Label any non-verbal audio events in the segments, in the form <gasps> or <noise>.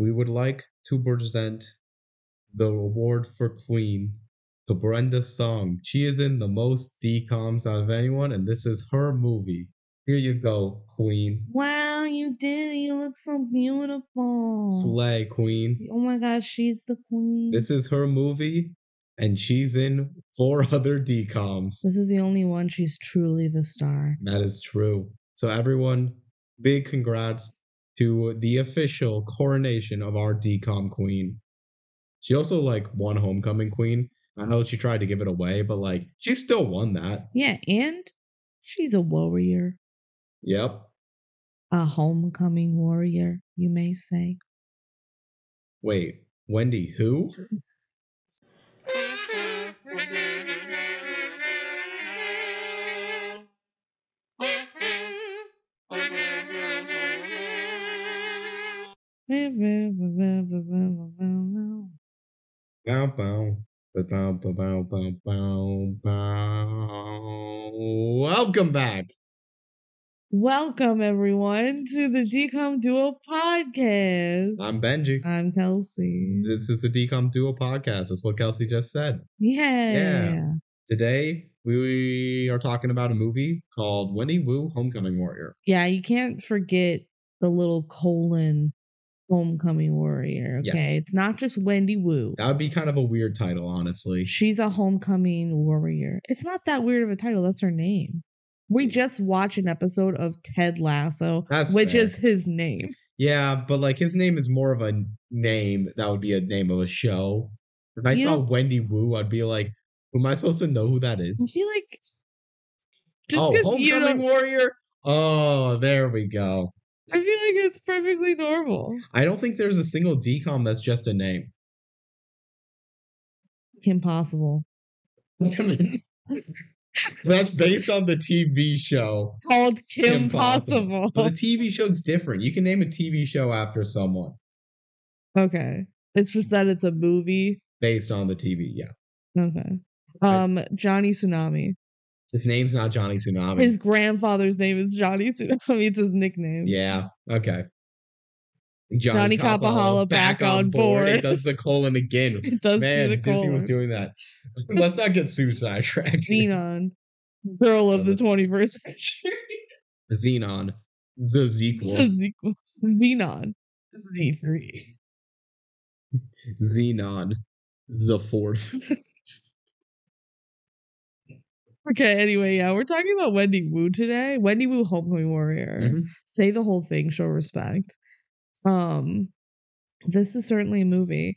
we would like to present the award for Queen to Brenda Song. She is in the most DComs out of anyone, and this is her movie. Here you go, Queen. Wow, you did. it. You look so beautiful. Slay, Queen. Oh my gosh, she's the queen. This is her movie, and she's in four <laughs> other DComs. This is the only one she's truly the star. That is true. So, everyone, big congrats to the official coronation of our DCOM queen. She also like won homecoming queen. I know she tried to give it away, but like she still won that. Yeah, and she's a warrior, Yep. a homecoming warrior, you may say. Wait, Wendy, who? <laughs> Bow bow. Bow, bow, bow, bow, bow, bow. Welcome back. Welcome everyone to the DCOM Duo podcast. I'm Benji. I'm Kelsey. This is the DCOM Duo podcast. That's what Kelsey just said. Yeah. Yeah. Today, we are talking about a movie called Wendy Wu Homecoming Warrior. Yeah, you can't forget the little colon homecoming warrior. Okay. Yes. It's not just Wendy Wu. That would be kind of a weird title, honestly. She's a homecoming warrior. It's not that weird of a title. That's her name. We just watched an episode of Ted Lasso, That's which fair. is his name. Yeah, but like his name is more of a name that would be a name of a show. If I You saw know- Wendy Wu, I'd be like, who am I supposed to know who that is? I feel like oh, just oh, because you Homecoming don't, Warrior? Oh, there we go. I feel like it's perfectly normal. I don't think there's a single decom that's just a name. Kim Possible. <laughs> that's based on the TV show. Called Kim, Kim Possible. Possible. The TV show's different. You can name a TV show after someone okay. It's just that it's a movie. based on the TV. Yeah. Okay. Um, Johnny Tsunami. His name's not Johnny Tsunami. His grandfather's name is Johnny Tsunami. It's his nickname. yeah. Okay. Johnny Kapahala back on board. It does the colon again. <laughs> It does Man, do the Disney was doing that. <laughs> Let's not get suicide tracked. Xenon, girl of the 21st century. Xenon. The <laughs> sequel. Xequ- Xenon. Z3. Xenon. The fourth. Okay, anyway, yeah, we're talking about Wendy Wu today. Wendy Wu Homecoming Warrior. Mhm. Say the whole thing, show respect. Um, this is certainly a movie.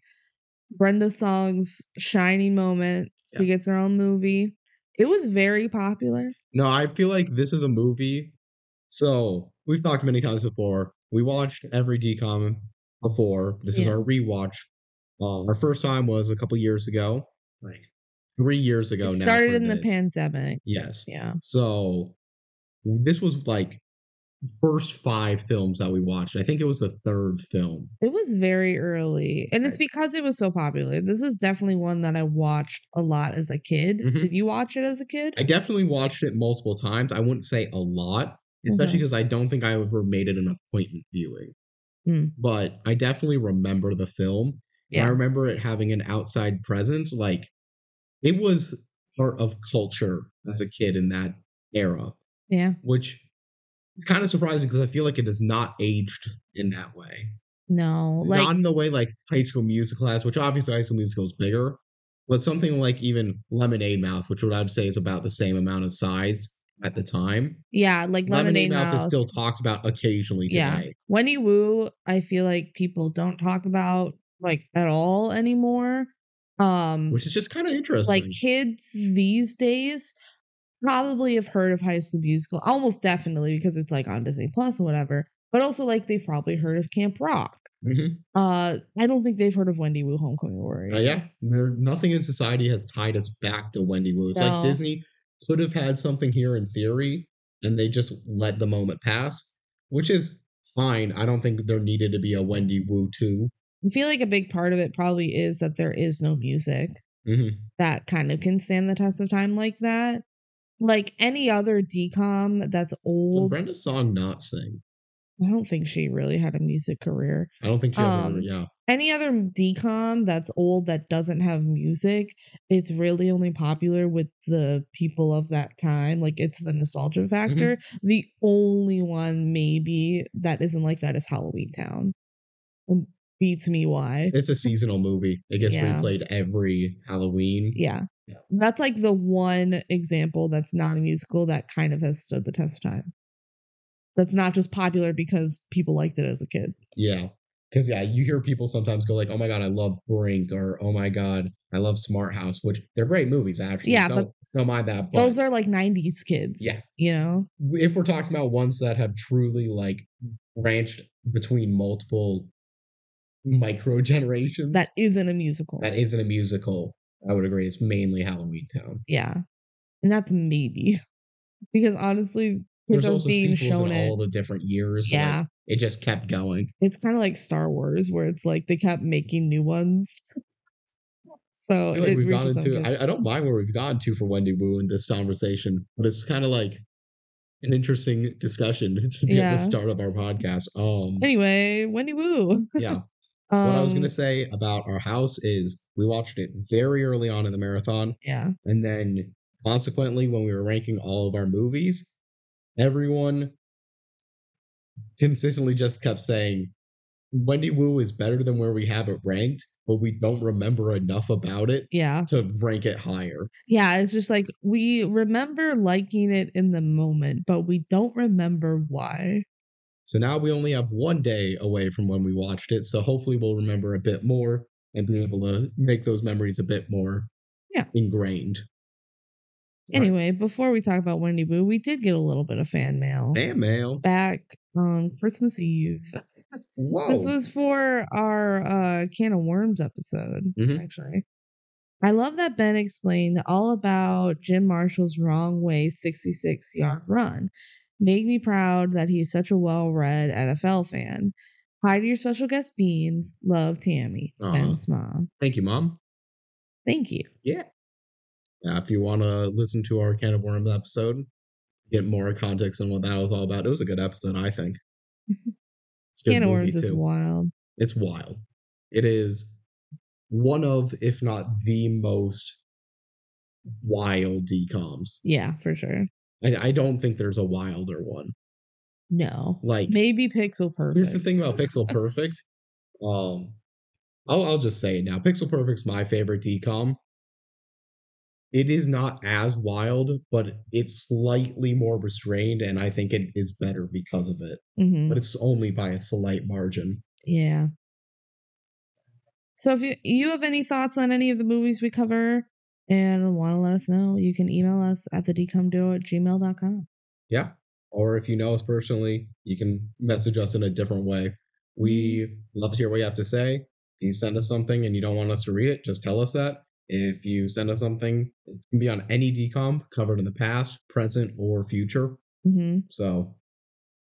Brenda Song's shining moment. She gets her own movie. It was very popular. No, I feel like this is a movie. So we've talked many times before. We watched every decom before. This is our rewatch. Uh, our first time was a couple years ago, like three years ago. It now started in the pandemic. Yes. Yeah. So this was like first five films that we watched. I think it was the third film. It was very early. And it's because it was so popular. This is definitely one that I watched a lot as a kid. Mhm. Did you watch it as a kid? I definitely watched it multiple times. I wouldn't say a lot, especially because I don't think I ever made it an appointment viewing. Hmm. But I definitely remember the film. And I remember it having an outside presence. Like it was part of culture as a kid in that era, Yeah. which is kind of surprising because I feel like it is not aged in that way. No. Like not in the way like High School Musical has, which obviously High School Musical is bigger, but something like even Lemonade Mouth, which what I'd say is about the same amount of size at the time. yeah, like Lemonade, Mouth. is still talked about occasionally Yeah. today. Wendy Wu, I feel like people don't talk about like at all anymore. Um Which is just kind of interesting. like kids these days probably have heard of High School Musical, almost definitely because it's like on Disney Plus or whatever. But also like they've probably heard of Camp Rock. Mhm. Uh I don't think they've heard of Wendy Wu Homecoming Warrior. Uh, yeah, there nothing in society has tied us back to Wendy Wu. It's like Disney could have had something here in theory, and they just let the moment pass, which is fine. I don't think there needed to be a Wendy Wu too. I feel like a big part of it probably is that there is no music hmm that kind of can stand the test of time like that. Like any other decom that's Did old. Brenda Song not sing? I don't think she really had a music career. I don't think she ever. Um, Yeah, Any other decom that's old that doesn't have music, it's really only popular with the people of that time. Like it's the nostalgia Mm-hmm. factor. The only one maybe that isn't like that is Halloween Town. And beats me why. it's a seasonal movie. It gets Yeah. replayed every Halloween. Yeah. Yeah. That's like the one example that's not a musical that kind of has stood the test of time. That's not just popular because people liked it as a kid. Yeah. Because yeah, you hear people sometimes go like, "Oh my god, I love Brink," or "Oh my god, I love Smart House," which they're great movies actually. Yeah, don't, but don't mind that. But Those are like 90s kids. Yeah. You know? if we're talking about ones that have truly like branched between multiple micro generations, That isn't a musical. that isn't a musical, I would agree. It's mainly Halloween Town. yeah. And that's maybe. Because honestly, kids There's are also being sequels shown in it. all the different years. so, like, Yeah. it just kept going. It's kind of like Star Wars, where it's like they kept making new ones. <laughs> so like it we've some into. I, I don't mind where we've gone to for Wendy Wu in this conversation, but it's kind of like an interesting discussion <laughs> to be at the start of our podcast. Um, Anyway, Wendy Wu. yeah. <laughs> Um, what I was gonna say about our house is we watched it very early on in the marathon, Yeah. and then consequently, when we were ranking all of our movies, everyone consistently just kept saying Wendy Wu is better than where we have it ranked, but we don't remember enough about it Yeah. to rank it higher. Yeah. It's just like we remember liking it in the moment, but we don't remember why. So now we only have one day away from when we watched it, so hopefully we'll remember a bit more and be able to make those memories a bit more Yeah. ingrained. Right. Anyway, before we talk about Wendy Wu, we did get a little bit of fan mail Fan mail. back on Christmas Eve. Whoa. This was for our uh can of worms episode, Mhm. actually. I love that Ben explained all about Jim Marshall's wrong way 66 yard run. Made me proud that he's such a well read NFL fan. Hi to your special guest Beans. Love Tammy. Aw. Ben's mom. Thank you, Mom. Thank you. Yeah. Now, if you want to listen to our Can of Worms episode, get more context on what that was all about. It was a good episode, I think. <laughs> Can of worms is wild. It's wild. It is one of, if not the most wild decoms. Yeah, for sure. I, I don't think there's a wilder one. No. Like, Maybe Pixel Perfect. here's the thing about Pixel <laughs> Perfect. Um, I'll I'll just say it now. Pixel Perfect's my favorite decom. It is not as wild, but it's slightly more restrained, and I think it is better because of it. Mhm. But it's only by a slight margin. Yeah. So if you, you have any thoughts on any of the movies we cover and want to let us know, you can email us at the decomduo at gmail.com. Yeah. Or if you know us personally, you can message us in a different way. We love to hear what you have to say. If you send us something and you don't want us to read it, just tell us that. If you send us something, it can be on any decom covered in the past, present, or future. Mm-hmm. So,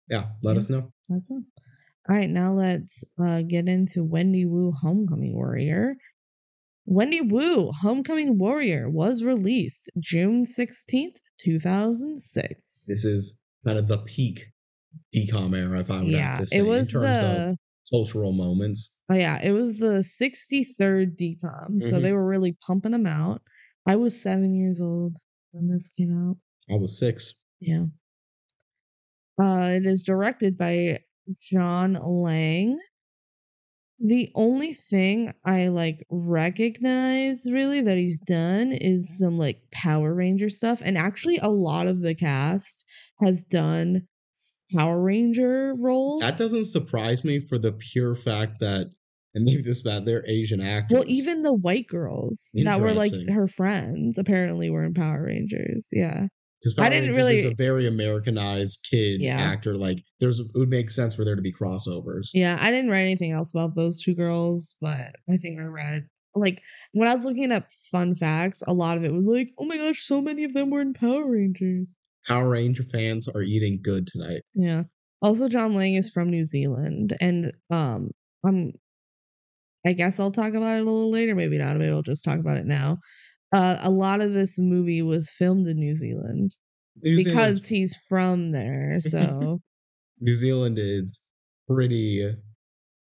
yeah, let Yeah. us know. That's it. All right, now let's uh, get into Wendy Wu Homecoming Warrior. Wendy Wu Homecoming Warrior was released June 16th, 2006. This is kind of the peak decom era, if I would yeah, have to say, it was in terms the of cultural moments. Oh yeah, it was the 63rd decom. So Mhm. they were really pumping them out. I was seven years old when this came out. I was six. Yeah. Uh, it is directed by John Laing. The only thing I like recognize really that he's done is mm-hmm. some like Power Ranger stuff. And actually, a lot of the cast has done Power Ranger roles. That doesn't surprise me for the pure fact that, and maybe this bad, they're Asian actors. Well, even the white girls that were like her friends apparently were in Power Rangers. Yeah. Because I didn't really- a very Americanized kid Yeah. actor. Like, there's it would make sense for there to be crossovers. Yeah. I didn't write anything else about those two girls, but I think I read like when I was looking up fun facts, a lot of it was like, oh my gosh, so many of them were in Power Rangers. Power Ranger fans are eating good tonight. Yeah. Also, John Laing is from New Zealand, and um, I'm. I guess I'll talk about it a little later. Maybe not. Maybe I'll just talk about it now. Uh, a lot of this movie was filmed in New Zealand New because he's from there. <laughs> So New Zealand is pretty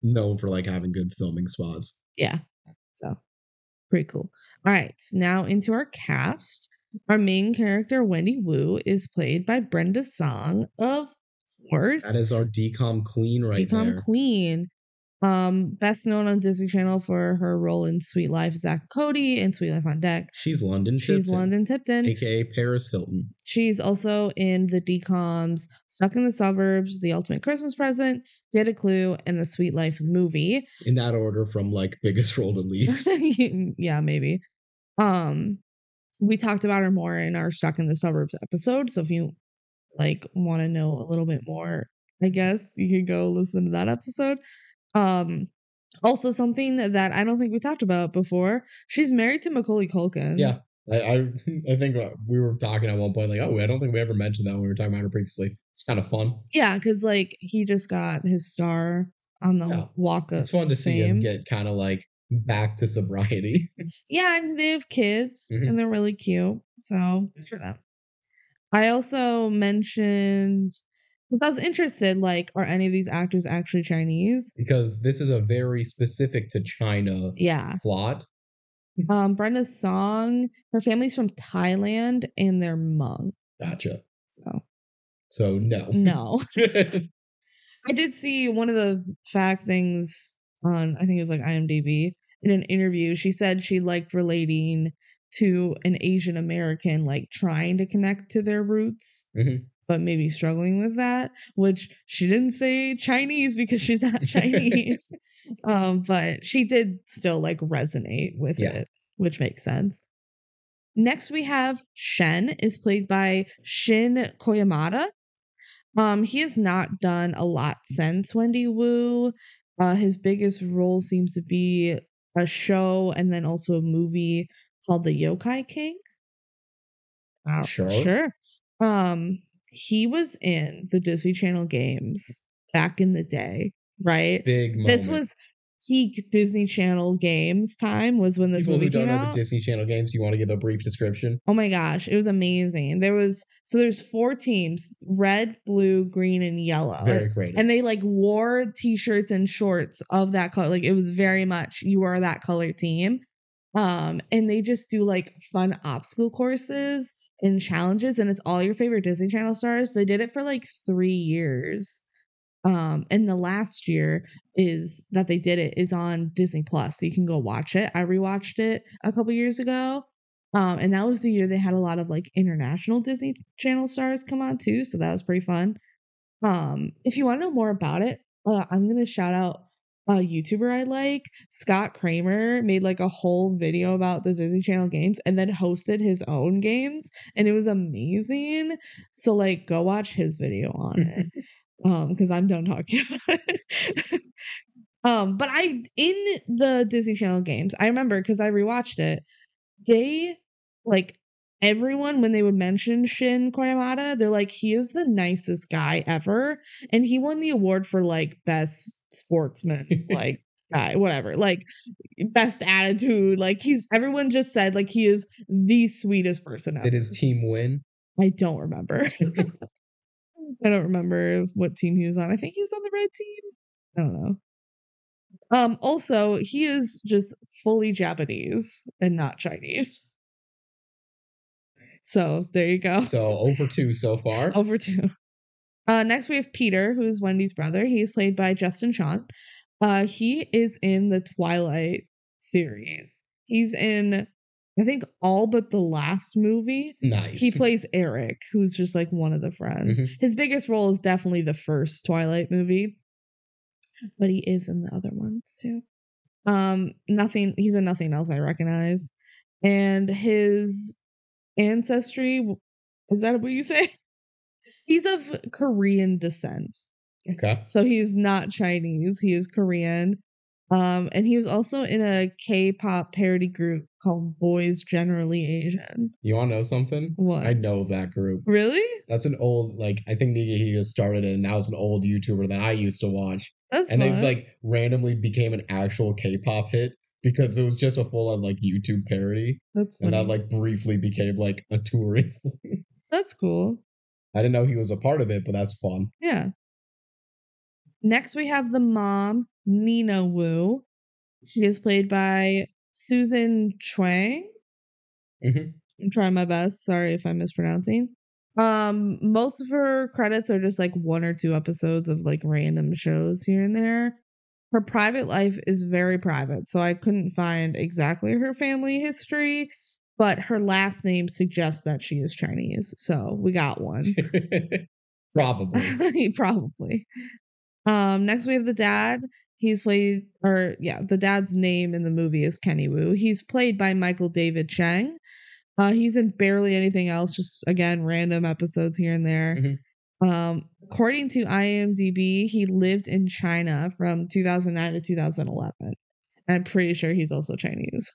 known for like having good filming spots. Yeah. So pretty cool. All right. Now into our cast. Our main character, Wendy Wu, is played by Brenda Song, of course. That is our decom queen right Decom there. Queen. Um, best known on Disney Channel for her role in Suite Life Zack Cody and Suite Life on Deck. She's London. She's Tipton, London Tipton. aka Paris Hilton. She's also in the DComs Stuck in the Suburbs, The Ultimate Christmas Present, Get a Clue, and the Suite Life movie. In that order, from like biggest role to least. <laughs> yeah, maybe. Um, we talked about her more in our Stuck in the Suburbs episode. So if you like want to know a little bit more, I guess you could go listen to that episode. Um, also something that I don't think we talked about before. She's married to Macaulay Culkin. yeah, I, I <laughs> I think uh, we were talking at one point like, oh, I don't think we ever mentioned that when we were talking about her previously. It's kind of fun. Yeah, because like he just got his star on the Yeah. Walk of It's fun to see him get kind of like back to sobriety. <laughs> Yeah, and they have kids Mhm. and they're really cute. So for them. I also mentioned because I was interested, like, are any of these actors actually Chinese? because this is a very specific to China Yeah. plot. Um, Brenda Song, her family's from Thailand and they're Hmong. Gotcha. So So no. no. <laughs> I did see one of the fact things on I think it was like IMDb in an interview. She said she liked relating to an Asian American, like trying to connect to their roots, Mhm. But maybe struggling with that. Which she didn't say Chinese because she's not <laughs> Chinese, um, but she did still like resonate with Yeah. it, which makes sense. Next, we have Shen, is played by Shin Koyamada. Um, he has not done a lot since Wendy Wu. Uh, his biggest role seems to be a show and then also a movie called The Yokai King. Uh, Sure. Sure. Um, he was in the Disney Channel games back in the day, right? Big moment. This was peak Disney Channel games time was when this People movie who don't came know out. the Disney Channel games, you want to give a brief description? Oh my gosh, it was amazing. There was so there's four teams, red, blue, green, and yellow. Very creative. And they like wore t-shirts and shorts of that color. Like it was very much you are that color team. Um, and they just do like fun obstacle courses and challenges, and it's all your favorite Disney Channel stars. They did it for like three years. Um, and the last year is that they did it is on Disney Plus, so you can go watch it. I rewatched it a couple years ago. Um, and that was the year they had a lot of like international Disney Channel stars come on too, so that was pretty fun. Um, if you want to know more about it, uh, I'm gonna shout out a YouTuber I like, Scott Kramer, made like a whole video about the Disney Channel games and then hosted his own games, and it was amazing. So like, go watch his video on it, <laughs> um, because I'm done talking about it. <laughs> um, but I in the Disney Channel games, I remember because I rewatched it. They like everyone when they would mention Shin Koyamada, they're like, he is the nicest guy ever. And he won the award for like best sportsman, <laughs> like guy, whatever, like best attitude. Like he's everyone just said like he is the sweetest person ever. Did his team win? I don't remember. <laughs> I don't remember what team he was on. I think he was on the red team. I don't know. Um, also, he is just fully Japanese and not Chinese. So there you go. So over two so <laughs> far. Over to. Uh, next we have Peter, who is Wendy's brother. He's played by Justin Chon. Uh, he is in the Twilight series. He's in, I think, all but the last movie. Nice. He plays Eric, who's just like one of the friends. Mhm. His biggest role is definitely the first Twilight movie, but he is in the other ones too. Um, nothing. He's in nothing else I recognize, and his ancestry is that what you say? He's of Korean descent, Okay. so he's not Chinese. He is Korean. Um, and he was also in a K-pop parody group called Boys Generally Asian. You want to know something? What? I know that group. Really? That's an old, like, I think Nigahiga started it, and that was an old YouTuber that I used to watch. That's and fun. they, like, randomly became an actual K pop hit because it was just a full on, like, YouTube parody. That's And funny. that, like, briefly became, like, a touring. <laughs> That's cool. I didn't know he was a part of it, but that's fun. Yeah. next we have the mom, Nina Wu. She is played by Susan Chuang. Mhm. I'm trying my best. Sorry if I'm mispronouncing. Um, most of her credits are just like one or two episodes of like random shows here and there. Her private life is very private, so I couldn't find exactly her family history, but her last name suggests that she is Chinese. So we got one. <laughs> Probably. <laughs> Probably. Um, next we have the dad. He's played, or yeah, the dad's name in the movie is Kenny Wu. He's played by Michael David Chang. Uh, he's in barely anything else, just again, random episodes here and there. Mhm. Um, according to IMDb, he lived in China from 2009 to 2011. I'm pretty sure he's also Chinese.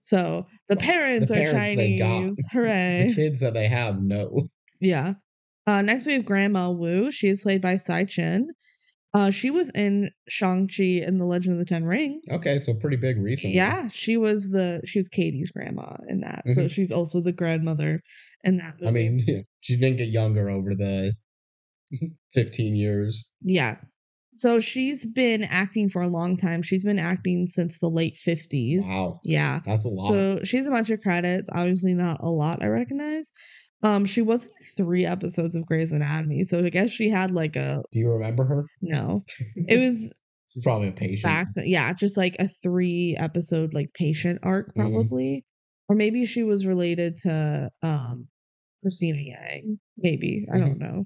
So the Well, the parents, are parents. Chinese. <laughs> Hooray. the kids that they have, no. Yeah. Uh, next we have Grandma Wu. She is played by Tsai Chin. Uh, she was in Shang-Chi and the Legend of the Ten Rings. Okay, so pretty big recently. Yeah, she was the she was Katie's grandma in that. So Mhm. she's also the grandmother in that movie. I mean, <laughs> she didn't get younger over the <laughs> 15 years. yeah. So she's been acting for a long time. She's been acting since the late 50s. Wow. Yeah. That's a lot. So she has a bunch of credits. Obviously, not a lot I recognize. Um, she was in three episodes of Grey's Anatomy, so I guess she had like a Do you remember her? no. It <laughs> was She's probably a patient. back yeah, just like a three episode like patient arc Mhm. probably, or maybe she was related to um Cristina Yang. Maybe I don't know.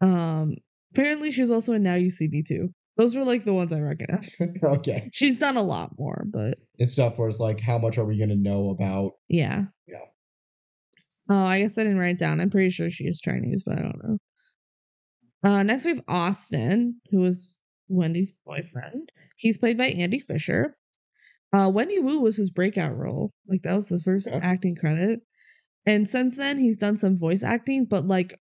Um, apparently she was also in Now You See Me Too. Those were like the ones I recognize. <laughs> okay. She's done a lot more, but It's stuff where it's like, how much are we going to know about? Yeah. Yeah. Oh, I guess I didn't write it down. I'm pretty sure she is Chinese, but I don't know. Uh, next we have Austin, who was Wendy's boyfriend. He's played by Andy Fisher. Uh, Wendy Wu was his breakout role. Like that was the first Okay. acting credit. And since then, he's done some voice acting, but like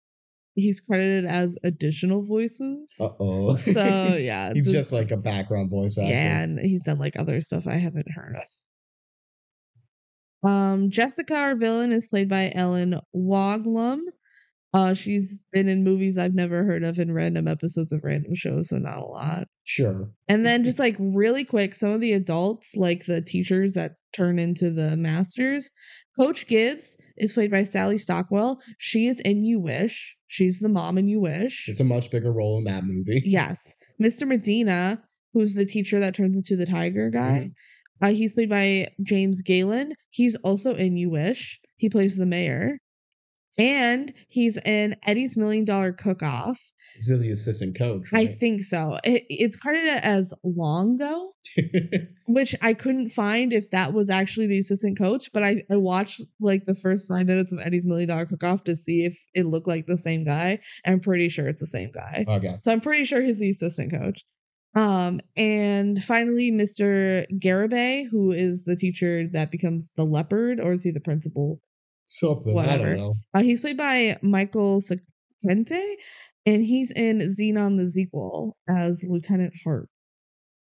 he's credited as additional voices. Uh oh. So <laughs> yeah, He's just like a background voice actor. yeah, and he's done like other stuff I haven't heard of. Um, Jessica, our villain, is played by Ellen Woglom. Uh, she's been in movies I've never heard of in random episodes of random shows, so not a lot. Sure. And then just like really quick, some of the adults, like the teachers that turn into the masters. Coach Gibbs is played by Sally Stockwell. She is in You Wish. She's the mom in You Wish. It's a much bigger role in that movie. Yes. Mr. Medina, who's the teacher that turns into the tiger guy, uh, he's played by James Gaylyn. He's also in You Wish. He plays the mayor. And he's in Eddie's Million Dollar Cook Off. He's the assistant coach. I think so. It, it's credited as Longo, <laughs> which I couldn't find if that was actually the assistant coach, but I, I watched like the first five minutes of Eddie's Million Dollar Cook Off to see if it looked like the same guy. I'm pretty sure it's the same guy. okay. So I'm pretty sure he's the assistant coach. Um, and finally, Mr. Garibay, who is the teacher that becomes the leopard, or is he the principal? Something. I Whatever. don't know. Uh, he's played by Michael Saccente, and he's in Xenon the sequel as Lieutenant Hart.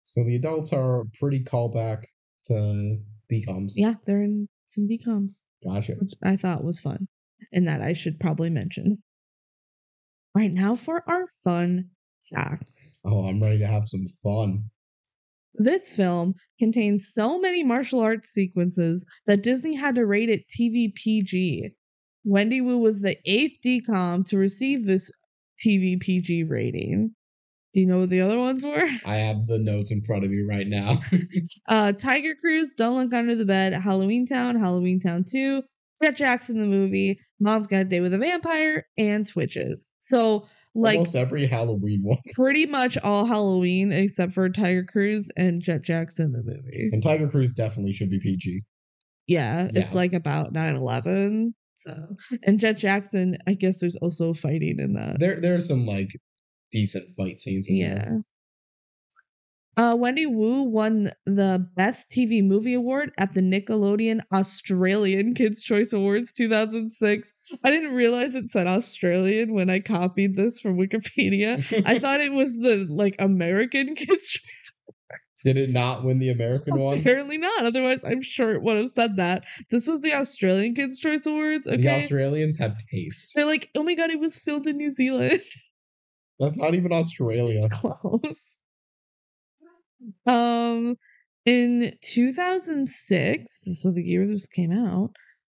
So the adults are pretty callback to DComs. Yeah, they're in some decoms, Gotcha. which I thought was fun, and that I should probably mention. Right now for our fun facts. Oh, I'm ready to have some fun. This film contains so many martial arts sequences that Disney had to rate it TV PG. Wendy Wu was the eighth DCOM to receive this TV PG rating. Do you know what the other ones were? <laughs> I have the notes in front of me right now. <laughs> Uh, Tiger Cruise, Don't Look Under the Bed, Halloween Town, Halloween Town 2, Jet Jackson the movie, Mom's Got a Date with a Vampire, and Twitches. So, like, Almost every Halloween one. <laughs> pretty much all Halloween except for Tiger Cruise and Jet Jackson the movie. And Tiger Cruise definitely should be PG. Yeah, it's like about 9 11. So, and Jet Jackson, I guess there's also fighting in that. There, there are some like decent fight scenes. In Yeah. There. Uh, Wendy Wu won the Best TV Movie Award at the Nickelodeon Australian Kids' Choice Awards 2006. I didn't realize it said Australian when I copied this from Wikipedia. I <laughs> thought it was the like American <laughs> Kids' Choice. Awards. Did it not win the American one? Apparently not. Otherwise, I'm sure it would have said that. This was the Australian Kids' Choice Awards. Okay. The. Australians have taste. They're like, oh my god, it was filmed in New Zealand. That's not even Australia. <laughs> close. Um, in 2006, so the year this came out,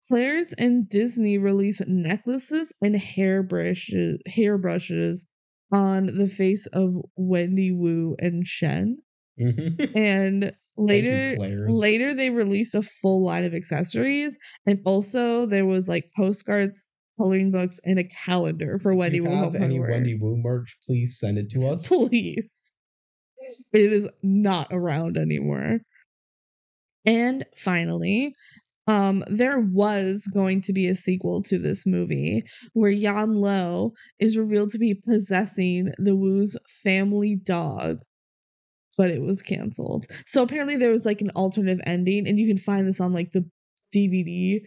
Claire's and Disney released necklaces and hairbrushes, hairbrushes on the face of Wendy Wu and Shen. Mhm. <laughs> And later, Claire's. later they released a full line of accessories, and also there was like postcards, coloring books, and a calendar for If Wendy you Wu have any. Wendy Wu merch, please send it to us. Please. It is not around anymore. And finally, um, there was going to be a sequel to this movie where Yan Lo is revealed to be possessing the Wu's family dog, but it was canceled. So apparently there was like an alternative ending, and you can find this on like the DVD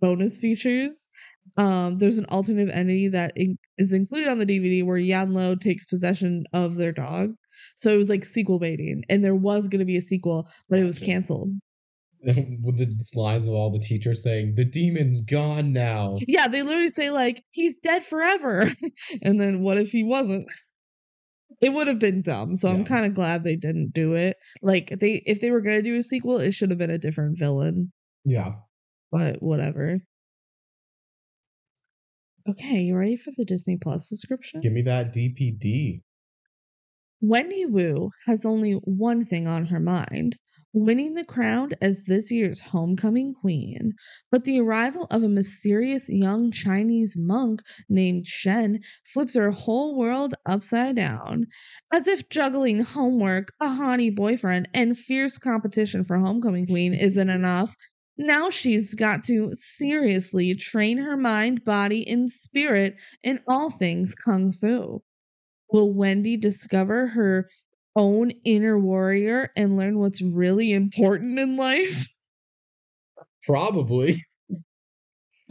bonus features. Um, there's an alternative ending that in- is included on the DVD where Yan Lo takes possession of their dog. So it was like sequel baiting, and there was going to be a sequel, but it was canceled. <laughs> With the slides of all the teachers saying, the demon's gone now. Yeah, they literally say like he's dead forever, <laughs> and then what if he wasn't? It would have been dumb. So I'm kind of glad they didn't do it. Like they, if they were gonna do a sequel, it should have been a different villain. Yeah. But whatever. Okay, you ready for the Disney Plus subscription? Give me that DPD. Wendy Wu has only one thing on her mind winning the crown as this year's homecoming queen. But the arrival of a mysterious young Chinese monk named Shen flips her whole world upside down. As if juggling homework, a haughty boyfriend, and fierce competition for homecoming queen isn't enough. Now she's got to seriously train her mind, body, and spirit in all things kung fu. Will Wendy discover her own inner warrior and learn what's really important in life? <laughs> Probably.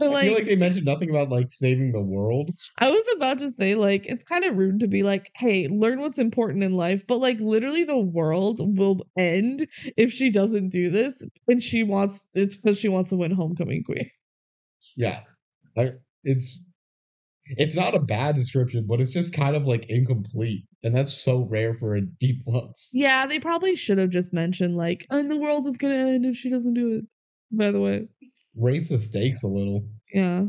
I feel like they mentioned nothing about like saving the world. I was about to say, like, it's kind of rude to be like, hey, learn what's important in life, but like, literally, the world will end if she doesn't do this. And she wants it's because she wants to win Homecoming Queen. Yeah. It's it's not a bad description, but it's just kind of like incomplete. And that's so rare for a deep plus. Yeah, they probably should have just mentioned, like, and the world is gonna end if she doesn't do it. By the way, Raise the stakes a little. yeah.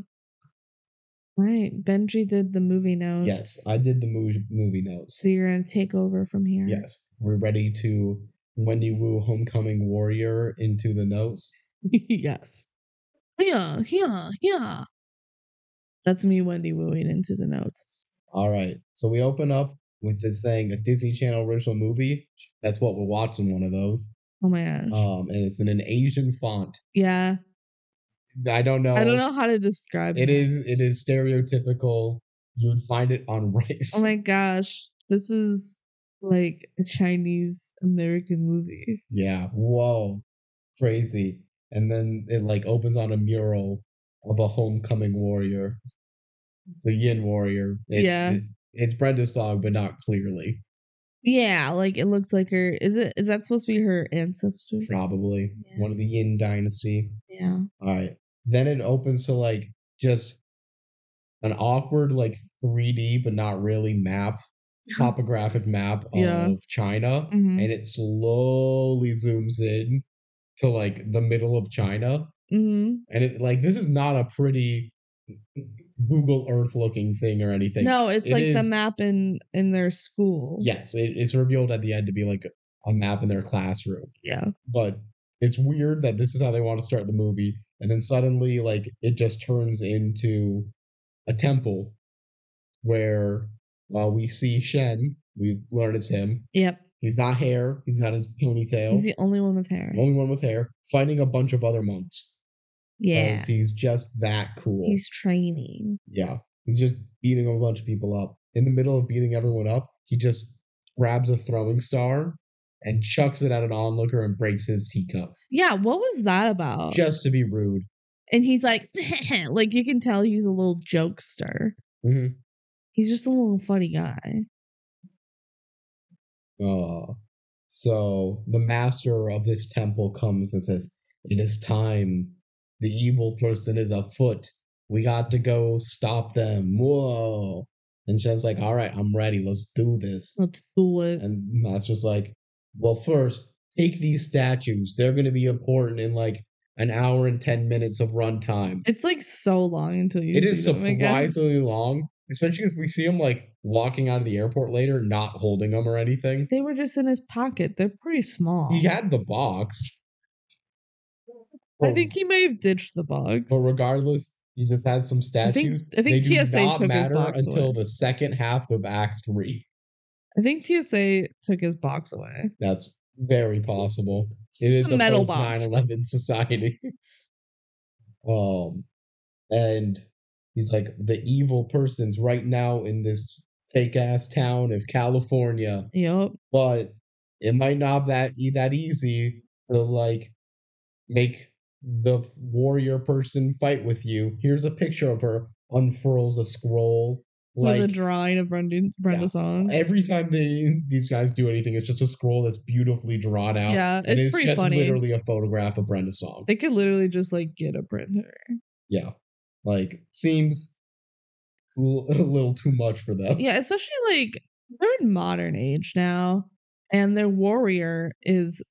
Right, Benji did the movie notes. Yes, I did the movie movie notes. So you're gonna take over from here. Yes, we're ready to Wendy Wu Homecoming Warrior into the notes. <laughs> yes. Yeah, yeah, yeah. That's me, Wendy, wooing into the notes. All right, so we open up with this saying a Disney Channel original movie. That's what we're watching. One of those. Oh my gosh. Um, and it's in an Asian font. yeah. I don't know. I don't know how to describe It that. is. It is stereotypical. You would find it on <laughs> rice. Oh my gosh. This is like a Chinese American movie. Yeah. Whoa. Crazy. And then it like opens on a mural of a homecoming warrior. The Yin warrior. It's, Yeah. it- it's Brenda Song, but not clearly. Yeah, like it looks like her is it is that supposed to be her ancestor? Probably. Yeah. One of the Yin dynasty. Yeah. Alright. Then it opens to like just an awkward, like 3D, but not really map, <laughs> topographic map of Yeah. China. Mhm. And it slowly zooms in to like the middle of China. Hmm and it like this is not a pretty Google Earth looking thing or anything. No, it's It like the map in in their school. Yes, it, it's revealed at the end to be like a map in their classroom, Yeah. but it's weird that this is how they want to start the movie, and then suddenly like it just turns into a temple where uh, we see Shen. We learn it's him. Yep. He's got hair. He's got his ponytail. He's the only one with hair. Only one with hair, fighting a bunch of other monks. Yeah. he's just that cool. He's training. Yeah. He's just beating a bunch of people up. In the middle of beating everyone up, he just grabs a throwing star and chucks it at an onlooker and breaks his teacup. Yeah, what was that about? Just to be rude. and he's like <laughs> like you can tell he's a little jokester. hmm He's just a little funny guy. Uh, so the master of this temple comes and says, It is time. The evil person is afoot. We got to go stop them. Whoa. And Shen's like, all right, I'm ready. Let's do this. Let's do it. And Matt's just like, well, first, take these statues. They're going to be important in like an hour and 10 minutes of runtime. It's like so long until you It see them surprisingly long, especially because we see him like walking out of the airport later, not holding them or anything. They were just in his pocket. They're pretty small. He had the box. I think he may have ditched the box. But regardless, he just had some statues. I think they do TSA took his box until away. the second half of Act Three. I think TSA took his box away. That's very possible. It It's is a a metal box. 9/11 <laughs> society. um, and he's like the evil person's right now in this fake ass town of California, Yep. but it might not that be that easy to like make the warrior person fight with you. Here's a picture of her unfurls a scroll. With a drawing of Brenda, Brenda Yeah. song. every time they these guys do anything, it's just a scroll that's beautifully drawn out. Yeah, and it's pretty just funny. literally a photograph of Brenda Song. They could literally just like get a printer. Yeah, like seems <laughs> a little too much for them. Yeah, especially like they're in modern age now, and their warrior is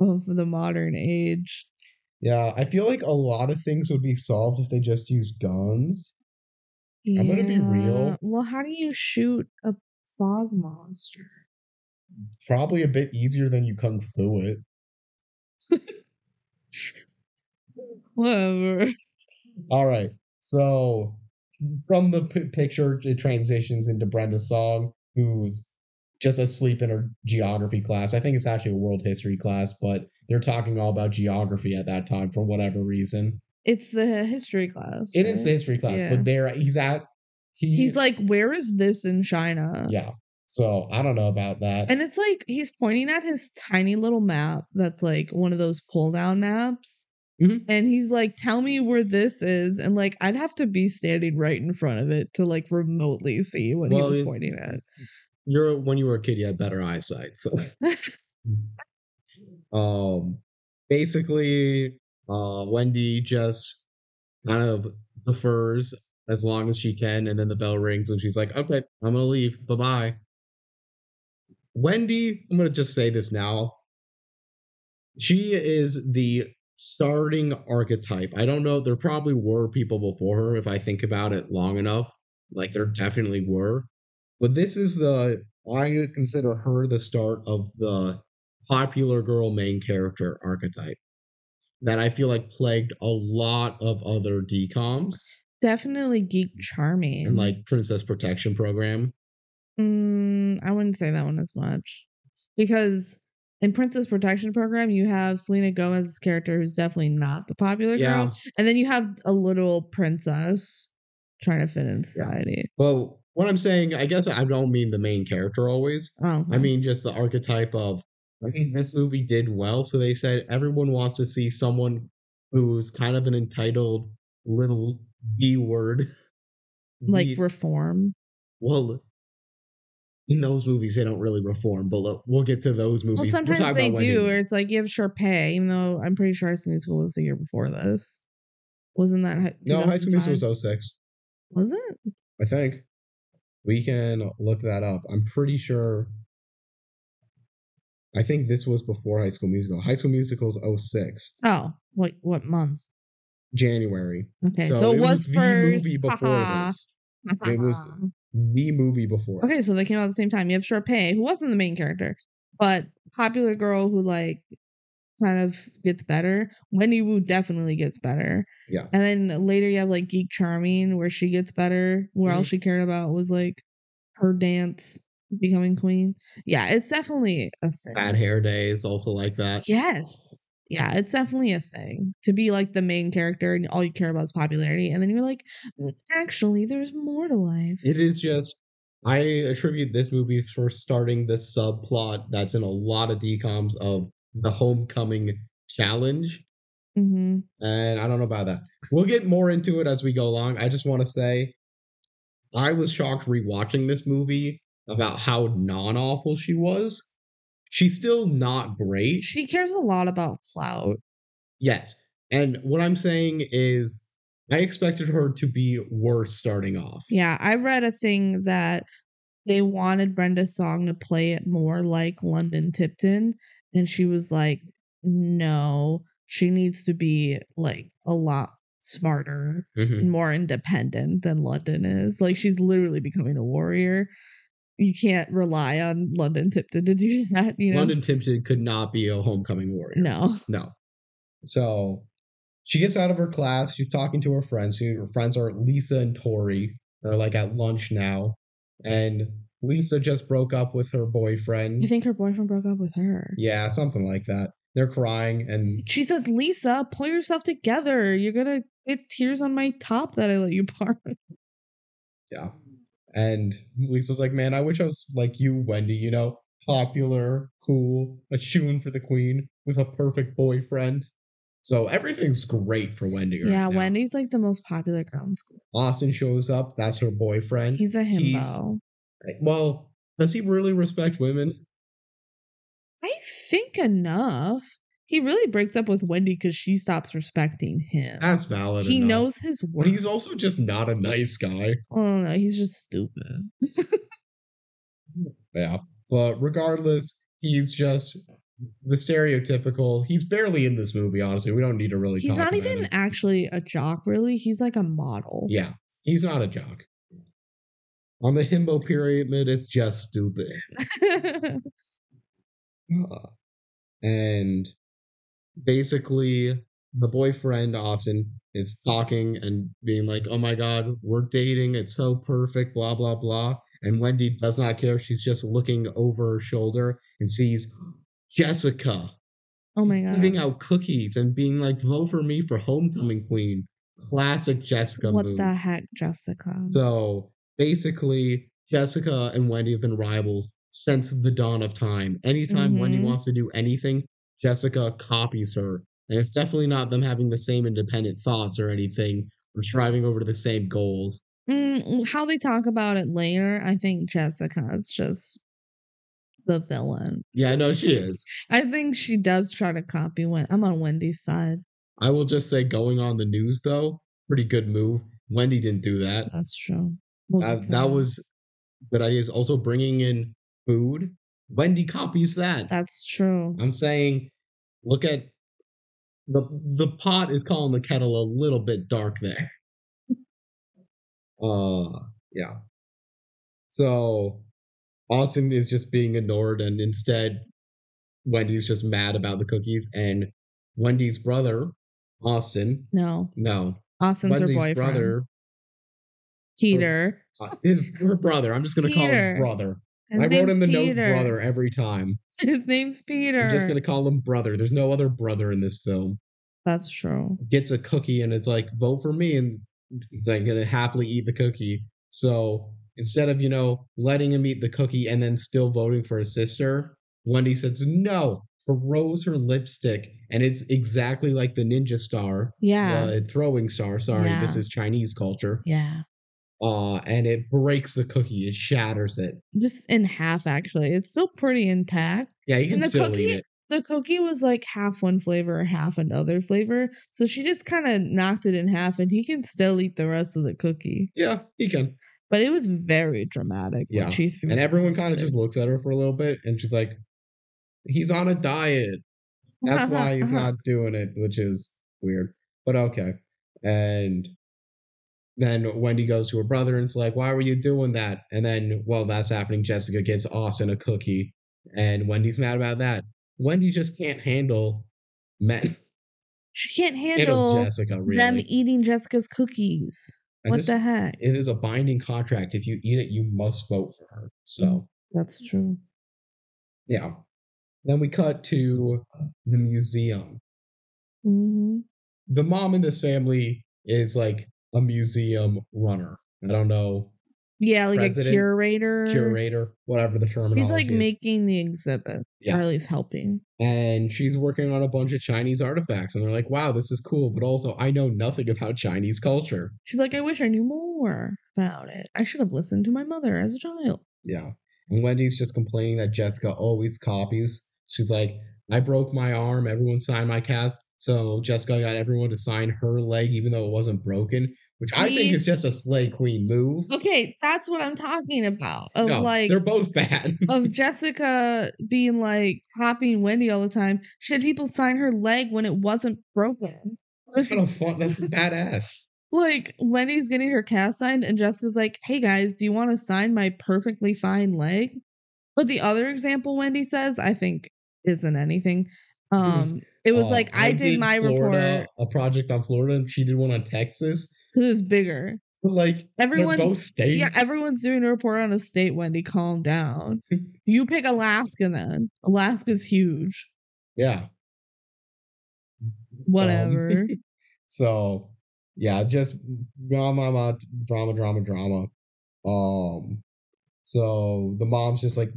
of the modern age. Yeah, I feel like a lot of things would be solved if they just used guns. I'm gonna be real. Well, how do you shoot a fog monster? Probably a bit easier than you kung fu it. <laughs> Whatever. All right, so from the p- picture, it transitions into Brenda Song, who's just asleep in her geography class. I think it's actually a world history class, but they're talking all about geography at that time for whatever reason. It's the history class. It is the history class, Yeah. but there he's at. He, He's like, where is this in China? yeah. So I don't know about that. And it's like he's pointing at his tiny little map that's like one of those pull down maps. Mhm. And he's like, tell me where this is. And like, I'd have to be standing right in front of it to like remotely see what he was pointing at. You're when you were a kid, you had better eyesight. So, <laughs> um, basically, uh, Wendy just kind of defers as long as she can, and then the bell rings, and she's like, "Okay, I'm gonna leave. Bye bye." Wendy, I'm gonna just say this now. She is the starting archetype. I don't know. There probably were people before her if I think about it long enough. Like there definitely were. But this is the I consider her the start of the popular girl main character archetype that I feel like plagued a lot of other DComs Definitely geek charming. and like Princess Protection Program. Mm, I wouldn't say that one as much because in Princess Protection Program, you have Selena Gomez's character who's definitely not the popular Yeah. girl, and then you have a little princess trying to fit in society. Well, what I'm saying, I guess I don't mean the main character always. Oh, I mean just the archetype of I think this movie did well, so they said everyone wants to see someone who's kind of an entitled little B word. <laughs> like B- reform. well, in those movies they don't really reform, but look, we'll get to those movies. Well, We'll sometimes they about do, where it's like you have Sharpay, even though I'm pretty sure High School Musical was the year before this. Wasn't that No, High School Musical was 06. Was it? I think. We can look that up. I'm pretty sure. I think this was before High School Musical. High School Musical is 06, Oh, what what month? January. Okay, so, it was, the first. movie before haha. this. It was the movie before. Okay, so they came out at the same time. You have Sharpay, who wasn't the main character, but popular girl who like kind of gets better. Wendy Wu definitely gets better. Yeah. And then later you have like Geek Charming, where she gets better. Where all Mhm. she cared about was like her dance becoming queen. Yeah, it's definitely a thing. Bad Hair Day is also like that. Yes. Yeah, it's definitely a thing to be like the main character and all you care about is popularity. And then you're like, "Mm, actually, there's more to life. It is just. I attribute this movie for starting this subplot that's in a lot of DComs of the homecoming challenge. hmm And I don't know about that. We'll get more into it as we go along. I just want to say I was shocked rewatching this movie about how non awful she was. She's still not great. She cares a lot about clout. Yes. And what I'm saying is I expected her to be worse starting off. Yeah, I read a thing that they wanted Brenda Song to play it more like London Tipton, and she was like, "No, she needs to be like a lot smarter Mhm. and more independent than London is. Like she's literally becoming a warrior. You can't rely on London Tipton to do <laughs> that, you know? London Tipton could not be a homecoming warrior. No. No. So she gets out of her class. She's talking to her friends. Her friends are Lisa and Tori. They're like at lunch now. And Lisa just broke up with her boyfriend. You think her boyfriend broke up with her. yeah, something like that. They're crying and She says, Lisa, pull yourself together. You're gonna get tears on my top that I let you borrow. yeah. And Lisa's like, man, I wish I was like you, Wendy, you know, popular, cool, a shoon for the queen with a perfect boyfriend. So everything's great for Wendy. right yeah, now. Wendy's like the most popular girl in school. Austin shows up. That's her boyfriend. He's a He's- himbo. Well, does he really respect women? I think enough. He really breaks up with Wendy because she stops respecting him. That's valid. he enough. knows his worth. But he's also just not a nice guy. Oh no, he's just stupid. <laughs> Yeah. But regardless, he's just the stereotypical. He's barely in this movie, honestly. We don't need to really He's not even it. actually a jock, really. He's like a model. Yeah. He's not a jock. On the himbo pyramid, it's just stupid. <laughs> Uh, and basically, the boyfriend, Austin, is talking and being like, oh my god, we're dating. It's so perfect, blah, blah, blah. And Wendy does not care. She's just looking over her shoulder and sees Jessica oh my god. giving out cookies and being like, vote for me for homecoming queen. Classic Jessica what move. the heck, Jessica? So basically, Jessica and Wendy have been rivals since the dawn of time. Anytime Wendy Mhm. wants to do anything, Jessica copies her. And it's definitely not them having the same independent thoughts or anything or striving over to the same goals. Mm, how they talk about it later, I think Jessica is just the villain. Yeah, no, she is. <laughs> I think she does try to copy when I'm on Wendy's side. I will just say, going on the news though, pretty good move. Wendy didn't do that. That's true. We'll Uh, to that was good ideas. Also, bringing in food. Wendy copies that. That's true. I'm saying, look at the the pot is calling the kettle a little bit dark there. Uh, yeah. So Austin is just being ignored, and instead, Wendy's just mad about the cookies, and Wendy's brother, Austin, No, no, Austin's her Wendy's boyfriend. brother, Peter. uh, his her brother. I'm just gonna call Peter. him brother. His I wrote in the Peter. note brother every time. <laughs> His name's Peter. I'm just gonna call him brother. There's no other brother in this film. That's true. Gets a cookie and it's like vote for me, and he's like gonna happily eat the cookie. So instead of you know letting him eat the cookie and then still voting for his sister, Wendy says no, throws her lipstick, and it's exactly like the ninja star, Yeah. uh, throwing star. Sorry, this is Chinese culture. yeah. Uh, and it breaks the cookie. It shatters it. Just in half, actually. It's still pretty intact. Yeah, you can And the still cookie- eat it. The cookie was like half one flavor, half another flavor. So she just kind of knocked it in half, and he can still eat the rest of the cookie. Yeah, he can. But it was very dramatic. Yeah, she threw And everyone kind of just looks at her for a little bit, and she's like, "He's on a diet. That's why he's <laughs> not doing it," which is weird, but okay. And then Wendy goes to her brother and it's like, "Why were you doing that?" And then, while that's happening, Jessica gets Austin a cookie, and Wendy's mad about that. Wendy just can't handle men. She can't <laughs> handle handle Jessica really. them eating Jessica's cookies. I what just- the heck? It is a binding contract. If you eat it, you must vote for her. So. That's true. Yeah. Then we cut to the museum. hmm The mom in this family is like a museum runner. I don't know, Yeah, like President, a curator. curator, whatever the terminology He's like is. making the exhibit, Yeah. or at least helping. and she's working on a bunch of Chinese artifacts. And they're like, wow, this is cool. But also, I know nothing about Chinese culture. She's like, I wish I knew more about it. I should have listened to my mother as a child. Yeah. And Wendy's just complaining that Jessica always copies. She's like, I broke my arm. Everyone signed my cast. So Jessica got everyone to sign her leg, even though it wasn't broken, which I think is just a slay queen move. Okay, that's what I'm talking about. Of no, like they're both bad. of <laughs> Jessica being like copying Wendy all the time. She had people sign her leg when it wasn't broken. That's kind of fun. That's badass. Like Wendy's getting her cast signed, and Jessica's like, "Hey guys, do you want to sign my perfectly fine leg?" But the other example Wendy says, I think, isn't anything. Um, it was Uh, like I, did, my Florida, report a project on Florida, and she did one on Texas. Who's bigger. But like Everyone's both states. yeah, everyone's doing a report on a state. Wendy, calm down. <laughs> you pick Alaska then. Alaska's huge. yeah. Whatever. Um, <laughs> so yeah, just drama, drama, drama, drama. Um, so the mom's just like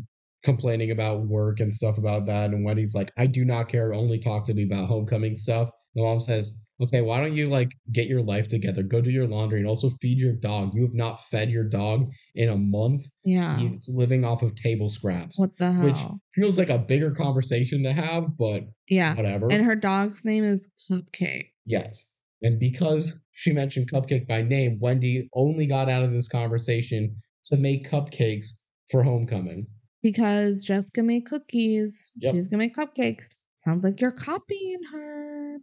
complaining about work and stuff about that, and Wendy's like, "I do not care. Only talk to me about homecoming stuff." The mom says, "Okay, why don't you like get your life together? Go do your laundry and also feed your dog. You have not fed your dog in a month. yeah. He's living off of table scraps." What the hell? Which feels like a bigger conversation to have, but yeah. whatever. And her dog's name is Cupcake. Yes. And because she mentioned Cupcake by name, Wendy only got out of this conversation to make cupcakes for homecoming. Because Jessica made cookies. Yep. She's gonna make cupcakes. Sounds like you're copying her.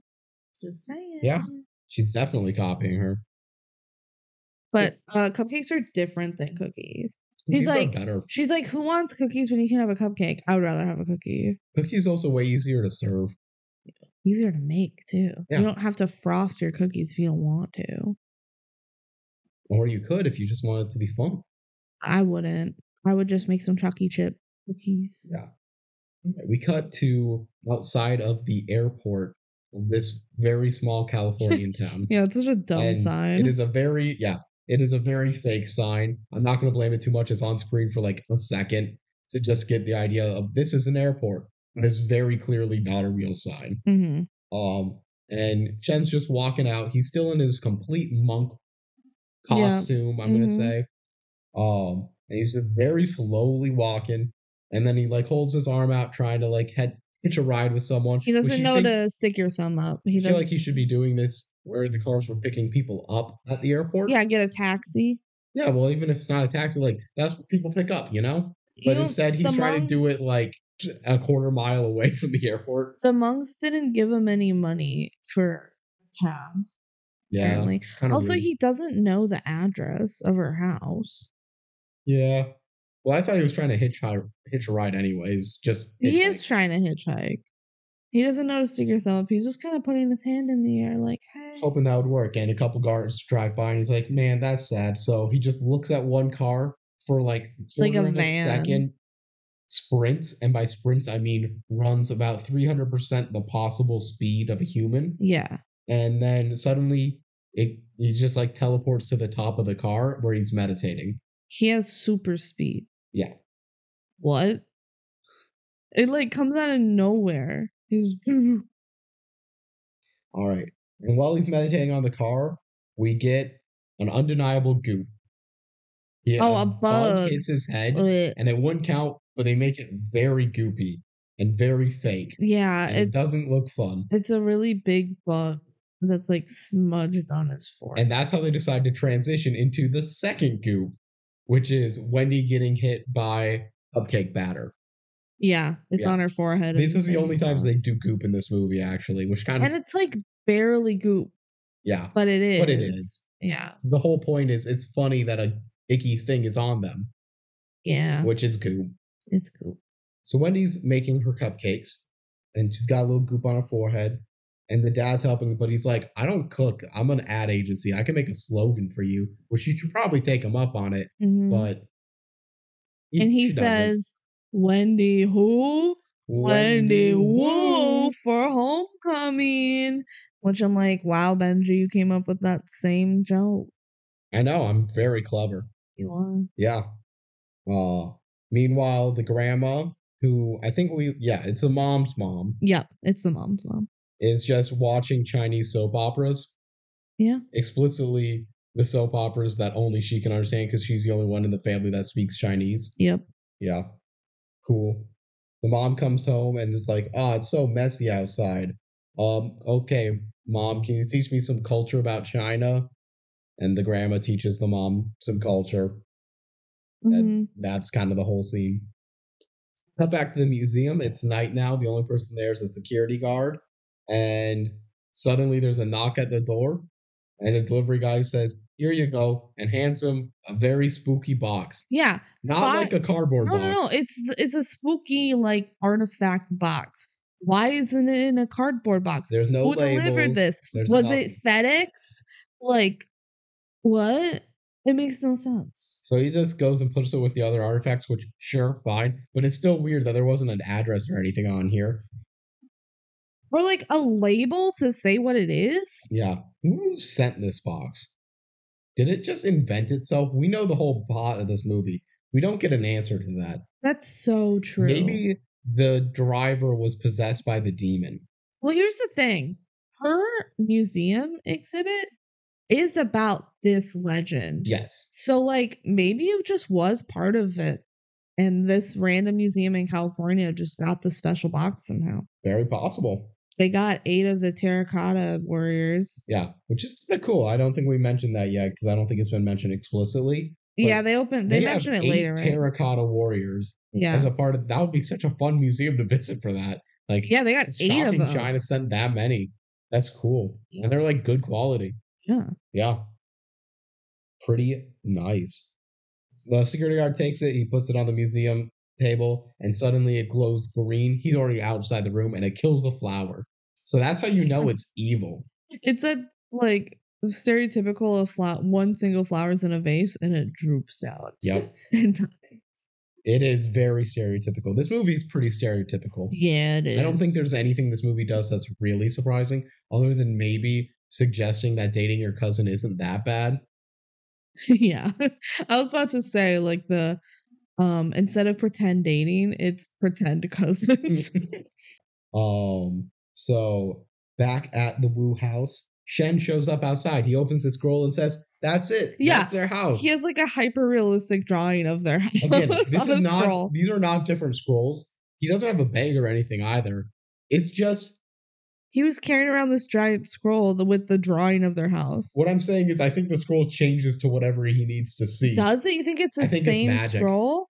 Just saying. Yeah. She's definitely copying her. But uh cupcakes are different than cookies. He's These like- better. She's like, Who wants cookies when you can have a cupcake? I would rather have a cookie. Cookies also way easier to serve. Easier to make too. Yeah. You don't have to frost your cookies if you don't want to. Or you could if you just want it to be fun. I wouldn't. I would just make some chalky chip cookies. Yeah. We cut to outside of the airport of this very small Californian <laughs> town. Yeah, it's such a dumb And sign. It is a very yeah, it is a very fake sign. I'm not going to blame it too much. It's on screen for like a second to just get the idea of this is an airport, but it's very clearly not a real sign. hmm Um, and Shen's just walking out. He's still in his complete monk Yeah. costume. I'm gonna Mhm. say. Um, and he's just very slowly walking, and then he like holds his arm out, trying to like head hitch a ride with someone. He doesn't know to stick your thumb up. He feel like he should be doing this where the cars were picking people up at the airport. yeah, get a taxi. Yeah, well, even if it's not a taxi, like that's what people pick up, you know. You But know, instead, he's trying to do it like a quarter mile away from the airport. The monks didn't give him any money for cab. Yeah, Apparently. kind of Also, he doesn't know the address of her house. Yeah. Well, I thought he was trying to hitch a, hitch a ride, anyways. Just He hitchhike. is trying to hitchhike. He doesn't know to stick your thumb up. He's just kind of putting his hand in the air, like, hey. hoping that would work. And a couple guards drive by, and he's like, "Man, that's sad." So he just looks at one car for like Like a van. second, sprints, and by sprints I mean runs about three hundred percent the possible speed of a human, Yeah. and then suddenly it he just like teleports to the top of the car where he's meditating. He has super speed. Yeah. What? It like comes out of nowhere. He's <laughs> All right. And while he's meditating on the car, we get an undeniable goop. Yeah, Oh, a bug. hits his head, Ugh. and it wouldn't count, but they make it very goopy and very fake. yeah, and it, it doesn't look fun. it's a really big bug that's like smudged on his forehead. And that's how they decide to transition into the second goop, which is Wendy getting hit by cupcake batter. yeah, it's Yeah. on her forehead. This is the only times they do goop in this movie, actually, which kind of And it's like barely goop, yeah. but it is. But it is. Yeah. The whole point is it's funny that a icky thing is on them, Yeah. which is goop. It's goop. So Wendy's making her cupcakes, and she's got a little goop on her forehead. And the dad's helping, but he's like, "I don't cook. I'm an ad agency. I can make a slogan for you, which you should probably take him up on it." Mhm. But and he she doesn't. says, Wendy who? Wendy Woo for homecoming. Which I'm like, wow, Benji, you came up with that same joke. I know. I'm very clever. You are. Yeah. Uh. Meanwhile, the grandma, who I think we, yeah, it's the mom's mom, Yep, it's the mom's mom. Is just watching Chinese soap operas. Yeah. Explicitly, the soap operas that only she can understand because she's the only one in the family that speaks Chinese. Yep. Yeah. Cool. The mom comes home and is like, "Oh, it's so messy outside." Um, okay, mom, can you teach me some culture about China? And the grandma teaches the mom some culture. Mhm. And that's kind of the whole scene. Cut back to the museum. It's night now. The only person there is a security guard. And suddenly there's a knock at the door. And a delivery guy says, Here you go, and hands him a very spooky box. Yeah. Not like a cardboard No, box. no, no. It's it's a spooky like artifact box. Why isn't it in a cardboard box? There's no Who labels. delivered this? Was nothing. it FedEx? Like what? It makes no sense. So he just goes and puts it with the other artifacts, which sure, fine. But it's still weird that there wasn't an address or anything on here. Or like a label to say what it is? Yeah. Who sent this box? Did it just invent itself? We know the whole plot of this movie. We don't get an answer to that. That's so true. Maybe the driver was possessed by the demon. Well, here's the thing. Her museum exhibit is about this legend. Yes. So like maybe it just was part of it. And this random museum in California just got the special box somehow. Very possible. They got eight of the terracotta warriors. Yeah. Which is kind of cool. I don't think we mentioned that yet because I don't think it's been mentioned explicitly. Yeah, they opened they, mention it later, right? Terracotta warriors yeah. as a part of that would be such a fun museum to visit for that. Like yeah, they got eight of them. China sent that many. That's cool. Yeah. And they're like good quality. Yeah. Yeah. Pretty nice. The security guard takes it, he puts it on the museum table, and suddenly it glows green. He's already outside the room and it kills the flower. So that's how you know it's evil. It's a like stereotypical of fla- one single flowers in a vase and it droops down. Yep. <laughs> And. It is very stereotypical. This movie is pretty stereotypical. yeah, it is. I don't think there's anything this movie does that's really surprising, other than maybe suggesting that dating your cousin isn't that bad. <laughs> yeah. <laughs> I was about to say like the um instead of pretend dating, it's pretend <laughs> cousins. <laughs> Um, so back at the Wu house, Shen shows up outside. He opens his scroll and says, That's it. Yeah, That's their house. he has like a hyper realistic drawing of their <laughs> house Again, this is not scroll. these are not different scrolls. He doesn't have a bag or anything either. It's just He was carrying around this giant scroll with the drawing of their house. what I'm saying is I think the scroll changes to whatever he needs to see. Does it? You think it's the I think it's same magic. scroll?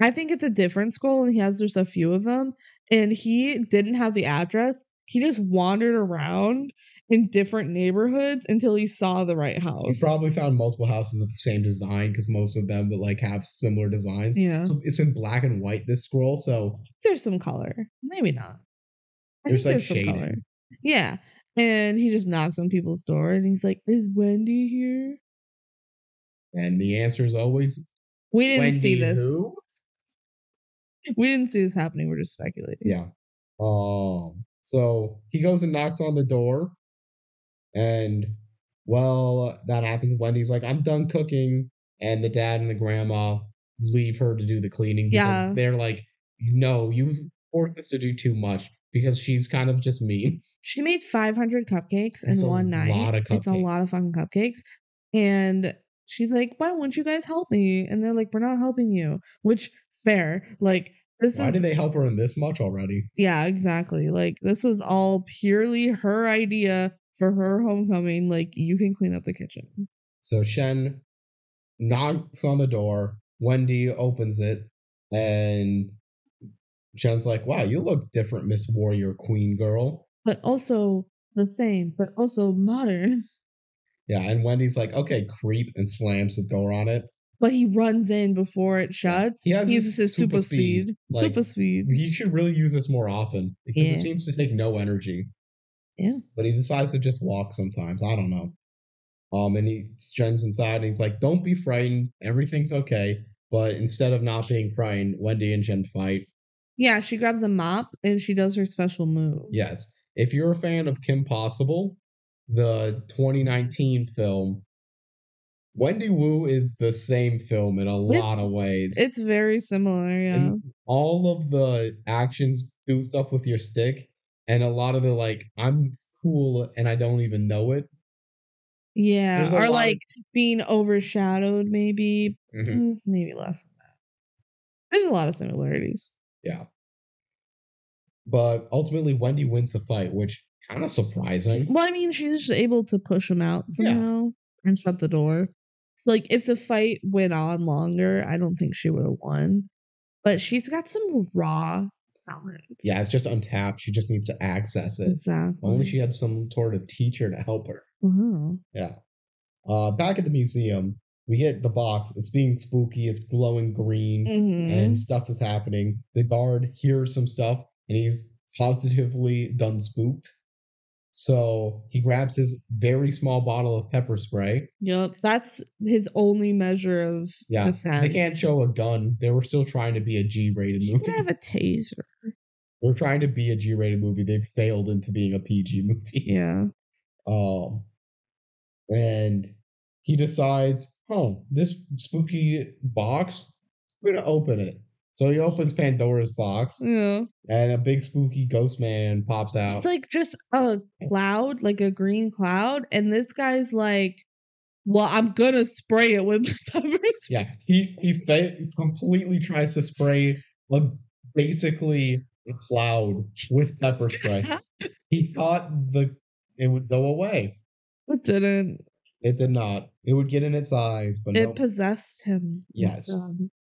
I think it's a different scroll, and he has just a few of them. And he didn't have the address. He just wandered around in different neighborhoods until he saw the right house. He probably found multiple houses of the same design because most of them would like have similar designs. Yeah. So it's in black and white, this scroll. So There's some color. Maybe not. I There's, think like, there's some color. Yeah. And he just knocks on people's door and he's like, Is Wendy here? and the answer is always We didn't see this. who? We didn't see this happening. We're just speculating. Yeah. Um. So he goes and knocks on the door, and well, that happens. Wendy's like, "I'm done cooking," and the dad and the grandma leave her to do the cleaning. because Yeah. They're like, "No, you forced us to do too much," because she's kind of just mean. <laughs> She made 500 cupcakes That's in one night. lot of It's a lot of fucking cupcakes. And she's like, why won't you guys help me? And they're like, we're not helping you. Which, fair. Like, this Why is. did they help her in this much already? yeah, exactly. Like, this was all purely her idea for her homecoming. Like, you can clean up the kitchen. So Shen knocks on the door. Wendy opens it, and Shen's like, "Wow, you look different, Miss Warrior Queen Girl." But also the same, but also modern. <laughs> Yeah, and Wendy's like, "Okay, creep," and slams the door on it. But he runs in before it shuts. He has uses his super super speed, speed. like- super speed. He should really use this more often because Yeah. it seems to take no energy. Yeah. But he decides to just walk sometimes. I don't know. Um, and he Shen's inside, and he's like, "Don't be frightened. Everything's okay." But instead of not being frightened, Wendy and Shen fight. Yeah, she grabs a mop and she does her special move. Yes. If you're a fan of Kim Possible, the 2019 film, Wendy Wu is the same film in a lot It's- of ways. It's very similar, yeah. And all of the actions do stuff with your stick, and a lot of the like, I'm cool and I don't even know it. yeah. Or lot of- like being overshadowed, maybe. Mhm. Mm, maybe less than that. There's a lot of similarities. Yeah. But ultimately, Wendy wins the fight, which kind of surprising. Well, I mean, she's just able to push him out Yeah. somehow and shut the door. So, like, if the fight went on longer, I don't think she would have won. But she's got some raw talent. Yeah, it's just untapped. She just needs to access it. exactly. Only she had some sort of teacher to help her. Uh-huh. Yeah. Uh, back at the museum, we get the box. It's being spooky. It's glowing green, Mhm. and stuff is happening. The guard hears some stuff, and he's positively done spooked. So he grabs his very small bottle of pepper spray. Yep, that's his only measure of Yeah, defense. they can't show a gun. They were still trying to be a G-rated movie. could have a taser. <laughs> They're trying to be a G-rated movie. They've failed into being a PG movie. Yeah. <laughs> Um, and he decides, oh, this spooky box, we're gonna open it. So he opens Pandora's box, Yeah. and a big spooky ghost man pops out. It's like just a cloud, like a green cloud, and this guy's like, "Well, I'm gonna spray it with <laughs> pepper spray." yeah, he he fa- completely tries to spray a basically a cloud with pepper spray. He thought the it would go away. It didn't. It did not. It would get in its eyes, but It no. possessed him. Yes.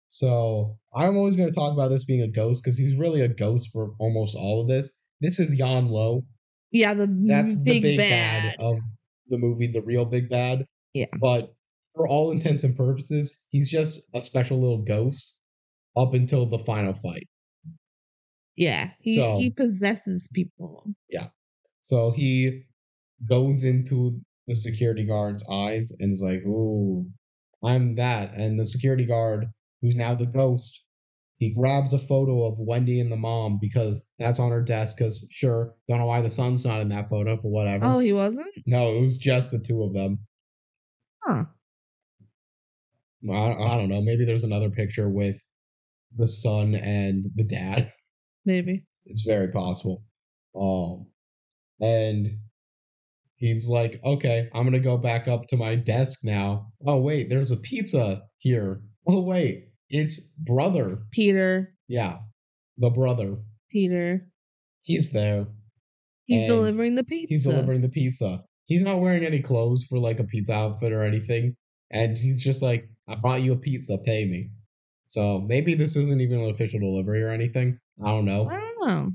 So I'm always going to talk about this being a ghost because he's really a ghost for almost all of this. This is Yan-Lo. Yeah, the That's big, the big bad. bad. of the movie, the real big bad. Yeah. But for all intents and purposes, he's just a special little ghost up until the final fight. yeah, he So- he possesses people. Yeah. So he goes into the security guard's eyes and is like, "Ooh, I'm that." And the security guard, who's now the ghost, he grabs a photo of Wendy and the mom because that's on her desk. Because sure, don't know why the son's not in that photo, but whatever. Oh, he wasn't. No, it was just the two of them. Huh. I, I don't know. Maybe there's another picture with the son and the dad. Maybe. It's very possible. Um, and he's like, okay, I'm gonna go back up to my desk now. Oh wait, there's a pizza here. Oh wait, it's brother. Peter. Yeah, the brother. Peter. He's there. He's delivering the pizza. He's delivering the pizza. He's not wearing any clothes for like a pizza outfit or anything, and he's just like, I brought you a pizza. Pay me. So maybe this isn't even an official delivery or anything. I don't know. I don't know.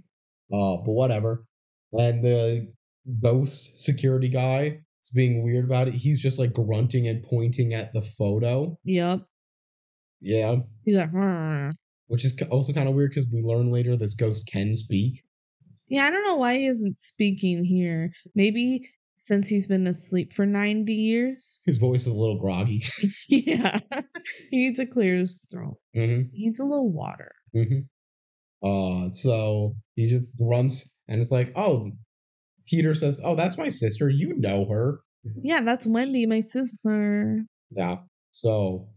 Uh, but whatever. And the ghost security guy is being weird about it. He's just like grunting and pointing at the photo. Yep. Yeah, He's like, "Huh." which is also kind of weird because we learn later this ghost can speak. yeah, I don't know why he isn't speaking here. Maybe since he's been asleep for 90 years. His voice is a little groggy. <laughs> <laughs> yeah. he needs to clear his throat. hmm He needs a little water. hmm Uh, so he just grunts and it's like, oh, Peter says, oh, that's my sister. You know her. Yeah, that's Wendy, my sister. Yeah. So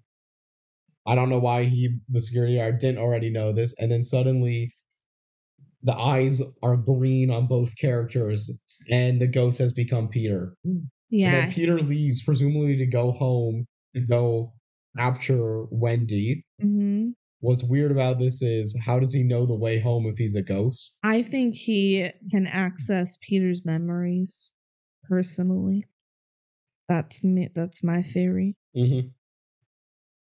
I don't know why he the security guard didn't already know this, and then suddenly the eyes are green on both characters, and the ghost has become Peter. Yeah. Peter leaves, presumably to go home to go capture Wendy. hmm What's weird about this is how does he know the way home if he's a ghost? I think he can access Peter's memories personally. That's me. That's my theory, Mm-hmm.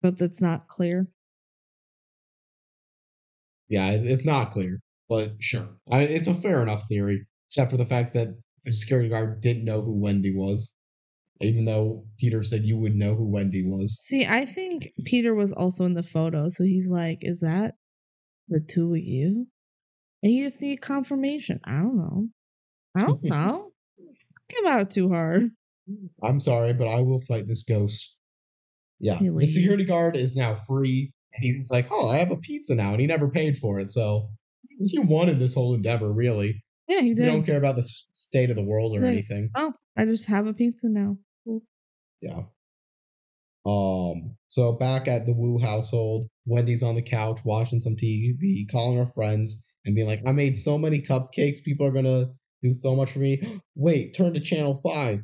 but that's not clear. Yeah, it's not clear, but sure. I, it's a fair enough theory, except for the fact that the security guard didn't know who Wendy was, even though Peter said you would know who Wendy was. See, I think Peter was also in the photo, so he's like, "Is that the two of you?" And you just need confirmation. I don't know. I don't <laughs> know. Think out too hard. I'm sorry, but I will fight this ghost. Yeah, He the security guard is now free, and he's like, "Oh, I have a pizza now," and he never paid for it, so he wanted this whole endeavor. Really, Yeah, he did. you don't care about the state of the world or like, anything. Oh, I just have a pizza now. Yeah. Um. So back at the Wu household, Wendy's on the couch watching some TV, calling her friends, and being like, "I made so many cupcakes. People are gonna do so much for me." <gasps> Wait, turn to channel five.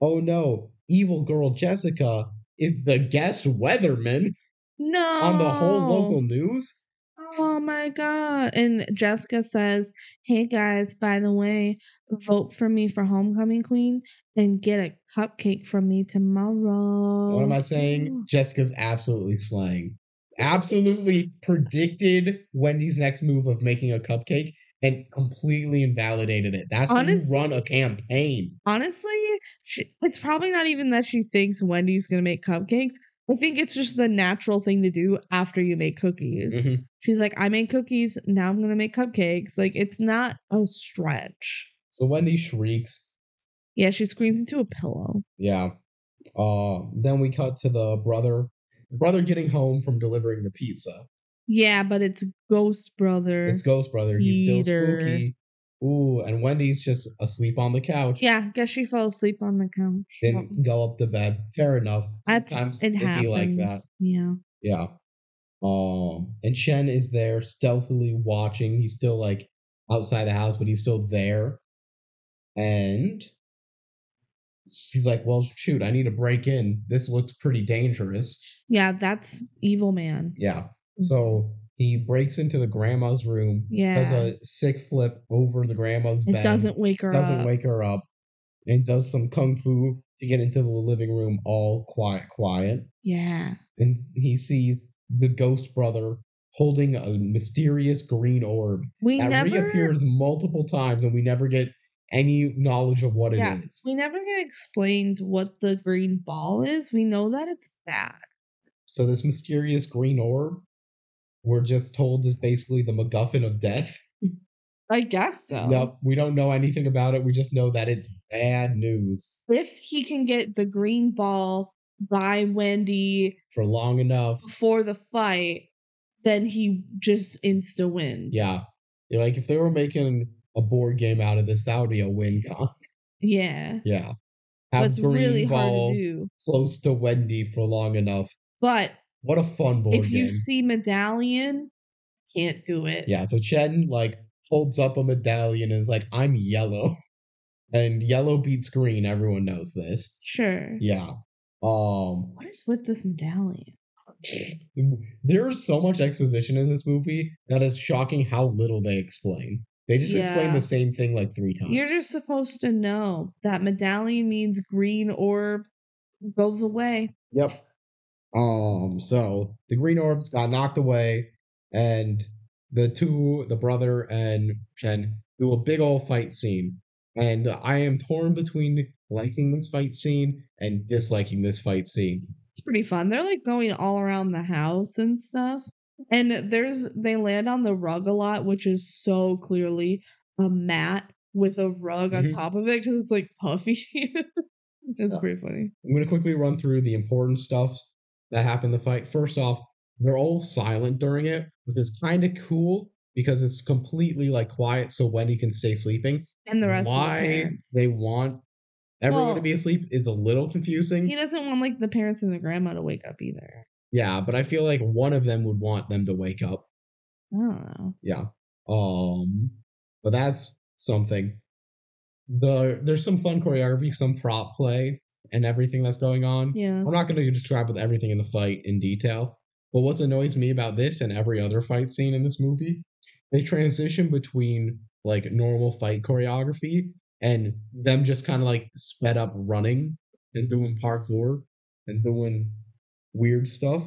Oh no, evil girl Jessica is the guest weatherman No. on the whole local news. Oh my god. And Jessica says, Hey guys, by the way, vote for me for homecoming queen and get a cupcake from me tomorrow. What am I saying? Jessica's absolutely slaying. Absolutely predicted Wendy's next move of making a cupcake and completely invalidated it. That's how you run a campaign. Honestly, she, it's probably not even that she thinks Wendy's gonna make cupcakes. I think it's just the natural thing to do after you make cookies. Mhm. She's like, I made cookies, now I'm gonna make cupcakes. Like, it's not a stretch. So Wendy shrieks. Yeah, she screams into a pillow. Yeah. Uh, then we cut to the brother. The brother getting home from delivering the pizza. Yeah, but it's Ghost Brother. It's Ghost Brother. He's still spooky. Ooh, and Wendy's just asleep on the couch. yeah, guess she fell asleep on the couch. Didn't go up to bed. Fair enough. That's Sometimes it it happens. be like that. Yeah. Yeah. Um, and Shen is there stealthily watching. He's still like outside the house, but he's still there. And he's like, Well, shoot, I need to break in. This looks pretty dangerous. Yeah, that's evil man. Yeah. Mm-hmm. So he breaks into the grandma's room, Yeah. does a sick flip over the grandma's it bed. doesn't wake her doesn't up. wake her up, and does some kung fu to get into the living room all quiet, quiet. yeah. And he sees the ghost brother holding a mysterious green orb We that never reappears multiple times, and we never get any knowledge of what it is. Yeah. we never get explained what the green ball is. We know that it's bad. So this mysterious green orb, we're just told is basically the MacGuffin of death. <laughs> I guess so. Nope, we don't know anything about it. We just know that it's bad news If he can get the green ball by Wendy for long enough. before the fight, then he just insta wins. Yeah. You're like if they were making a board game out of this, that would be a win con. Yeah. Yeah. Have it's green really ball hard to do. close to Wendy for long enough. But What a fun board if game. you see medallion, can't do it. yeah, so Shen like holds up a medallion and is like, I'm yellow. <laughs> And yellow beats green, everyone knows this. Sure. Yeah. Um What is with this medallion? <laughs> there's so much exposition in this movie that is shocking how little they explain. They just explain the same thing like three times. You're just supposed to know that medallion means green orb goes away. Yep. Um, so the green orbs got knocked away, and the two, the brother and Shen, do a big old fight scene. And I am torn between liking this fight scene and disliking this fight scene. It's pretty fun. They're like going all around the house and stuff. And there's they land on the rug a lot, which is so clearly a mat with a rug on Mhm. top of it because it's like puffy. <laughs> It's Yeah. pretty funny. I'm gonna quickly run through the important stuff that happened in the fight. First off, they're all silent during it, which is kind of cool because it's completely like quiet, so Wendy can stay sleeping. And the rest Why of the parents. they want everyone to be asleep is a little confusing. he doesn't want like the parents and the grandma to wake up either. Yeah, but I feel like one of them would want them to wake up. I don't know. Yeah. Um but that's something. The there's some fun choreography, some prop play and everything that's going on. Yeah. I'm not going to describe with everything in the fight in detail, but what annoys me about this and every other fight scene in this movie, they transition between like normal fight choreography and them just kind of like sped up running and doing parkour and doing weird stuff.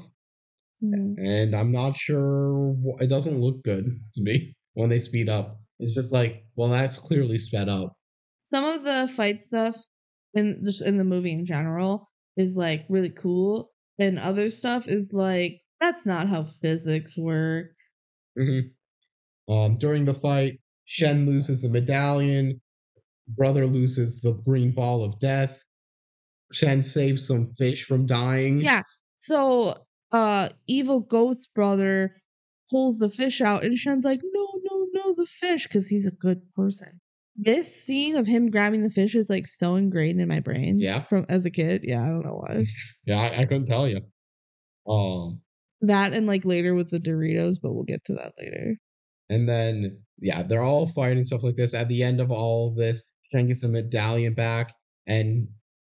Mhm. And I'm not sure it doesn't look good to me <laughs> when they speed up. It's just like, well, that's clearly sped up. Some of the fight stuff in just in the movie in general is like really cool, and other stuff is like that's not how physics work. hmm Um, during the fight, Shen loses the medallion. Brother loses the green ball of death. Shen saves some fish from dying. Yeah. So, uh, evil ghost brother pulls the fish out, and Shen's like, "No, no, no, the fish," because he's a good person. This scene of him grabbing the fish is like so ingrained in my brain. Yeah. From as a kid. Yeah, I don't know why. Yeah, I, I couldn't tell you. Um, that and like later with the Doritos, but we'll get to that later. and then yeah, they're all fighting stuff like this. At the end of all of this, Shen gets the medallion back and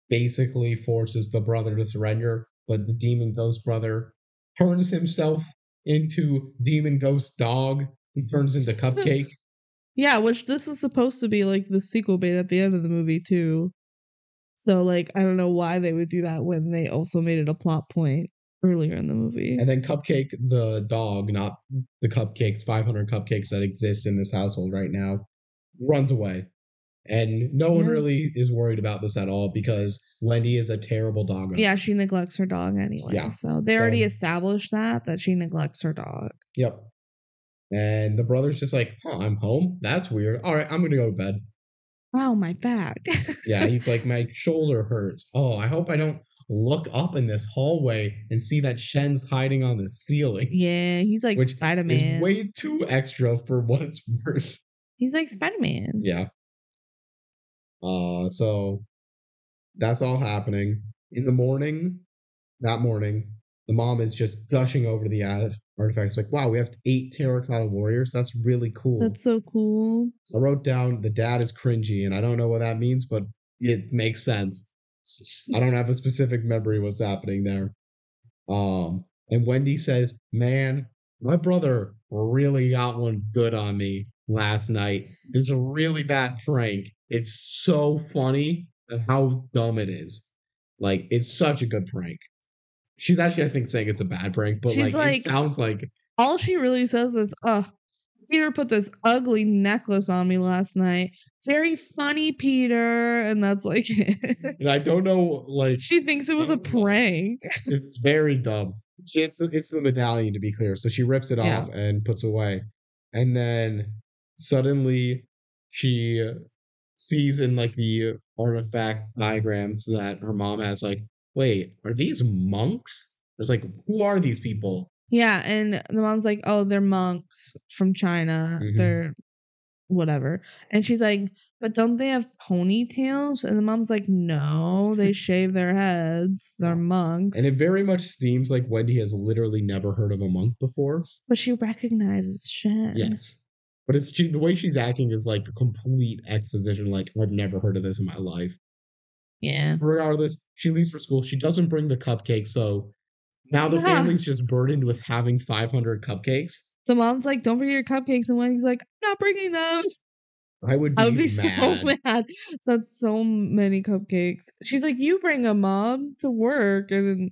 basically forces the brother to surrender. But the demon ghost brother turns himself into demon ghost dog. He turns into <laughs> cupcake. Yeah, which this is supposed to be like the sequel bait at the end of the movie too. So like I don't know why they would do that when they also made it a plot point earlier in the movie. And then Cupcake, the dog, not the cupcakes, 500 cupcakes that exist in this household right now, runs away. And no one Yeah. really is worried about this at all because Wendy is a terrible dog. owner. yeah, she neglects her dog anyway. Yeah. So they already established that that she neglects her dog. Yep. And the brother's just like, huh, I'm home? That's weird. All right, I'm going to go to bed. Wow, my back. <laughs> Yeah, he's like, my shoulder hurts. Oh, I hope I don't look up in this hallway and see that Shen's hiding on the ceiling. yeah, he's like Which Spider Is Man. way too extra for what it's <laughs> worth. He's like Spider Man. Yeah. Uh, so that's all happening. In the morning, that morning, the mom is just gushing over the artifacts. Like, wow, we have eight terracotta warriors. That's really cool. That's so cool. I wrote down the dad is cringy, and I don't know what that means, but it makes sense. I don't have a specific memory of what's happening there. Um, and Wendy says, "Man, my brother really got one good on me last night. It's a really bad prank. It's so funny how dumb it is. Like, it's such a good prank." She's actually, I think, saying it's a bad prank, but She's like, like- it sounds like All she really says is, "Oh, Peter put this ugly necklace on me last night. Very funny, Peter." And that's like and I don't know, like she thinks it was a prank. it's very dumb. She, it's, it's the medallion to be clear. So she rips it Yeah. off and puts away. And then suddenly she sees in like the artifact diagrams that her mom has like, wait, are these monks? It's like, who are these people? Yeah, and the mom's like, "Oh, they're monks from China. Mhm. They're whatever." And she's like, "But don't they have ponytails?" And the mom's like, "No, they <laughs> shave their heads. They're monks." And it very much seems like Wendy has literally never heard of a monk before. but she recognizes Shen. Yes. But it's she, the way she's acting is like a complete exposition. Like, I've never heard of this in my life. Yeah. regardless, she leaves for school. She doesn't bring the cupcakes, so now the Yeah. <laughs> family's just burdened with having 500 cupcakes. The mom's like, "Don't forget your cupcakes," and Wendy's like, "I'm not bringing them." I would be, I would be <laughs> mad. so mad. That's so many cupcakes. She's like, "You bring a mom, to work," and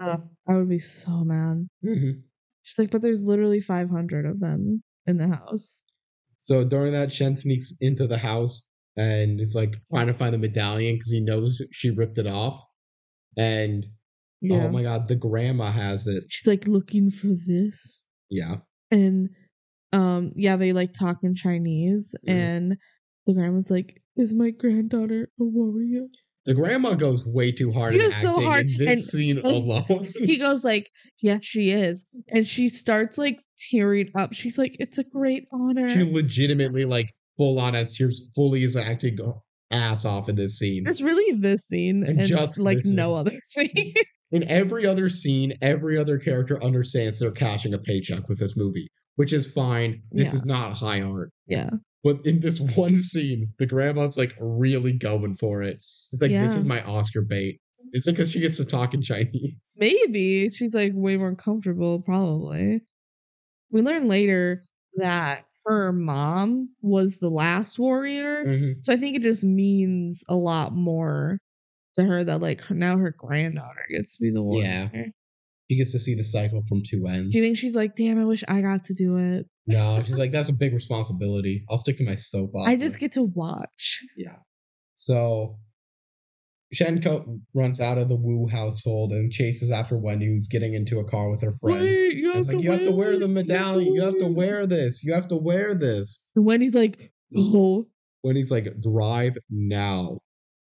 uh, I would be so mad. Mhm. She's like, "But there's literally 500 of them in the house." So during that, Shen sneaks into the house and it's like trying to find the medallion because he knows she ripped it off. And Yeah. oh my god, the grandma has it. She's like looking for this, Yeah. and um, yeah, they like talk in Chinese, Mhm. and the grandma's like, "Is my granddaughter a warrior?" The grandma goes way too hard He in goes so hard, in this and- scene <laughs> alone. he goes like, "Yes, she is," and she starts like tearing up. She's like, "It's a great honor." she legitimately like full on as tears fully is acting ass off in this scene. It's really this scene And and, just like no scene. other <laughs> scene. in every other scene, every other character understands they're cashing a paycheck with this movie, which is fine. This Yeah. is not high art. yeah. But in this <laughs> one scene, the grandma's like really going for it. It's like, this is my Oscar bait. It's because she gets to talk in Chinese. Maybe she's like way more comfortable, probably. We learn later that her mom was the last warrior. Mhm. So I think it just means a lot more to her that like now her granddaughter gets to be the warrior. Yeah. She gets to see the cycle from two ends. Do you think she's like, damn, I wish I got to do it? no, she's like, that's a big <laughs> responsibility. I'll stick to my soap opera. I just get to watch. Yeah. So Shenko runs out of the Wu household and chases after Wendy, who's getting into a car with her friends. Wait, you have, it's like, you have to wear the medallion. You have to wear this. You have to wear this. And Wendy's like, <gasps> oh, Wendy's like, drive now.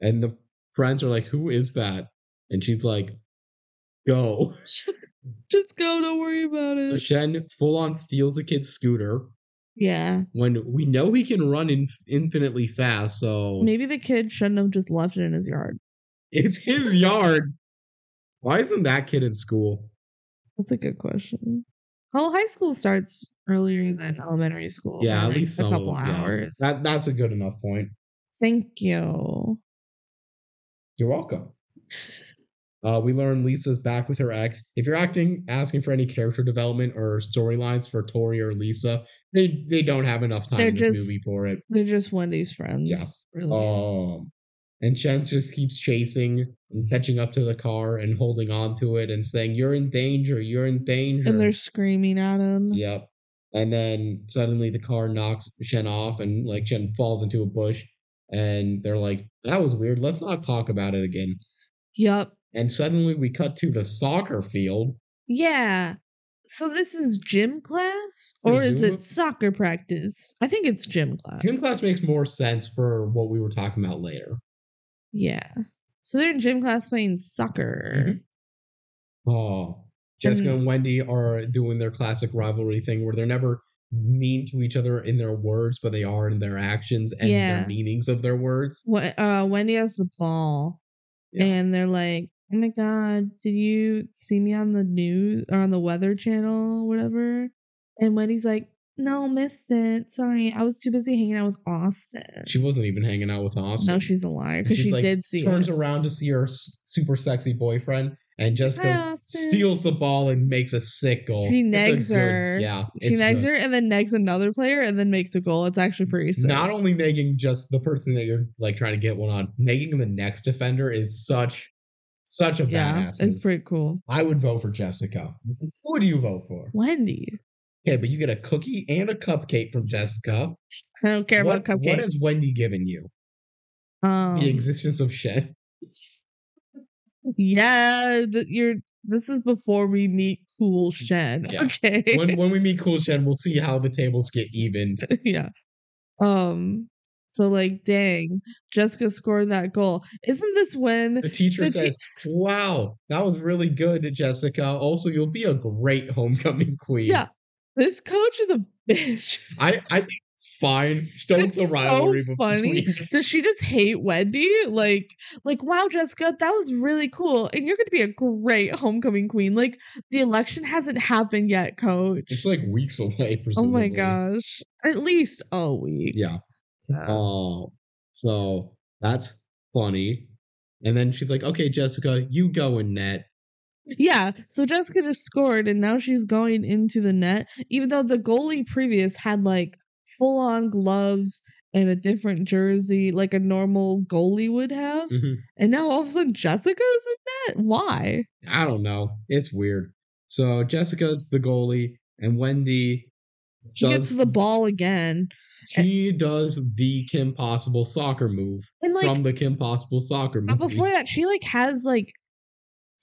And the friends are like, who is that? And she's like, go. <laughs> just go, don't worry about it. So. Shen full on steals a kid's scooter Yeah. when we know he can run in- infinitely fast. So Maybe the kid shouldn't have just left it in his yard. It's his yard. Why isn't that kid in school? That's a good question. Well, high school starts earlier than elementary school. Yeah, at like, least a couple of them, yeah. hours. That that's a good enough point. Thank you. You're welcome. Uh, we learn Lisa's back with her ex. If you're acting asking for any character development or storylines for Tori or Lisa, they they don't have enough time They're in this just- movie for it. They're just Wendy's friends. Yeah. Really. Um, and Chance just keeps chasing and catching up to the car and holding on to it and saying, "You're in danger. You're in danger." and they're screaming at him. Yep. And then suddenly the car knocks Shen off and like Shen falls into a bush and they're like, that was weird. Let's not talk about it again. Yep. And suddenly we cut to the soccer field. Yeah. So this is gym class or is it soccer practice? I think it's gym class. Gym class makes more sense for what we were talking about later. Yeah. So they're in gym class playing soccer. Oh. Jessica and Wendy are doing their classic rivalry thing where they're never mean to each other in their words, but they are in their actions and Yeah. their meanings of their words. Wh- uh, Wendy has the ball, Yeah. and they're like, "Oh my god, did you see me on the news or on the Weather Channel, whatever?" And Wendy's like, "No, missed it. Sorry, I was too busy hanging out with Austin." She wasn't even hanging out with Austin. no, she's a liar because she like, did see turns it. around to see her super sexy boyfriend, and Jessica Hi, steals the ball and makes a sick goal. She negs good- her. Yeah, She negs good. her and then negs another player and then makes a goal. It's actually pretty sick. Not only negging just the person that you're like trying to get one on, negging the next defender is such such a yeah, badass. it's pretty cool. I would vote for Jessica. Who do you vote for? Wendy. Okay, but you get a cookie and a cupcake from Jessica. I don't care what, about What cupcakes. has Wendy given you? um, the existence of Shen. yeah, th- you're. This is before we meet Cool Shen. Yeah. Okay. When when we <laughs> meet Cool Shen, we'll see how the tables get evened. yeah. Um. So like, dang, Jessica scored that goal. Isn't this when? The teacher The te- says, "Wow, that was really good, Jessica. Also, you'll be a great homecoming queen." Yeah, this coach is a bitch. <laughs> I I think it's fine. Stoke the so funny. between. Does she just hate Wendy? Like, like, wow, Jessica, that was really cool, and you're going to be a great homecoming queen. Like, the election hasn't happened yet, Coach. It's like weeks away. oh my gosh, at least a week. Yeah. Yeah. Oh, so that's funny. And then she's like, "Okay, Jessica, you go in net." Yeah, so Jessica just scored and now she's going into the net, even though the goalie previous had like full on gloves and a different jersey like a normal goalie would have. Mhm. And now all of a sudden Jessica's in net? Why? I don't know. It's weird. So Jessica's the goalie, and Wendy She gets the ball again. she does the Kim Possible soccer move And like from the Kim Possible soccer but before that, she like has like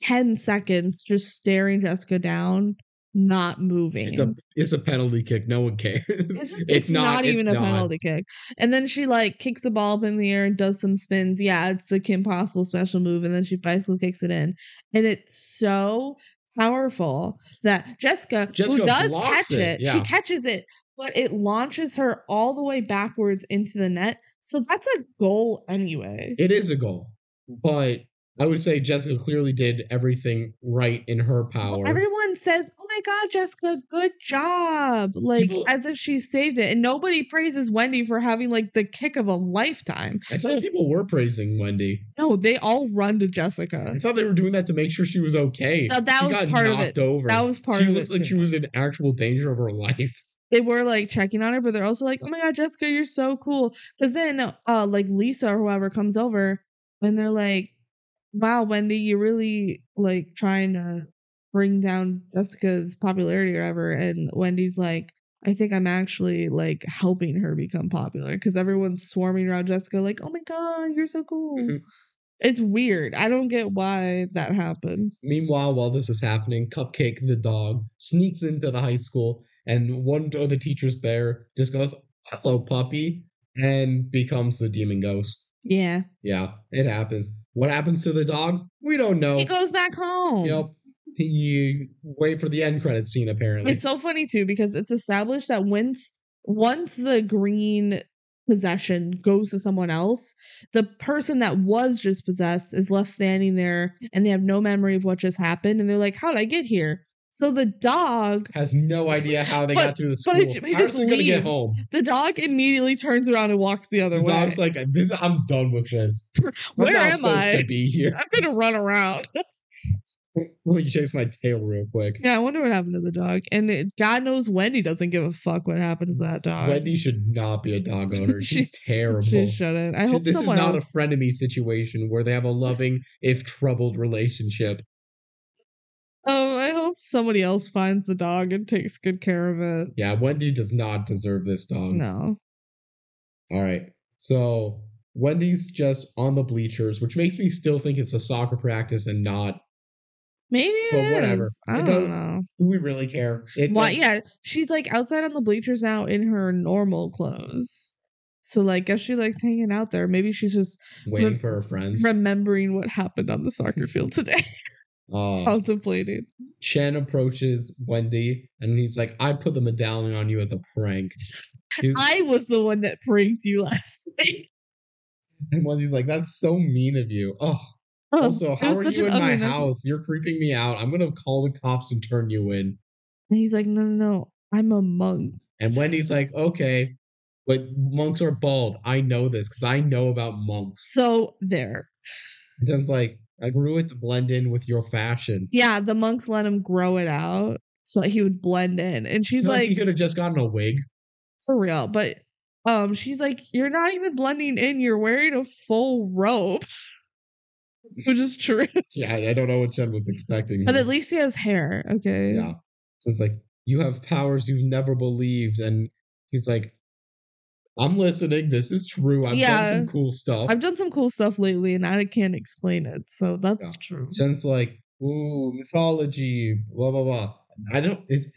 10 seconds just staring Jessica down, not moving. It's a it's a penalty kick. No one cares. <laughs> It's, it's, not, even it's a not. penalty kick. And then she like kicks the ball up in the air and does some spins. Yeah, it's the Kim Possible special move. And then she bicycle kicks it in. And it's so powerful that Jessica, Jessica who does catch it, it, yeah. she catches it, but it launches her all the way backwards into the net. So that's a goal anyway. It is a goal, but I would say Jessica clearly did everything right in her power. Everyone says, "Oh my god, Jessica, good job!" Like People- as if she saved it, and nobody praises Wendy for having like the kick of a lifetime. I thought people were praising Wendy. No, they all run to Jessica. I thought they were doing that to make sure she was okay. No, that she was part of it. Over. That was part she of looked it. like too. she was in actual danger of her life. they were like checking on her, but they're also like, "Oh my god, Jessica, you're so cool." Because then, uh, like Lisa or whoever comes over, and they're like, "Wow, Wendy, you're really like trying to bring down Jessica's popularity or whatever." And Wendy's like, "I think I'm actually like helping her become popular because everyone's swarming around Jessica, like, oh my god, you're so cool." Mhm. It's weird. I don't get why that happened. Meanwhile, while this is happening, Cupcake the dog sneaks into the high school, and one of the teachers there just goes, "Hello, puppy," and becomes the demon ghost. Yeah, Yeah, it happens. What happens to the dog? We don't know. he goes back home. Yep. You wait for the end credit scene. Apparently, It's so funny too because it's established that once once the green possession goes to someone else, the person that was just possessed is left standing there and they have no memory of what just happened and they're like, "How did I get here?" So the dog, has no idea how they But- got through the school. but it- he just gonna get home? the dog immediately turns around and walks the other The way. dog's like, this, I'm done with this. <laughs> I'm Where am supposed I? To be here. I'm gonna run around. <laughs> Let me chase my tail real quick. Yeah, I wonder what happened to the dog. And it, God knows Wendy doesn't give a fuck what happens to that dog. Wendy should not be a dog <laughs> owner. She- She's terrible. She shouldn't. I She- hope this is not else. a frenemy situation where they have a loving, if troubled, relationship. Oh, I hope somebody else finds the dog and takes good care of it. Yeah, Wendy does not deserve this dog. No. All right. So Wendy's just on the bleachers, which makes me still think it's a soccer practice and not. Maybe it But is. whatever. I It don't know. Do we really care? It Why? does- Yeah, she's like outside on the bleachers now in her normal clothes. So like, guess she likes hanging out there. Maybe she's just Waiting Rem- for her friends. remembering what happened on the soccer field today, <laughs> Uh, contemplating. Shen approaches Wendy and he's like, I put the medallion on you as a prank. He's- <laughs> I was the one that pranked you last <laughs> night. and Wendy's like, That's so mean of you. Oh, Oh, also, how are you in my night. house? You're creeping me out. I'm going to call the cops and turn you in. And he's like, no, no, no, I'm a monk. And Wendy's like, Okay, but monks are bald. I know this because I know about monks. So there. Shen's like, I grew it to blend in with your fashion. Yeah, the monks let him grow it out so that he would blend in. And she's like, like, he could have just gotten a wig. for real. But um, she's like, you're not even blending in. You're wearing a full robe, <laughs> which is true. Yeah, I don't know what Shen was expecting. But at least he has hair. Okay. yeah. So it's like you have powers you've never believed, and he's like, "I'm listening. This is true. I've Yeah. done some cool stuff." I've done some cool stuff lately, and I can't explain it. So that's Yeah. true. Shen's like, "Ooh, mythology, blah blah blah." I don't. Is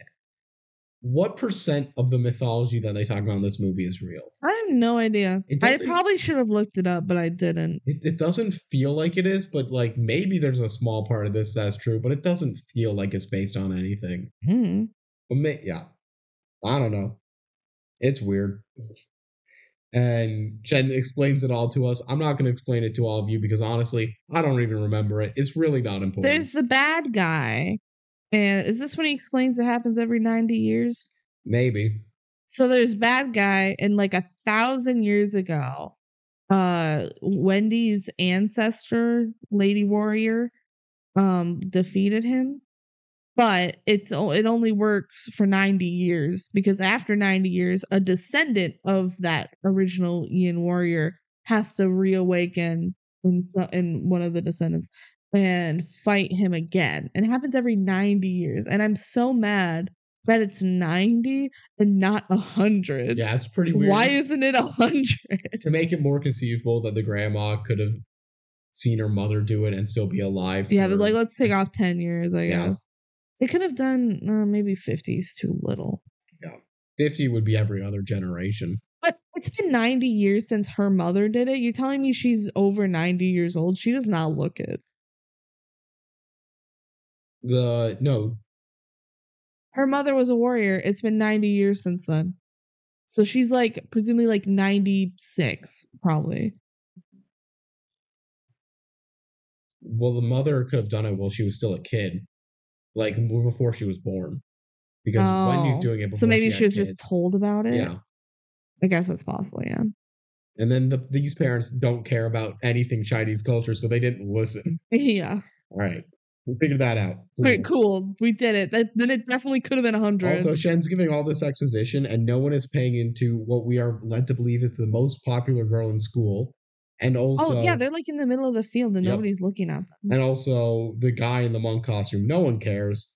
what percent of the mythology that they talk about in this movie is real? I have no idea. I probably should have looked it up, but I didn't. It, it doesn't feel like it is, but like maybe there's a small part of this that's true, but it doesn't feel like it's based on anything. Hmm. But may, yeah, I don't know. It's weird. And Shen explains it all to us. I'm not going to explain it to all of you because honestly, I don't even remember it. It's really not important. There's the bad guy. And is this when he explains it happens every 90 years? maybe. So there's bad guy, and like a thousand years ago, uh Wendy's ancestor, Lady Warrior, um, defeated him. But it's it only works for 90 years because after 90 years, a descendant of that original Yin Warrior has to reawaken in so, in one of the descendants and fight him again. And it happens every 90 years. And I'm so mad that it's 90 and not 100. Yeah, it's pretty weird. Why isn't it 100? to make it more conceivable that the grandma could have seen her mother do it and still be alive? Yeah, but like let's take off 10 years, I Yeah. guess. They could have done uh, maybe 50s too little. Yeah. 50 would be every other generation. But it's been 90 years since her mother did it. You're telling me she's over 90 years old? She does not look it. The no, Her mother was a warrior. It's been 90 years since then. So she's like presumably like 96 probably. well, the mother could have done it while she was still a kid, like before she was born, because Wendy's Oh, doing it. Before So maybe she, she was just told about it. yeah. I guess that's possible, yeah. And then the, these parents don't care about anything Chinese culture, so they didn't listen. <laughs> Yeah. All right, we figured that out. Great, cool. We did it. That, then it definitely could have been 100. Also, Shen's giving all this exposition, and no one is paying into what we are led to believe is the most popular girl in school, and also, oh, yeah, they're like in the middle of the field and Yep. nobody's looking at them. and also the guy in the monk costume. No one cares.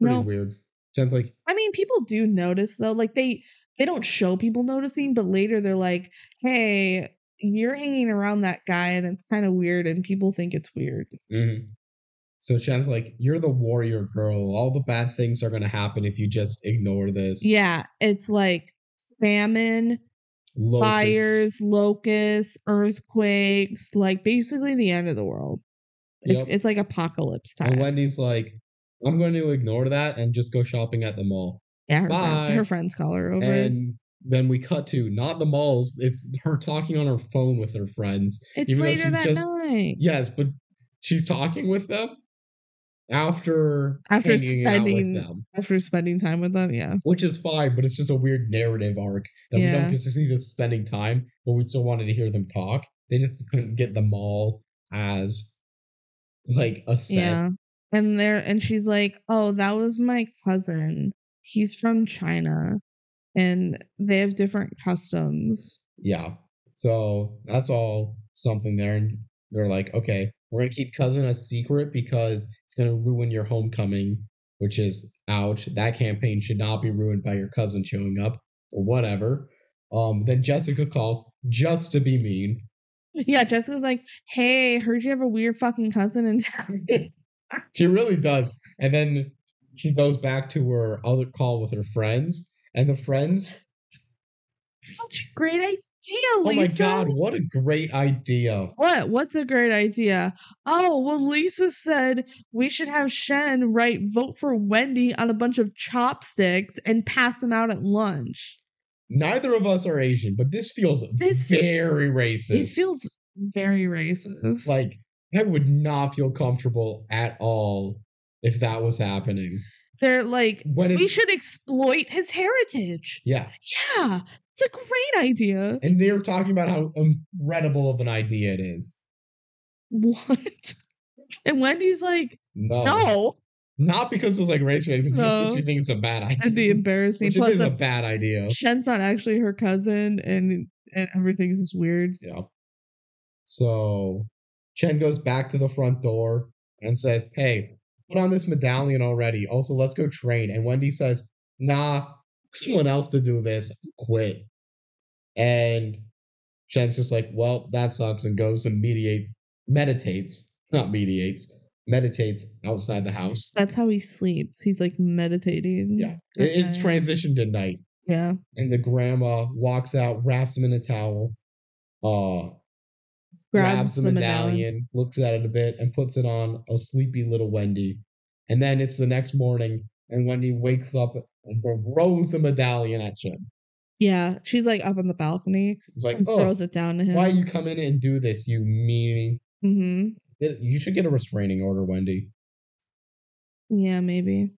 Pretty No. weird. Shen's like, I mean, people do notice though. Like they they don't show people noticing, but later they're like, "Hey, you're hanging around that guy, and it's kind of weird, and people think it's weird." mhm. so Shen's like, you're the warrior girl. All the bad things are gonna happen if you just ignore this. Yeah, it's like famine, Fires, locusts, earthquakes, like basically the end of the world. It's Yep. it's like apocalypse time. And. Wendy's like, I'm going to ignore that and just go shopping at the mall. yeah, her, friend, her friends call her over. And then we cut to not the malls. It's her talking on her phone with her friends. It's later that just- night. Yes, but she's talking with them after After spending- with them, After spending time with them, yeah. which is fine. But it's just a weird narrative arc that we don't get to see this spending time, but we still wanted to hear them talk. They just couldn't get the mall as like a set. Yeah. and there and she's like, "Oh, that was my cousin. He's from China, and they have different customs." Yeah. So that's all something there. And they're like, okay, we're going to keep cousin a secret because it's going to ruin your homecoming, which is ouch. That campaign should not be ruined by your cousin showing up or whatever. Um, then Jessica calls just to be mean. Yeah, Jessica's like, "Hey, heard you have a weird fucking cousin in town." <laughs> she really does. And then she goes back to her other call with her friends, and the friends. Such a great idea, Oh my god, what a great idea! What? What's a great idea? Oh, well, Lisa said we should have Shen write vote for Wendy on a bunch of chopsticks and pass them out at lunch. Neither of us are Asian, but this feels This- very racist. It feels very racist. like I would not feel comfortable at all if that was happening. They're like, we should exploit his heritage. yeah, Yeah, it's a great idea. and they were talking about how incredible of an idea it is. What? <laughs> And Wendy's like, No, no, not because it's like race baiting, just because she thinks it's a bad idea. that'd be embarrassing. Which Plus, is a bad idea. Shen's not actually her cousin, and and everything is weird. Yeah. So Shen goes back to the front door and says, Hey, put on this medallion already. Also, let's go train. And Wendy says, Nah, someone else to do this. Quit. And Shen's just like, Well, that sucks, and goes and mediates, meditates, not mediates, meditates outside the house. That's how he sleeps. He's like meditating. Yeah. It- it's transitioned to night. Yeah. And the grandma walks out, wraps him in a towel, uh, Grabs, the, medallion. medallion, looks at it a bit, and puts it on a sleepy little Wendy. And then it's the next morning, and Wendy wakes up and throws the medallion at Shen. Yeah. She's like up on the balcony It's like, and oh, throws it down to him. why you come in and do this, you meanie? Mm-hmm. It- You should get a restraining order, Wendy. Yeah, maybe.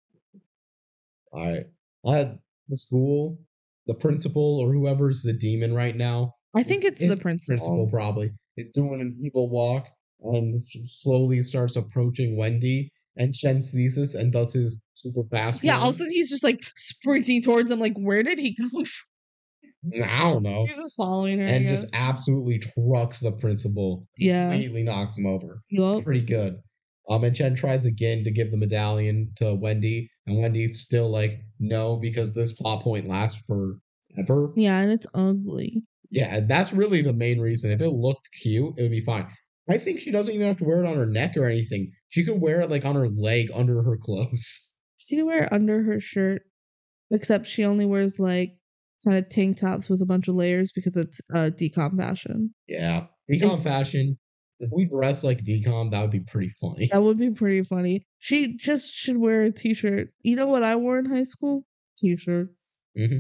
All right. At the school, the principal or whoever's the demon right now. I think it's, the principal. Principal probably. It's doing an evil walk and slowly starts approaching Wendy. And Shen sees this and does his super fast. Yeah, run. all of a sudden he's just like sprinting towards him. Like, where did he go? <laughs> From? I don't know. He's just following her. And just absolutely trucks the principal. yeah. Immediately knocks him over. Yup. Pretty good. Um, and Shen tries again to give the medallion to Wendy, and Wendy's still like, no, because this plot point lasts forever. Yeah, and it's ugly. Yeah, that's really the main reason. If it looked cute, it would be fine. I think she doesn't even have to wear it on her neck or anything. She could wear it like on her leg under her clothes. <laughs> She can wear it under her shirt, except she only wears like kind of tank tops with a bunch of layers because it's uh DCOM fashion. Yeah. DCOM fashion. If we dress like DCOM, that would be pretty funny. That would be pretty funny. She just should wear a t-shirt. You know what I wore in high school? T-shirts. hmm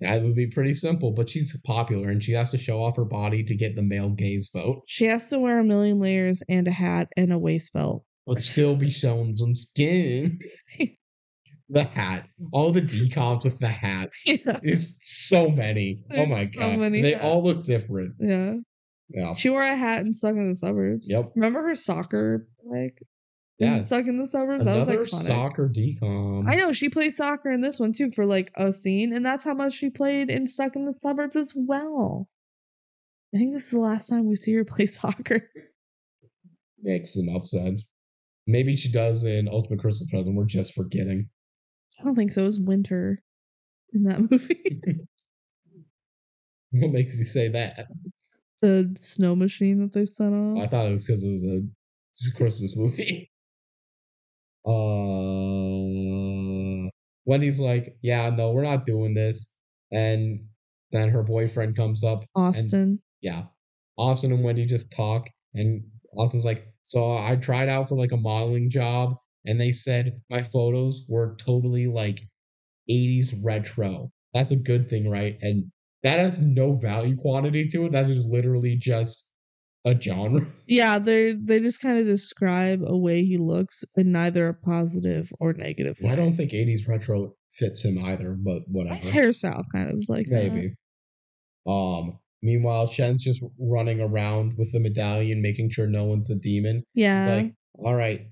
That would be pretty simple, but she's popular and she has to show off her body to get the male gaze vote, She has to wear a million layers and a hat and a waist belt. but still be showing some skin. <laughs> the hat. All the DCOMs with the hats. <laughs> yeah. It's so many. Oh There's oh my so god. they hats. all look different. Yeah. Yeah. She wore a hat and stuck in the suburbs. Yep. Remember her soccer like Yeah. stuck in the suburbs? That was Another iconic. soccer DCOM. I know she plays soccer in this one too for like a scene, and that's how much she played in Stuck in the Suburbs as well. I think this is the last time we see her <laughs> play soccer. Makes enough sense. Maybe she does in Ultimate Christmas Present. We're just forgetting. I don't think so. It was winter in that <laughs> movie. <laughs> What makes you say that? the snow machine that they sent off. I thought it was because it was a Christmas movie. Uh, Wendy's like, yeah, no, we're not doing this. And then her boyfriend comes up. Austin. Yeah. Austin and Wendy just talk. And Austin's like, so I tried out for like a modeling job. And they said my photos were totally like 80s retro. That's a good thing, right? And that has no value quantity to it. That is literally just a genre. <laughs> yeah, they they just kind of describe a way he looks in neither a positive or negative way. I don't think 80s retro fits him either, but whatever. His hairstyle kind of is like that. Maybe. Um. Meanwhile, Shen's just running around with the medallion, making sure no one's a demon. Yeah. Like, all right,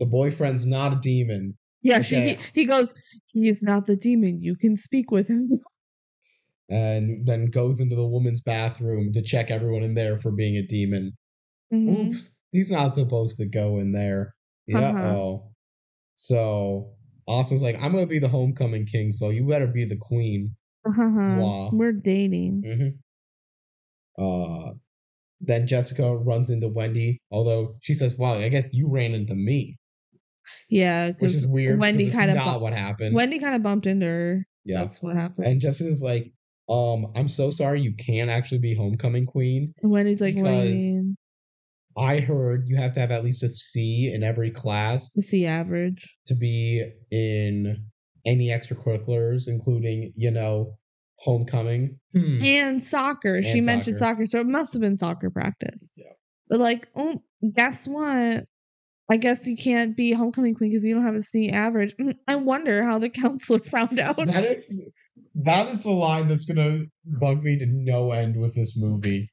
the boyfriend's not a demon. Yeah, <laughs> Okay. she, he, he goes, he's not the demon. You can speak with him. <laughs> And then goes into the woman's bathroom to check everyone in there for being a demon. Mhm. Oops, he's not supposed to go in there. Uh-huh. oh. So Austin's like, I'm gonna be the homecoming king, so you better be the queen. Uh-huh. Wow. We're dating. hmm Uh, then Jessica runs into Wendy, although she says, "Wow, I guess you ran into me," Yeah, which because is weird. Wendy kind of not bu- what happened. Wendy kind of bumped into her. yeah, That's what happened. and Jessica's like, "Um, I'm so sorry, you can't actually be homecoming queen. And Wendy's like, what do you mean? I heard you have to have at least a C in every class The C average. to be in any extracurriculars, including, you know, homecoming. Hmm. And soccer. she And mentioned soccer. soccer, so it must have been soccer practice. Yeah. But like, oh, guess what? I guess you can't be homecoming queen because you don't have a C average. Mm, I wonder how the <laughs> counselor found out. That is that is a line that's gonna bug me to no end with this movie.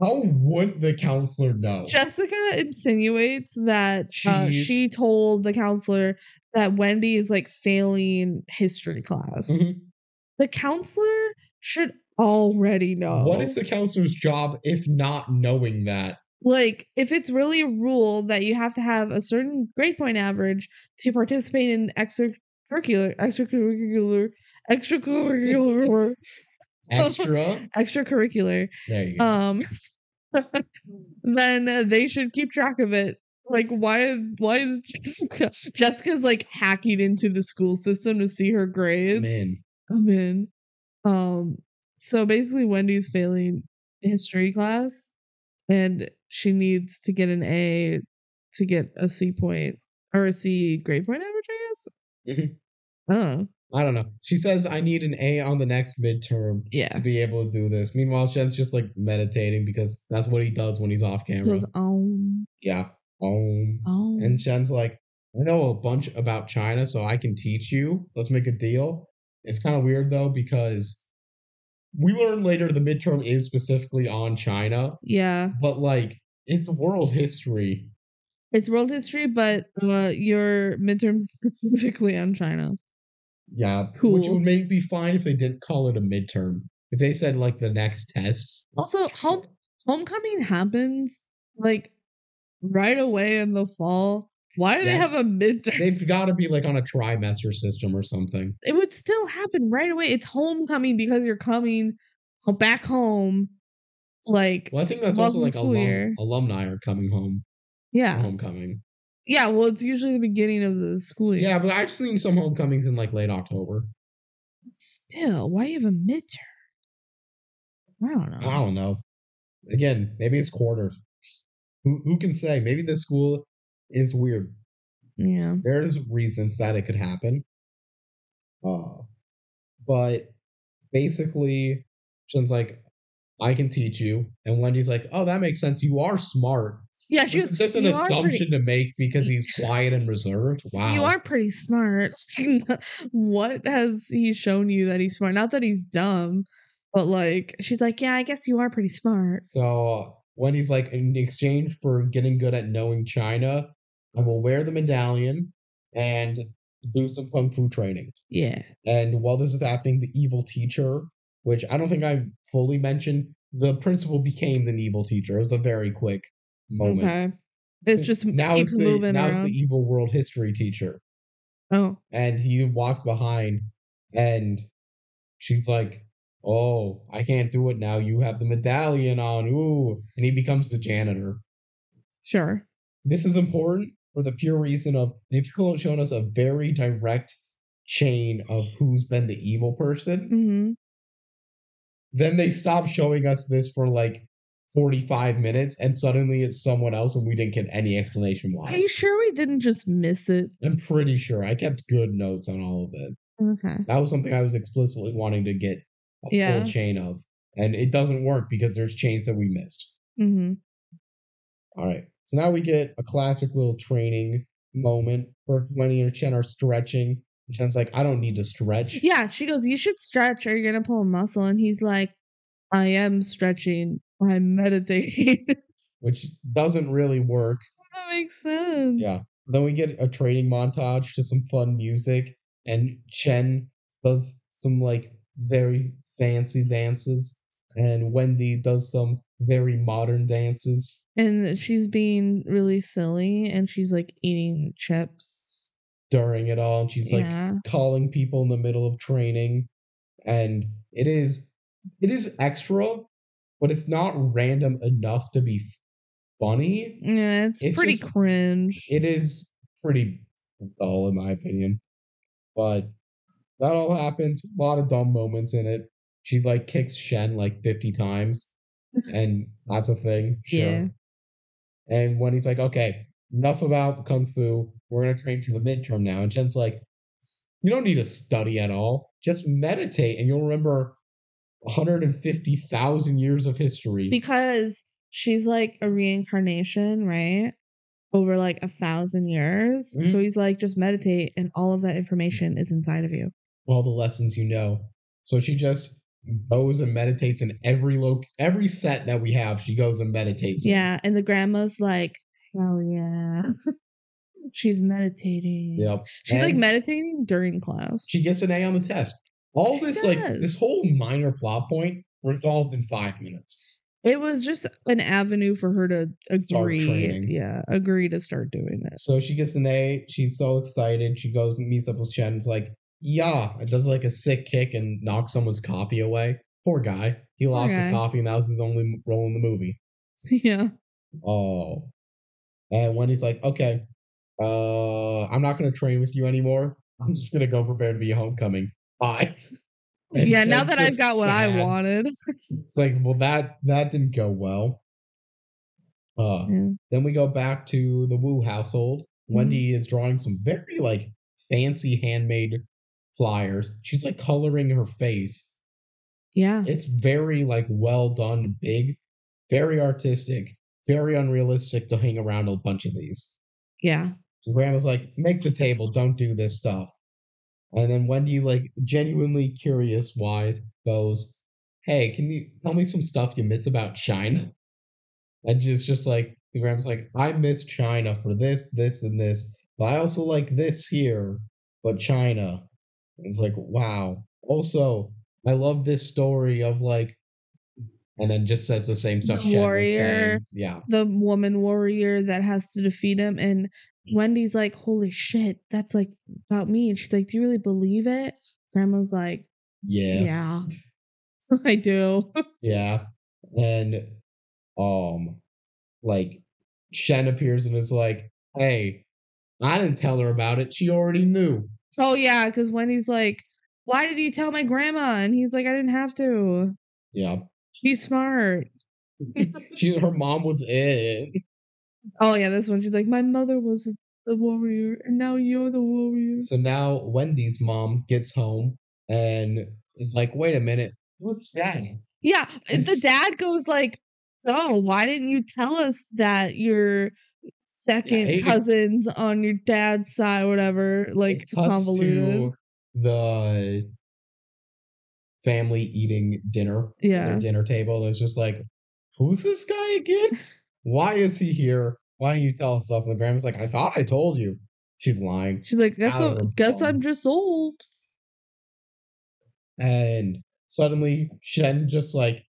How would the counselor know? Jessica insinuates that uh, she told the counselor that Wendy is like failing history class. Mhm. The counselor should already know. What is the counselor's job if not knowing that? like if it's really a rule that you have to have a certain grade point average to participate in extracurricular extracurricular extracurricular <laughs> Extra? extracurricular there you go. um <laughs> then they should keep track of it like why why is jessica <laughs> jessica's like hacking into the school system to see her grades Man. i'm in um so basically wendy's failing history class and she needs to get an a to get a c point or a c grade point average i guess Mhm. oh I don't know. She says I need an A on the next midterm yeah to be able to do this. Meanwhile, Shen's just like meditating because that's what he does when he's off camera. goes um yeah. Um. um And Shen's like, I know a bunch about China, so I can teach you. Let's make a deal. It's kind of weird though because we learn later the midterm is specifically on China, yeah but like it's world history. It's world history, but uh, your midterms specifically on China. Yeah, which would make me fine if they didn't call it a midterm. If they said like the next test. Also, home homecoming happens like right away in the fall. Why do they have a midterm? They've got to be like on a trimester system or something. It would still happen right away. It's homecoming because you're coming back home. Like, Well, I think that's also like alum- alumni are coming home. yeah, Homecoming. Yeah. Well, it's usually the beginning of the school year. Yeah, but I've seen some homecomings in like late October. Still, why you have a midterm? I don't know. I don't know. Again, maybe it's quarters. Who who can say? Maybe the school is weird. Yeah. There's reasons that it could happen. Uh but basically Shen's like, I can teach you. And Wendy's like, Oh, that makes sense. You are smart. Yeah, she This was just an "You are pretty- assumption to make because he's quiet and reserved. Wow. You are pretty smart. <laughs> what has he shown you that he's smart? Not that he's dumb, but like she's like, yeah, I guess you are pretty smart. So Wendy's like, in exchange for getting good at knowing China, I will wear the medallion and do some kung fu training. Yeah. And while this is happening, the evil teacher, which I don't think I fully mentioned, the principal became the evil teacher. It was a very quick moment. Okay. It just now keeps it's the moving now it's the evil world history teacher, oh, and he walks behind, and she's like, "Oh, I can't do it now. You have the medallion on." Ooh, and he becomes the janitor. sure. This is important for the pure reason of they've shown us a very direct chain of who's been the evil person. hmm Then they stop showing us this for like 45 minutes and suddenly it's someone else and we didn't get any explanation why. Are you sure we didn't just miss it? I'm pretty sure I kept good notes on all of it. Okay. That was something I was explicitly wanting to get a Yeah. full chain of. And it doesn't work because there's chains that we missed. hmm All right. So now we get a classic little training moment for he and Shen are stretching. And Shen's like, I don't need to stretch. Yeah, she goes, You should stretch or you're gonna pull a muscle. And he's like, I am stretching. I'm meditating. <laughs> Which doesn't really work. that makes sense. Yeah. then we get a training montage to some fun music, and Chen does some like very fancy dances, and Wendy does some very modern dances. And she's being really silly and she's like eating chips. During it all and she's like Yeah. calling people in the middle of training and it is it is extra but it's not random enough to be funny Yeah, it's, It's pretty just- cringe. it is pretty dull in my opinion but that all happens a lot of dumb moments in it she like kicks shen like 50 times <laughs> and that's a thing sure. Yeah. and when he's like okay enough about kung fu we're gonna train for the midterm now and shen's like you don't need to study at all just meditate and you'll remember 150000 years of history because she's like a reincarnation, right? Over like a thousand years. Mhm. So he's like, just meditate, and all of that information is inside of you. all the lessons you know. So she just goes and meditates in every lo- every set that we have. She goes and meditates. Yeah. And the grandma's like, hell yeah. <laughs> she's meditating. Yep. She's like meditating during class. she gets an A on the test. All She this like this whole minor plot point resolved in five minutes. It was just an avenue for her to agree. Yeah, agree to start doing it. So she gets an A. She's so excited. She goes and meets up with Shen. It's like, yeah, it does like a sick kick and knocks someone's coffee away. Poor guy. He lost guy. his coffee and that was his only role in the movie. <laughs> yeah. Oh. And when he's like, okay, uh, I'm not gonna train with you anymore. I'm just gonna go prepare to be a homecoming. Bye. And <laughs> yeah, now that I've got what I wanted. It's like, well, that that didn't go well. Uh Yeah. then we go back to the Wu household. Mm-hmm. Wendy is drawing some very like fancy handmade flyers. She's like coloring her face. Yeah. It's very like well done, big, very artistic, very unrealistic to hang around a bunch of these. Yeah. Grandma's like, make the table, don't do this stuff. And then Wendy, like, genuinely curious wise, goes, Hey, can you tell me some stuff you miss about China? And just just like the grandma's like, I miss China for this, this, and this. But I also like this here, but China. And it's like, wow. Also, I love this story of like and then just says the same stuff The warrior. Yeah. The woman warrior that has to defeat him. And Wendy's like, holy shit, that's like about me. And she's like, do you really believe it? Grandma's like, Yeah. yeah, <laughs> I do. Yeah. And um like Shen appears and is like, hey, I didn't tell her about it. She already knew. oh, yeah. Because Wendy's like, why did you tell my grandma? And he's like, I didn't have to. Yeah. She's smart. <laughs> She her mom was in. Oh, yeah. This one, she's like, my mother was the warrior. And now you're the warrior. So now Wendy's mom gets home and is like, wait a minute. What's that? Yeah, the dad goes like, "Oh, why didn't you tell us that your second it- cousins on your dad's side, whatever, like It convoluted?" to the family eating dinner. at Yeah, dinner table. It's just like, who's this guy again? <laughs> Why is he here? Why don't you tell us stuff? And the grandma's like, I thought I told you. She's lying. she's like, "Guess Out of her what? Guess I'm just old." And suddenly Shen just like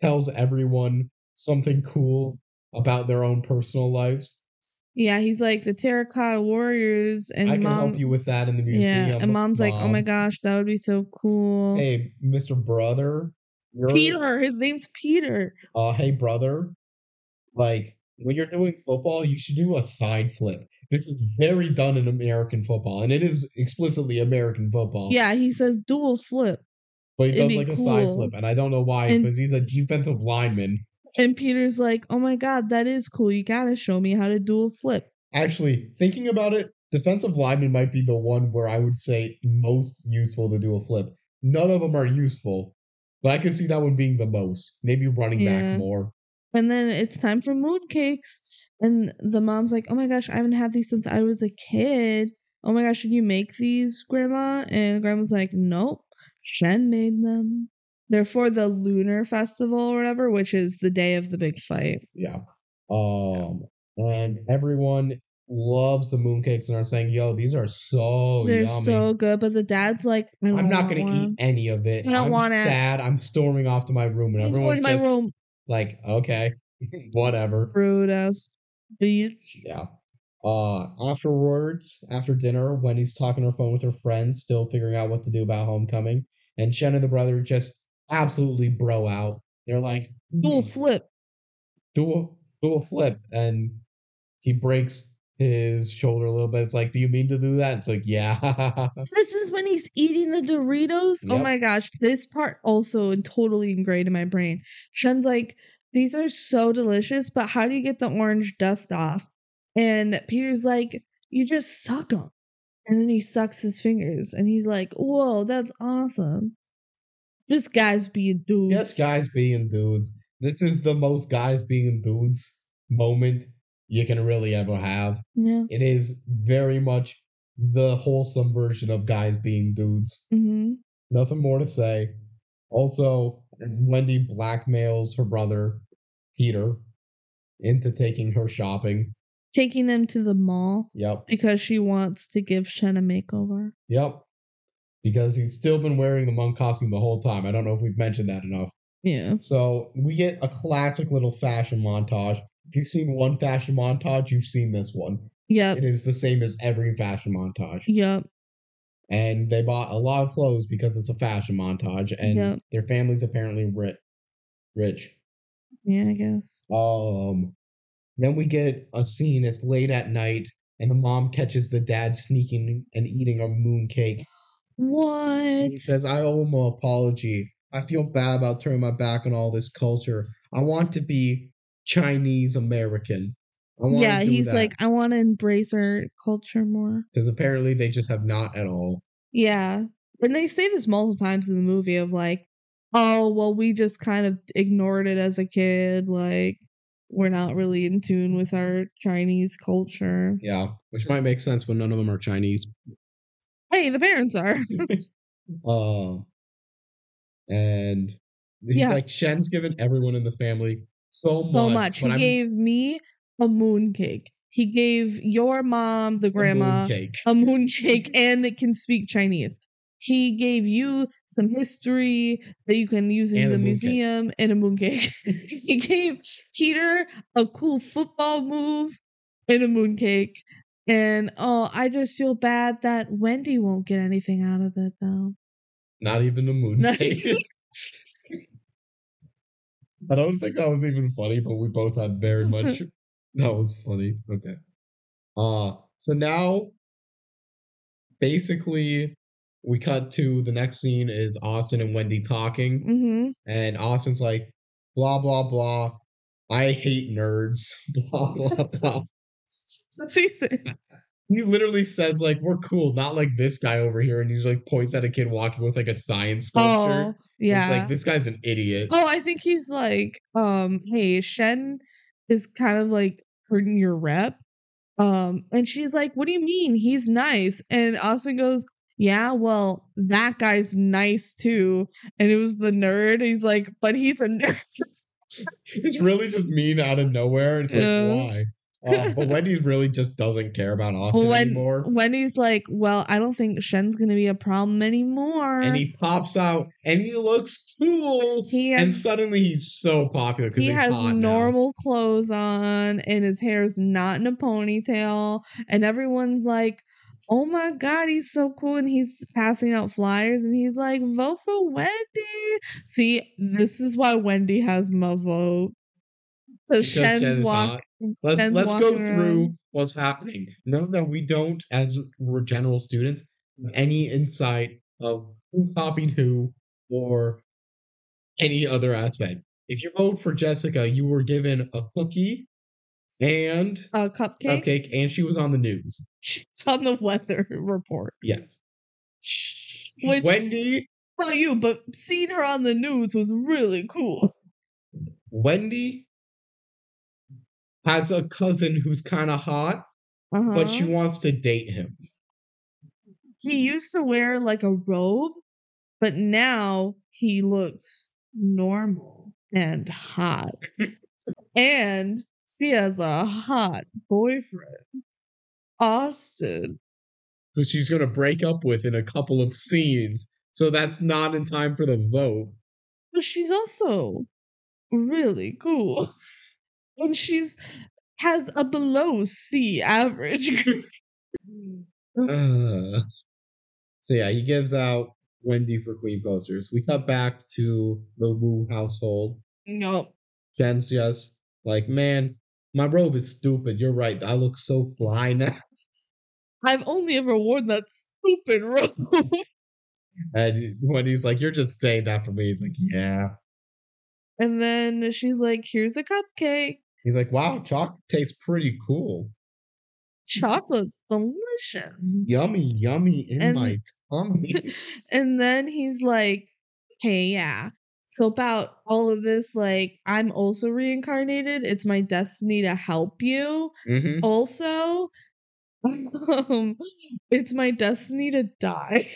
tells everyone something cool about their own personal lives. Yeah, he's like the terracotta warriors, and I can mom. help you with that in the museum. yeah, and mom's like, "Oh my gosh, that would be so cool." Hey, Mr. Brother. Peter, his name's Peter. uh, hey brother, like when you're doing football, you should do a side flip. This is very done in American football, and it is explicitly American football. Yeah, he says dual flip, but he it'd does like a side flip, and I don't know why because he's a defensive lineman. and Peter's like, "Oh my god, that is cool. You gotta show me how to dual flip." Actually, thinking about it, defensive lineman might be the one where I would say most useful to do a flip. None of them are useful, but I could see that one being the most. Maybe running Yeah. back more. And then it's time for mooncakes. And the mom's like, Oh my gosh, I haven't had these since I was a kid. Oh my gosh, did you make these, Grandma? And Grandma's like, Nope. Shen made them. They're for the Lunar Festival or whatever, which is the day of the big fight. Yeah. Um, and everyone loves the mooncakes and are saying, "Yo, these are so They're yummy." so good, but the dad's like, I'm not gonna one. eat any of it. I don't I'm want it. sad. I'm storming off to my room, and I'm everyone's to my room. Like, "Okay, <laughs> whatever." Rude ass bitch. Yeah. Uh, afterwards, after dinner, Wendy's talking on her phone with her friends, still figuring out what to do about homecoming, and Shen and the brother just absolutely bro out. They're like, Dual "Hmm, flip. do a flip and he breaks his shoulder a little bit. It's like, do you mean to do that? It's like, yeah. <laughs> This is when he's eating the Doritos. Oh my gosh. This part also totally ingrained in my brain. Shen's like, these are so delicious, but how do you get the orange dust off? And Peter's like, you just suck them. And then he sucks his fingers and he's like, whoa, that's awesome. Just guys being dudes. yes, guys being dudes. This is the most guys being dudes moment you can really ever have. Yeah. It is very much the wholesome version of guys being dudes. hmm Nothing more to say. Also, Wendy blackmails her brother, Peter, into taking her shopping. Taking them to the mall Yep. because she wants to give Shen a makeover. Yep. Because he's still been wearing the monk costume the whole time. I don't know if we've mentioned that enough. Yeah. So we get a classic little fashion montage. If you've seen one fashion montage, you've seen this one. Yep. It is the same as every fashion montage. Yep. And they bought a lot of clothes because it's a fashion montage, and Yep. their family's apparently rich. Rich. Yeah, I guess. Um, then we get a scene. It's late at night, and the mom catches the dad sneaking and eating a moon cake. What? He says, I owe him an apology. I feel bad about turning my back on all this culture. I want to be Chinese American. Yeah, he's that. like, I want to embrace our culture more. because apparently they just have not at all. Yeah. And they say this multiple times in the movie of like, oh, well, we just kind of ignored it as a kid. Like, we're not really in tune with our Chinese culture. Yeah, which might make sense when none of them are Chinese. Hey, the parents are. <laughs> Uh, and he's Yeah. like, Shen's given everyone in the family so, so much. much. He I'm gave me a mooncake. He gave your mom, the a grandma, mooncake. a <laughs> mooncake and it can speak Chinese. He gave you some history that you can use in And the museum and a mooncake. <laughs> <laughs> he gave Peter a cool football move and a mooncake. And oh, I just feel bad that Wendy won't get anything out of it though. Not even a mooncake. Even- I don't think that was even funny, but we both had very <laughs> much. that was funny. Okay. Uh, so now, basically, we cut to the next scene is Austin and Wendy talking. Mm-hmm. And Austin's like, blah, blah, blah. I hate nerds. <laughs> Blah, blah, blah. That's what he said. He literally says, like, we're cool, not like this guy over here. And he's like, points at a kid walking with like a science sculpture. Oh, yeah. It's like, this guy's an idiot. Oh, I think he's like, um, hey, Shen is kind of like hurting your rep. Um, and she's like, What do you mean? He's nice. And Austin goes, Yeah, well, that guy's nice too. And it was the nerd. He's like, But he's a <laughs> nerd. It's really just mean out of nowhere. It's like, why? Uh, but <laughs> Wendy really just doesn't care about Austin when anymore. Wendy's like, Well, I don't think Shen's gonna be a problem anymore. And he pops out and he looks cool. He and suddenly he's so popular because he has hot now. normal clothes on and his hair's not in a ponytail and everyone's like oh my god he's so cool and he's passing out flyers and he's like vote for wendy see this is why wendy has my vote so shen's Shen's walk. Let's Shen's let's go walking through around. what's happening. Know that we don't, as we're general students, have any insight of who copied who or any other aspect. If you vote for Jessica, you were given a cookie and uh cupcake cupcake, and she was on the news. it's on the weather report Yes. Which- Wendy, about you but seeing her on the news was really cool Wendy has a cousin who's kind of hot, uh-huh. but she wants to date him. he used to wear like a robe, but now he looks normal and hot. and she has a hot boyfriend. Austin. who she's going to break up with in a couple of scenes. So that's not in time for the vote. But she's also really cool. And she's has a below C average. <laughs> Uh, so yeah, he gives out Wendy for Queen posters. We cut back to the Wu household. no. Shen's just like, man, my robe is stupid. You're right. I look so fly now. <laughs> I've only ever worn that stupid robe. <laughs> And Wendy's like, you're just saying that for me. He's like, yeah. and then she's like, here's a cupcake. He's like, wow, chocolate tastes pretty cool. Chocolate's delicious. Yummy, yummy in And- my tummy. <laughs> and then he's like, hey, yeah. So about all of this, like, I'm also reincarnated. It's my destiny to help you. hmm Also, <laughs> um, it's my destiny to die.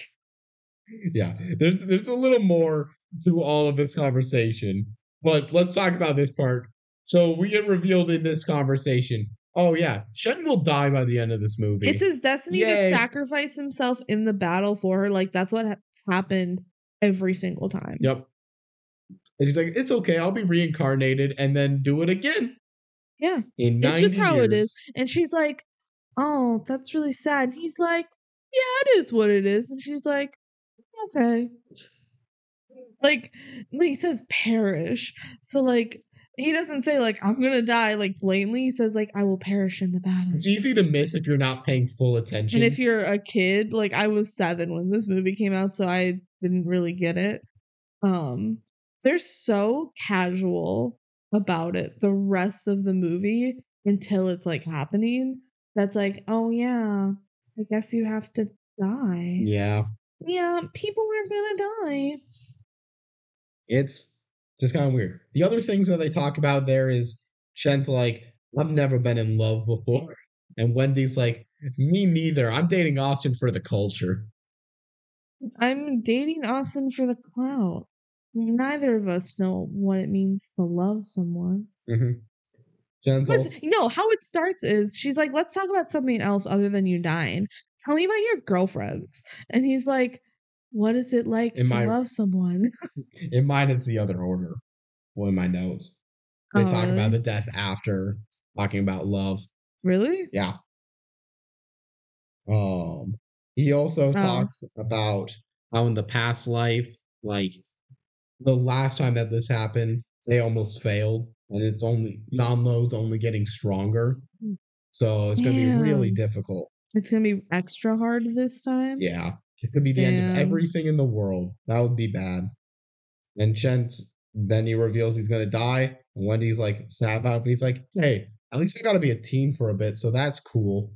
Yeah, there's there's a little more to all of this conversation, but let's talk about this part. So we get revealed in this conversation. Oh yeah, Shen will die by the end of this movie. It's his destiny Yay. to sacrifice himself in the battle for her. Like that's what has happened every single time. Yep. And he's like, it's okay, I'll be reincarnated and then do it again. Yeah. In It's just how it years. is. And she's like, "Oh, that's really sad." And he's like, "Yeah, it is what it is." And she's like, "Okay." Like when he says perish, so like he doesn't say like I'm gonna die like blatantly. He says like I will perish in the battle. It's easy to miss if you're not paying full attention. And if you're a kid, like I was seven when this movie came out, so I didn't really get it. Um, they're so casual about it the rest of the movie until it's like happening. That's like, oh yeah, I guess you have to die. yeah, Yeah, people are gonna die. it's just kind of weird. The other things that they talk about there is Shen's like, I've never been in love before. And Wendy's like, me neither. I'm dating Austin for the culture. I'm dating Austin for the clout. Neither of us know what it means to love someone. Mm-hmm. Shen's But also, no, how it starts is she's like, let's talk about something else other than you dying. Tell me about your girlfriends. And he's like, what is it like In to my- love someone? <laughs> in mine is the other order. Well, in my notes. They Oh, talk really? about the death after talking about love. Really? Yeah. Um he also Oh. talks about how in the past life, like the last time that this happened, they almost failed. And it's only Yan-Lo's only getting stronger. Hmm. So it's gonna be really difficult. It's gonna be extra hard this time. Yeah. It could be the end of everything in the world. That would be bad. And Shen's then he reveals he's gonna die. And Wendy's like snap out, but he's like, hey, at least I gotta be a teen for a bit, so that's cool.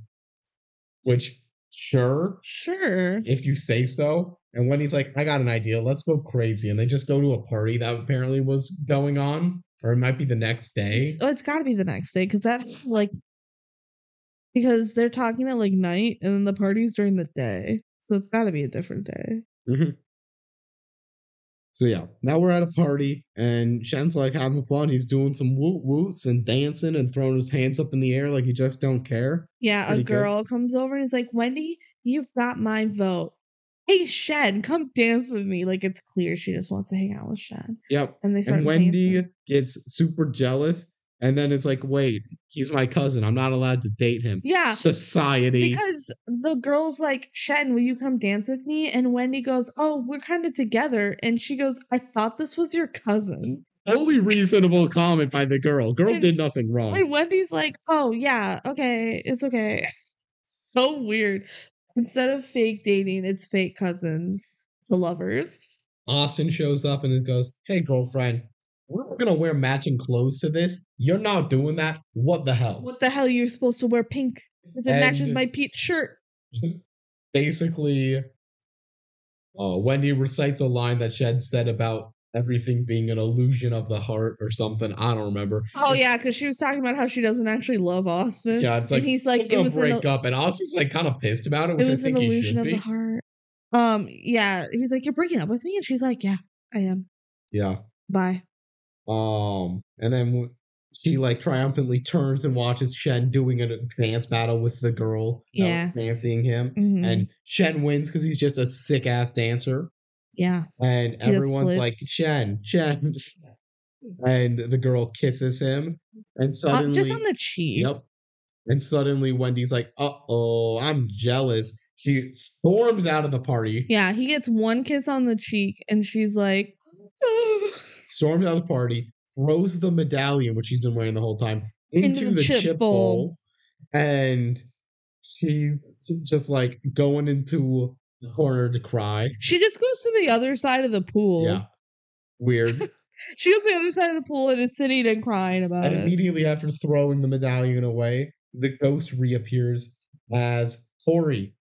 Which sure, Sure. if you say so. And Wendy's like, I got an idea, let's go crazy. And they just go to a party that apparently was going on. Or it might be the next day. It's, oh, it's got to be the next day because that like because they're talking at like night and then the party's during the day, so it's got to be a different day. Mhm. So yeah, now we're at a party and Shen's like having fun. He's doing some woot woots and dancing and throwing his hands up in the air like he just don't care. Yeah, Pretty a good. girl comes over and is like, Wendy, you've got my vote. Hey, Shen, come dance with me. Like it's clear she just wants to hang out with Shen. Yep. And they start And Wendy dancing. gets super jealous. And then it's like, wait, he's my cousin. I'm not allowed to date him. Yeah. Society. Because the girl's like, Shen, will you come dance with me? And Wendy goes, Oh, we're kind of together. And she goes, I thought this was your cousin. Only reasonable comment by the girl. Girl And- did nothing wrong. And Wendy's like, Oh, yeah, okay, it's okay. <laughs> So weird. Instead of fake dating, it's fake cousins to lovers. Austin shows up and goes, Hey, girlfriend, we're gonna wear matching clothes to this. You're not doing that. What the hell? What the hell? You're supposed to wear pink because it matches my peach shirt. <laughs> Basically, uh, Wendy recites a line that Shen said about everything being an illusion of the heart or something. I don't remember. Oh It's- yeah, because she was talking about how she doesn't actually love Austin. Yeah, it's like and he's like, it gonna was break il- up, and Austin's like kind of pissed about it, it was an illusion of be. the heart. Um, yeah, he's like, you're breaking up with me, and she's like, yeah, I am. Yeah. Bye. Um, and then she like triumphantly turns and watches Shen doing a dance battle with the girl that Yeah. was fancying him. Mhm. And Shen wins because he's just a sick ass dancer. yeah. And does everyone's like. Shen, Shen. And the girl kisses him. And Uh, suddenly just on the cheek. Yep. And suddenly Wendy's like, uh oh, I'm jealous. She storms out of the party, Yeah, he gets one kiss on the cheek, and she's like, storms out of the party, throws the medallion, which she's been wearing the whole time, into, the, chip, bowl. And she's just like going into the corner to cry. she just goes to the other side of the pool. Yeah. Weird. <laughs> She goes to the other side of the pool and is sitting and crying about and it. immediately after throwing the medallion away, the ghost reappears as Tori,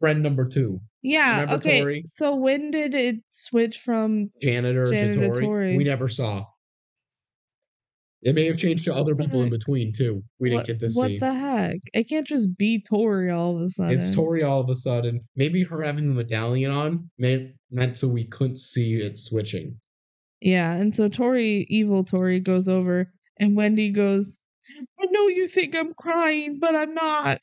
friend number two. Yeah, Remember okay. Tori? So when did it switch from janitor, Janitor to Tori, Tori. we never saw. It may have changed to other people in between too. We didn't get to what see. What the heck? It can't just be Tori all of a sudden. It's Tori all of a sudden. Maybe her having the medallion on meant so we couldn't see it switching. Yeah, and so Tori, evil Tori, goes over and Wendy goes, I know you think I'm crying, but I'm not.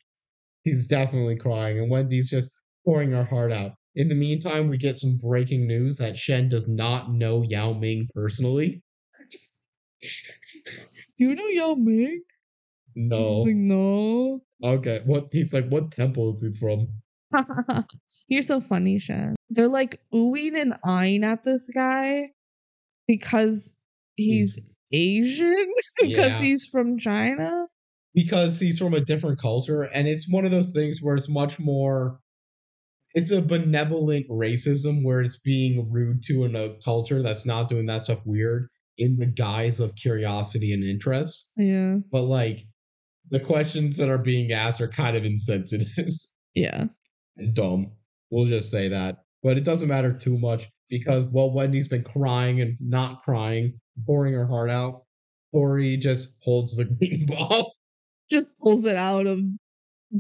He's definitely crying, and Wendy's just pouring her heart out. In the meantime, we get some breaking news that Shen does not know Yao Ming personally. Do you know Yao Ming? No. Like, no. Okay. What he's like, what temple is it from? <laughs> You're so funny, Shen. They're like oohing and eyeing at this guy because he's hmm. Asian, <laughs> because Yeah. he's from China. Because he's from a different culture and it's one of those things where it's much more it's a benevolent racism where it's being rude to in a culture that's not doing that stuff weird in the guise of curiosity and interest. Yeah. but like the questions that are being asked are kind of insensitive. <laughs> Yeah. and dumb. We'll just say that. But it doesn't matter too much because while wendy's been crying and not crying pouring her heart out Tori just holds the <laughs> green ball Just pulls it out of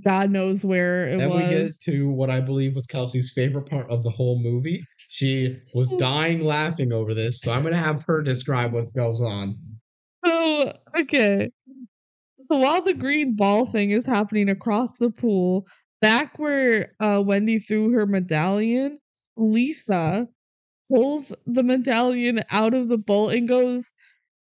God knows where it then was. we get to what I believe was Kelsey's favorite part of the whole movie. She was dying laughing over this, so I'm gonna have her describe what goes on. Oh, okay. So while the green ball thing is happening across the pool, back where uh, Wendy threw her medallion, Lisa pulls the medallion out of the bowl and goes,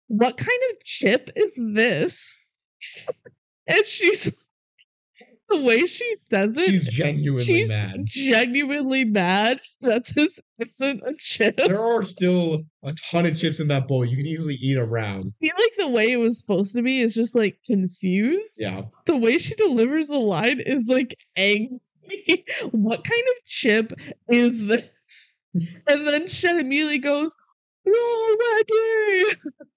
"What kind of chip is this?" <laughs> and she's <laughs> the way she says it. She's genuinely she's mad. genuinely mad that this isn't a chip. There are still a ton of chips in that bowl. You can easily eat around. I feel like the way it was supposed to be is just like confused. Yeah. The way she delivers the line is like angry. <laughs> what kind of chip is this? And then Shen immediately goes, No, Wendy! <laughs>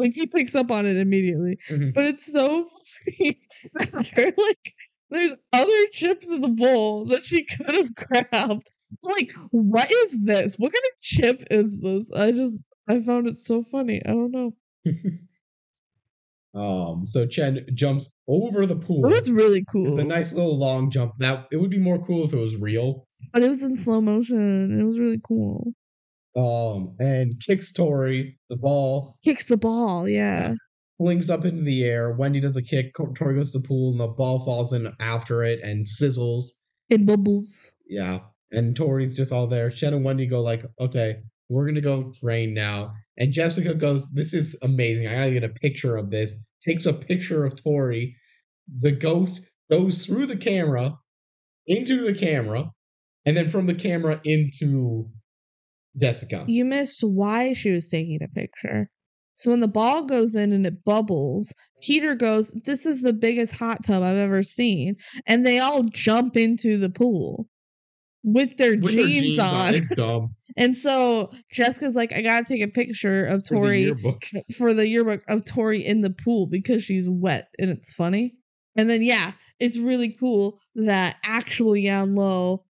like he picks up on it immediately. Mhm. But it's so funny. <laughs> like there's other chips in the bowl that she could have grabbed. Like, what is this? What kind of chip is this? I just I found it so funny. I don't know. <laughs> Um. So Shen jumps over the pool. It was really cool. It's a nice little long jump. That it would be more cool if it was real. But it was in slow motion. It was really cool. Um. And kicks Tori the ball Kicks the ball, yeah. flings up into the air. Wendy does a kick. Tori goes to the pool, and the ball falls in after it and sizzles. It bubbles. Yeah. And Tori's just all there. Shen and Wendy go like, okay, we're gonna go train now. And Jessica goes, this is amazing. I gotta get a picture of this. Takes a picture of Tori. The ghost goes through the camera, into the camera, and then from the camera into Jessica. You missed why she was taking a picture. So when the ball goes in and it bubbles, Peter goes, This is the biggest hot tub I've ever seen. And they all jump into the pool with their, With their jeans, on. It's dumb. <laughs> and so Jessica's like, I gotta take a picture of For the Tori <laughs> for the yearbook of Tori in the pool because she's wet and it's funny. And then yeah, it's really cool that actual Yan-Lo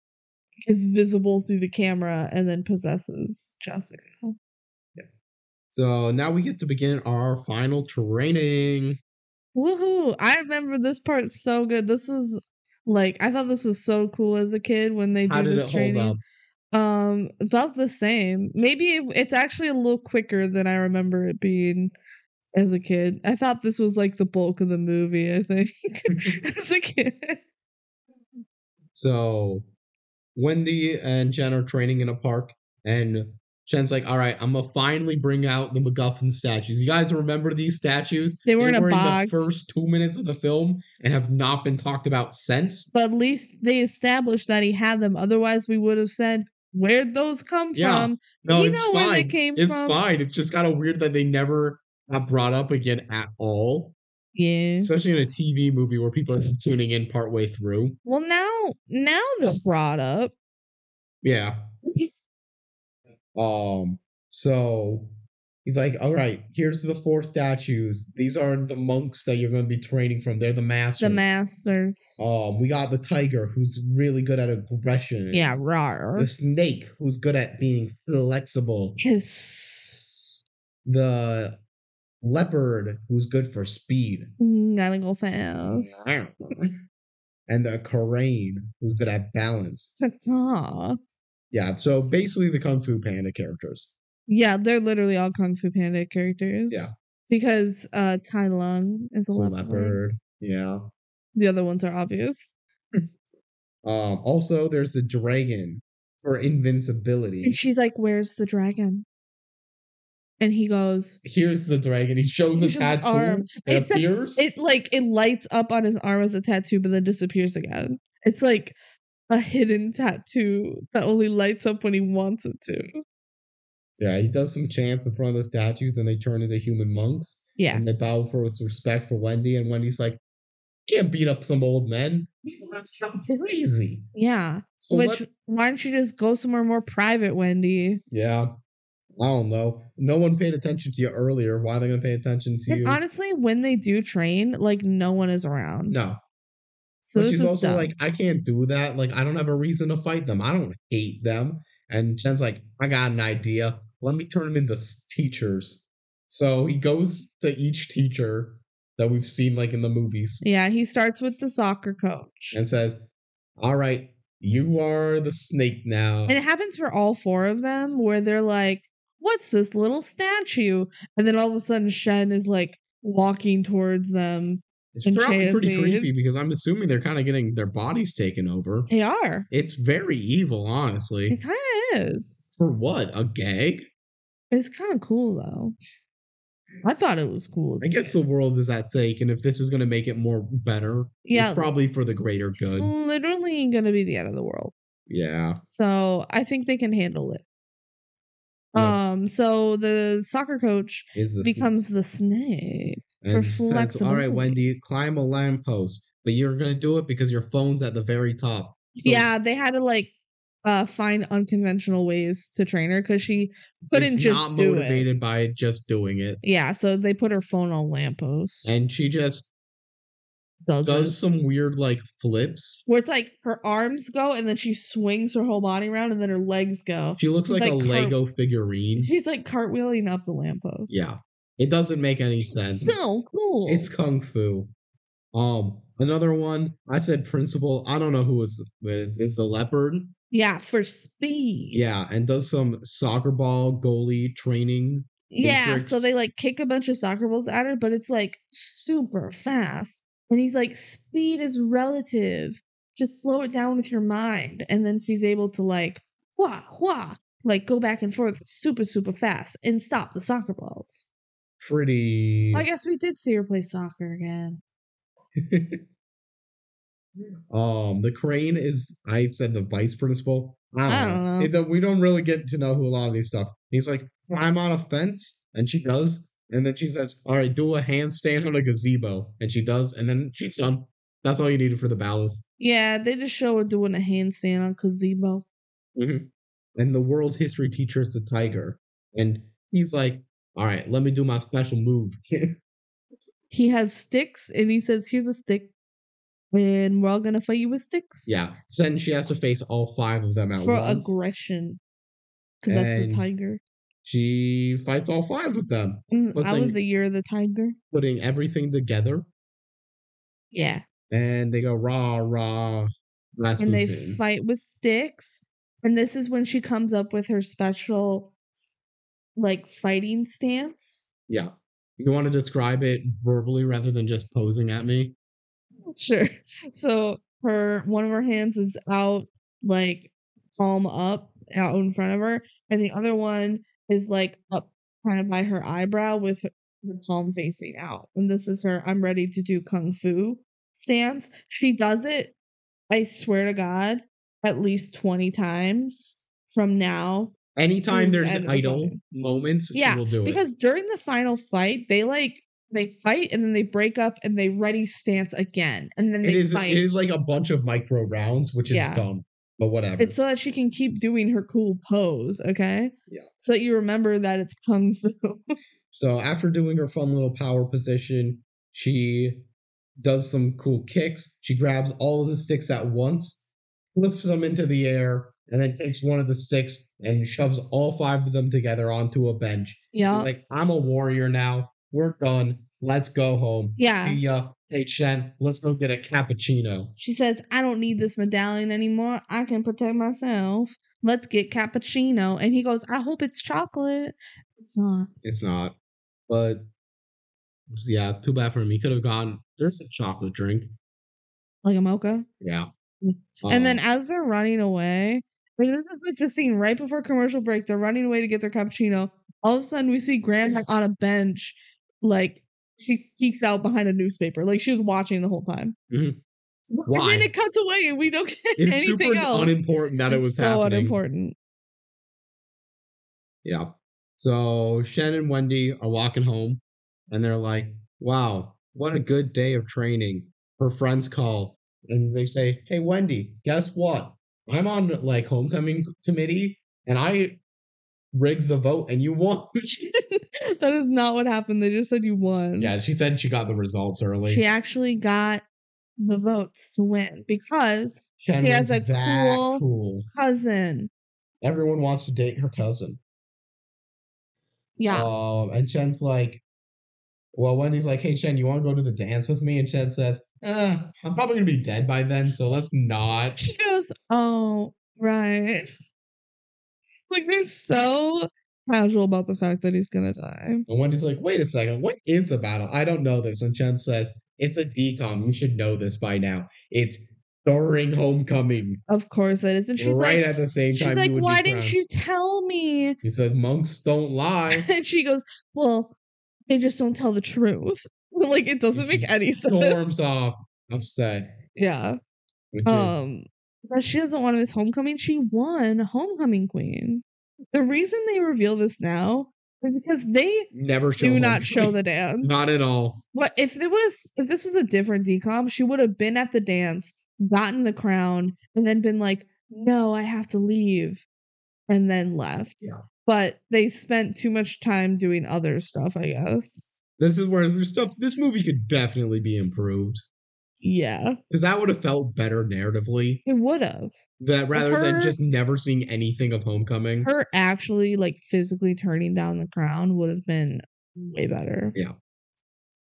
is visible through the camera and then possesses Jessica. Yeah. So now we get to begin our final training. Woohoo! I remember this part so good. This is like I thought this was so cool as a kid when they do did this training. Um, about the same. Maybe it- it's actually a little quicker than I remember it being. as a kid. I thought this was like the bulk of the movie, I think. <laughs> as a kid. <laughs> So Wendy and Shen are training in a park, and Shen's like, "All right, I'm gonna finally bring out the MacGuffin statues. You guys remember these statues? They were in a the box. first two minutes of the film and have not been talked about since. But at least they established that he had them. Otherwise, we would have said, Where'd those come Yeah. from? No, You it's know fine. where they came it's from. fine. It's just kind of weird that they never got brought up again at all, Yeah. especially in a TV movie where people are tuning in partway through. Well, now, now they're brought up. Yeah. Um. So he's like, "All right, here's the four statues. These are the monks that you're going to be training from. They're the masters. The masters. Um, we got the tiger, who's really good at aggression. Yeah, rawr. The snake, who's good at being flexible. Hiss. The leopard, who's good for speed. Gotta go fast. <laughs> And the crane, who's good at balance. Ta-ta. Yeah, so basically the Kung Fu Panda characters. Yeah, they're literally all Kung Fu Panda characters. Yeah. Because uh Tai Lung is a It's a leopard. leopard. Yeah. The other ones are obvious. <laughs> Um, also, there's the dragon for invincibility. And she's like, Where's the dragon? And he goes, Here's the dragon. He shows a his tattoo. arm. It appears. it like it lights up on his arm as a tattoo, but then disappears again. It's like a hidden tattoo that only lights up when he wants it to. yeah, he does some chants in front of the statues and they turn into human monks. Yeah. And they bow for with respect for Wendy. And Wendy's like, can't beat up some old men. People That's crazy. Yeah. So Which let- why don't you just go somewhere more private, Wendy? yeah. I don't know. No one paid attention to you earlier. Why are they going to pay attention to And you? honestly, when they do train, like no one is around. no. So but she's also dumb. like, I can't do that. Like, I don't have a reason to fight them. I don't hate them. And Shen's like, I got an idea. Let me turn them into teachers. So he goes to each teacher that we've seen, like in the movies, yeah, he starts with the soccer coach. and says, All right, you are the snake now. And it happens for all four of them where they're like, What's this little statue? And then all of a sudden Shen is like walking towards them. It's probably pretty creepy because I'm assuming they're kind of getting their bodies taken over. They are. It's very evil, honestly. It kind of is. For what? A gag? It's kind of cool though. I thought it was cool. I guess the world is at stake, and if this is going to make it more better, Yeah. it's probably for the greater It's good. literally gonna be the end of the world. Yeah. So I think they can handle it. Yeah. Um, so the soccer coach Is the becomes the snake. and for says, All right, flexibility." Wendy, climb a lamppost, but you're to do it because your phone's at the very top. So yeah, they had to like uh find unconventional ways to train her because she couldn't just not do it. motivated by just doing it, Yeah, so they put her phone on lamppost. and she just does, does some weird like flips. Where it's like her arms go and then she swings her whole body around and then her legs go. She looks like, like a car- Lego figurine. She's like cartwheeling up the lamppost. Yeah, it doesn't make any sense. So cool. It's kung fu. Um, another one. I said principal. I don't know who is is, is the leopard. yeah, for speed. Yeah, and does some soccer ball goalie training. Yeah, so they like kick a bunch of soccer balls at her, but it's like super fast. And he's like, speed is relative. Just slow it down with your mind. And then she's able to like, wha, wha, like go back and forth super, super fast and stop the soccer balls. Pretty. I guess we did see her play soccer again. <laughs> um, the crane is. I said the vice principal. I don't, I don't know. know. It- we don't really get to know who a lot of these stuff. He's like, climb on a fence, and she does. And then she says, "All right, do a handstand on a gazebo," and she does. And then she's done. That's all you needed for the ballast. Yeah, they just show her doing a handstand on Gazebo. hmm And the world history teacher is the tiger. And he's like, all right, let me do my special move. <laughs> He has sticks and he says, Here's a stick. And we're all gonna fight you with sticks. yeah. So then she has to face all five of them at For once. For aggression. Because that's the tiger. She fights all five of them, Mm, I was the year of the tiger. putting everything together. Yeah. And they go rah rah. And they fight with sticks. And this is when she comes up with her special like fighting stance. Yeah. You want to describe it verbally rather than just posing at me? Sure. <laughs> So her one of her hands is out like palm up out in front of her, and the other one is like up kind of by her eyebrow with her palm facing out. And this is her I'm ready to do kung fu stance. She does it, I swear to God, at least 20 times from now. Anytime there's the idle moments, Yeah, she will do it. Because during the final fight, they like they fight and then they break up and they ready stance again. And then they It is fight. it is like a bunch of micro rounds, which is Yeah. dumb. But whatever. It's so that she can keep doing her cool pose, okay? Yeah. So that you remember that it's kung fu. So after doing her fun little power position, she does some cool kicks. She grabs all of the sticks at once, flips them into the air, and then takes one of the sticks and shoves all five of them together onto a bench. Yeah. like, I'm a warrior now. We're done. Let's go home. Yeah. See ya. Hey Shen, let's go get a cappuccino. She says, I don't need this medallion anymore. I can protect myself. Let's get cappuccino. And he goes, I hope it's chocolate. It's not. It's not. But yeah, too bad for him. He could have gone. There's a chocolate drink. Like a mocha. Yeah. and then Um, as they're running away, like this is like the scene right before commercial break. They're running away to get their cappuccino. All of a sudden, we see Grandma on a bench, like she peeks out behind a newspaper, like she was watching the whole time. Mhm. And Why? then it cuts away, and we don't get anything. it's anything super else. unimportant that it was so happening. unimportant. Yeah. So Shen and Wendy are walking home and they're like, wow, what a good day of training. Her friends call and they say, hey, Wendy, guess what? I'm on like homecoming committee and I rigged the vote and you won. <laughs> <laughs> <laughs> that is not what happened. They just said you won. yeah, she said she got the results early. She actually got the votes to win because Shen she has a cool- cool. cousin. Everyone wants to date her cousin. Yeah. Um, and Shen's like, well, Wendy's like, hey, Shen, you want to go to the dance with me? And Shen says, eh, I'm probably going to be dead by then, so let's not. She goes, Oh, right. <laughs> Like they're so casual about the fact that he's gonna die. And Wendy's like, wait a second, what is the battle? I don't know this. And Shen says, it's a DCOM. You should know this by now. It's during homecoming, Of course it is. And she's right like, at the same she's time. like, you why didn't you tell me? He says, monks don't lie. <laughs> And she goes, Well, they just don't tell the truth. <laughs> like it doesn't She make any Storms sense. Storms off, upset. Yeah. Which is, Um but she doesn't want to miss homecoming. She won homecoming queen. The reason they reveal this now is because they never show do not show the <laughs> dance. Not at all. What if it was if this was a different DCOM, she would have been at the dance, gotten the crown, and then been like, No, I have to leave, and then left. Yeah. But they spent too much time doing other stuff, I guess. This is where there's stuff. This movie could definitely be improved Yeah. because that would have felt better narratively. It would have. That rather her- than just never seeing anything of Homecoming. Her actually like physically turning down the crown would have been way better. Yeah.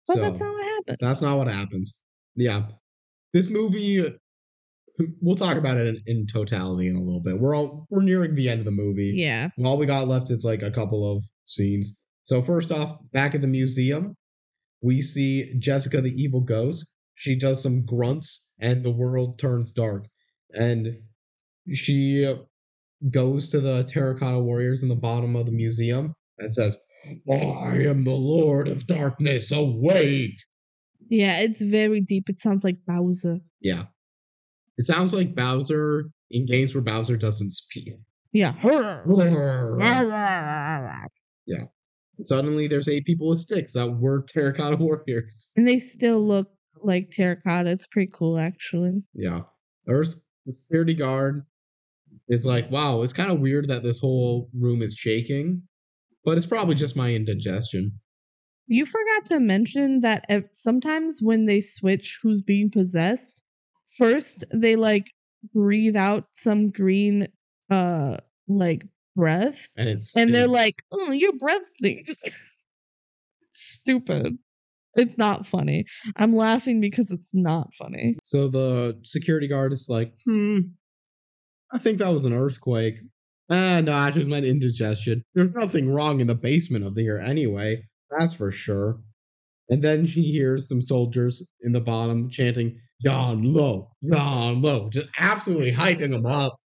But so that's not what happened. that's not what happens. Yeah, this movie. We'll talk about it in, in totality in a little bit. We're all we're nearing the end of the movie. Yeah. All we got left is like a couple of scenes. So first off, back at the museum, we see Jessica the evil ghost. She does some grunts and the world turns dark. And she uh, goes to the terracotta warriors in the bottom of the museum and says, I am the Lord of Darkness, awake. Yeah, it's very deep. It sounds like Bowser. Yeah. It sounds like Bowser in games where Bowser doesn't speak. Yeah. Yeah. Suddenly there's eight people with sticks that were terracotta <laughs> warriors. And they still look like terracotta. It's pretty cool, actually. Yeah. Earth security guard. It's like, wow, it's kind of weird that this whole room is shaking, but it's probably just my indigestion. You forgot to mention that sometimes when they switch who's being possessed, first they like breathe out some green, uh, like breath, And it's and they're like, "Oh, your breath stinks." <laughs> Stupid. It's not funny. I'm laughing because it's not funny. so the security guard is like, hmm, I think that was an earthquake. Ah, no, I just meant indigestion. There's nothing wrong in the basement of the here anyway. That's for sure. And then she hears some soldiers in the bottom chanting, Yan-Lo, Yon Lo, just absolutely hyping them up.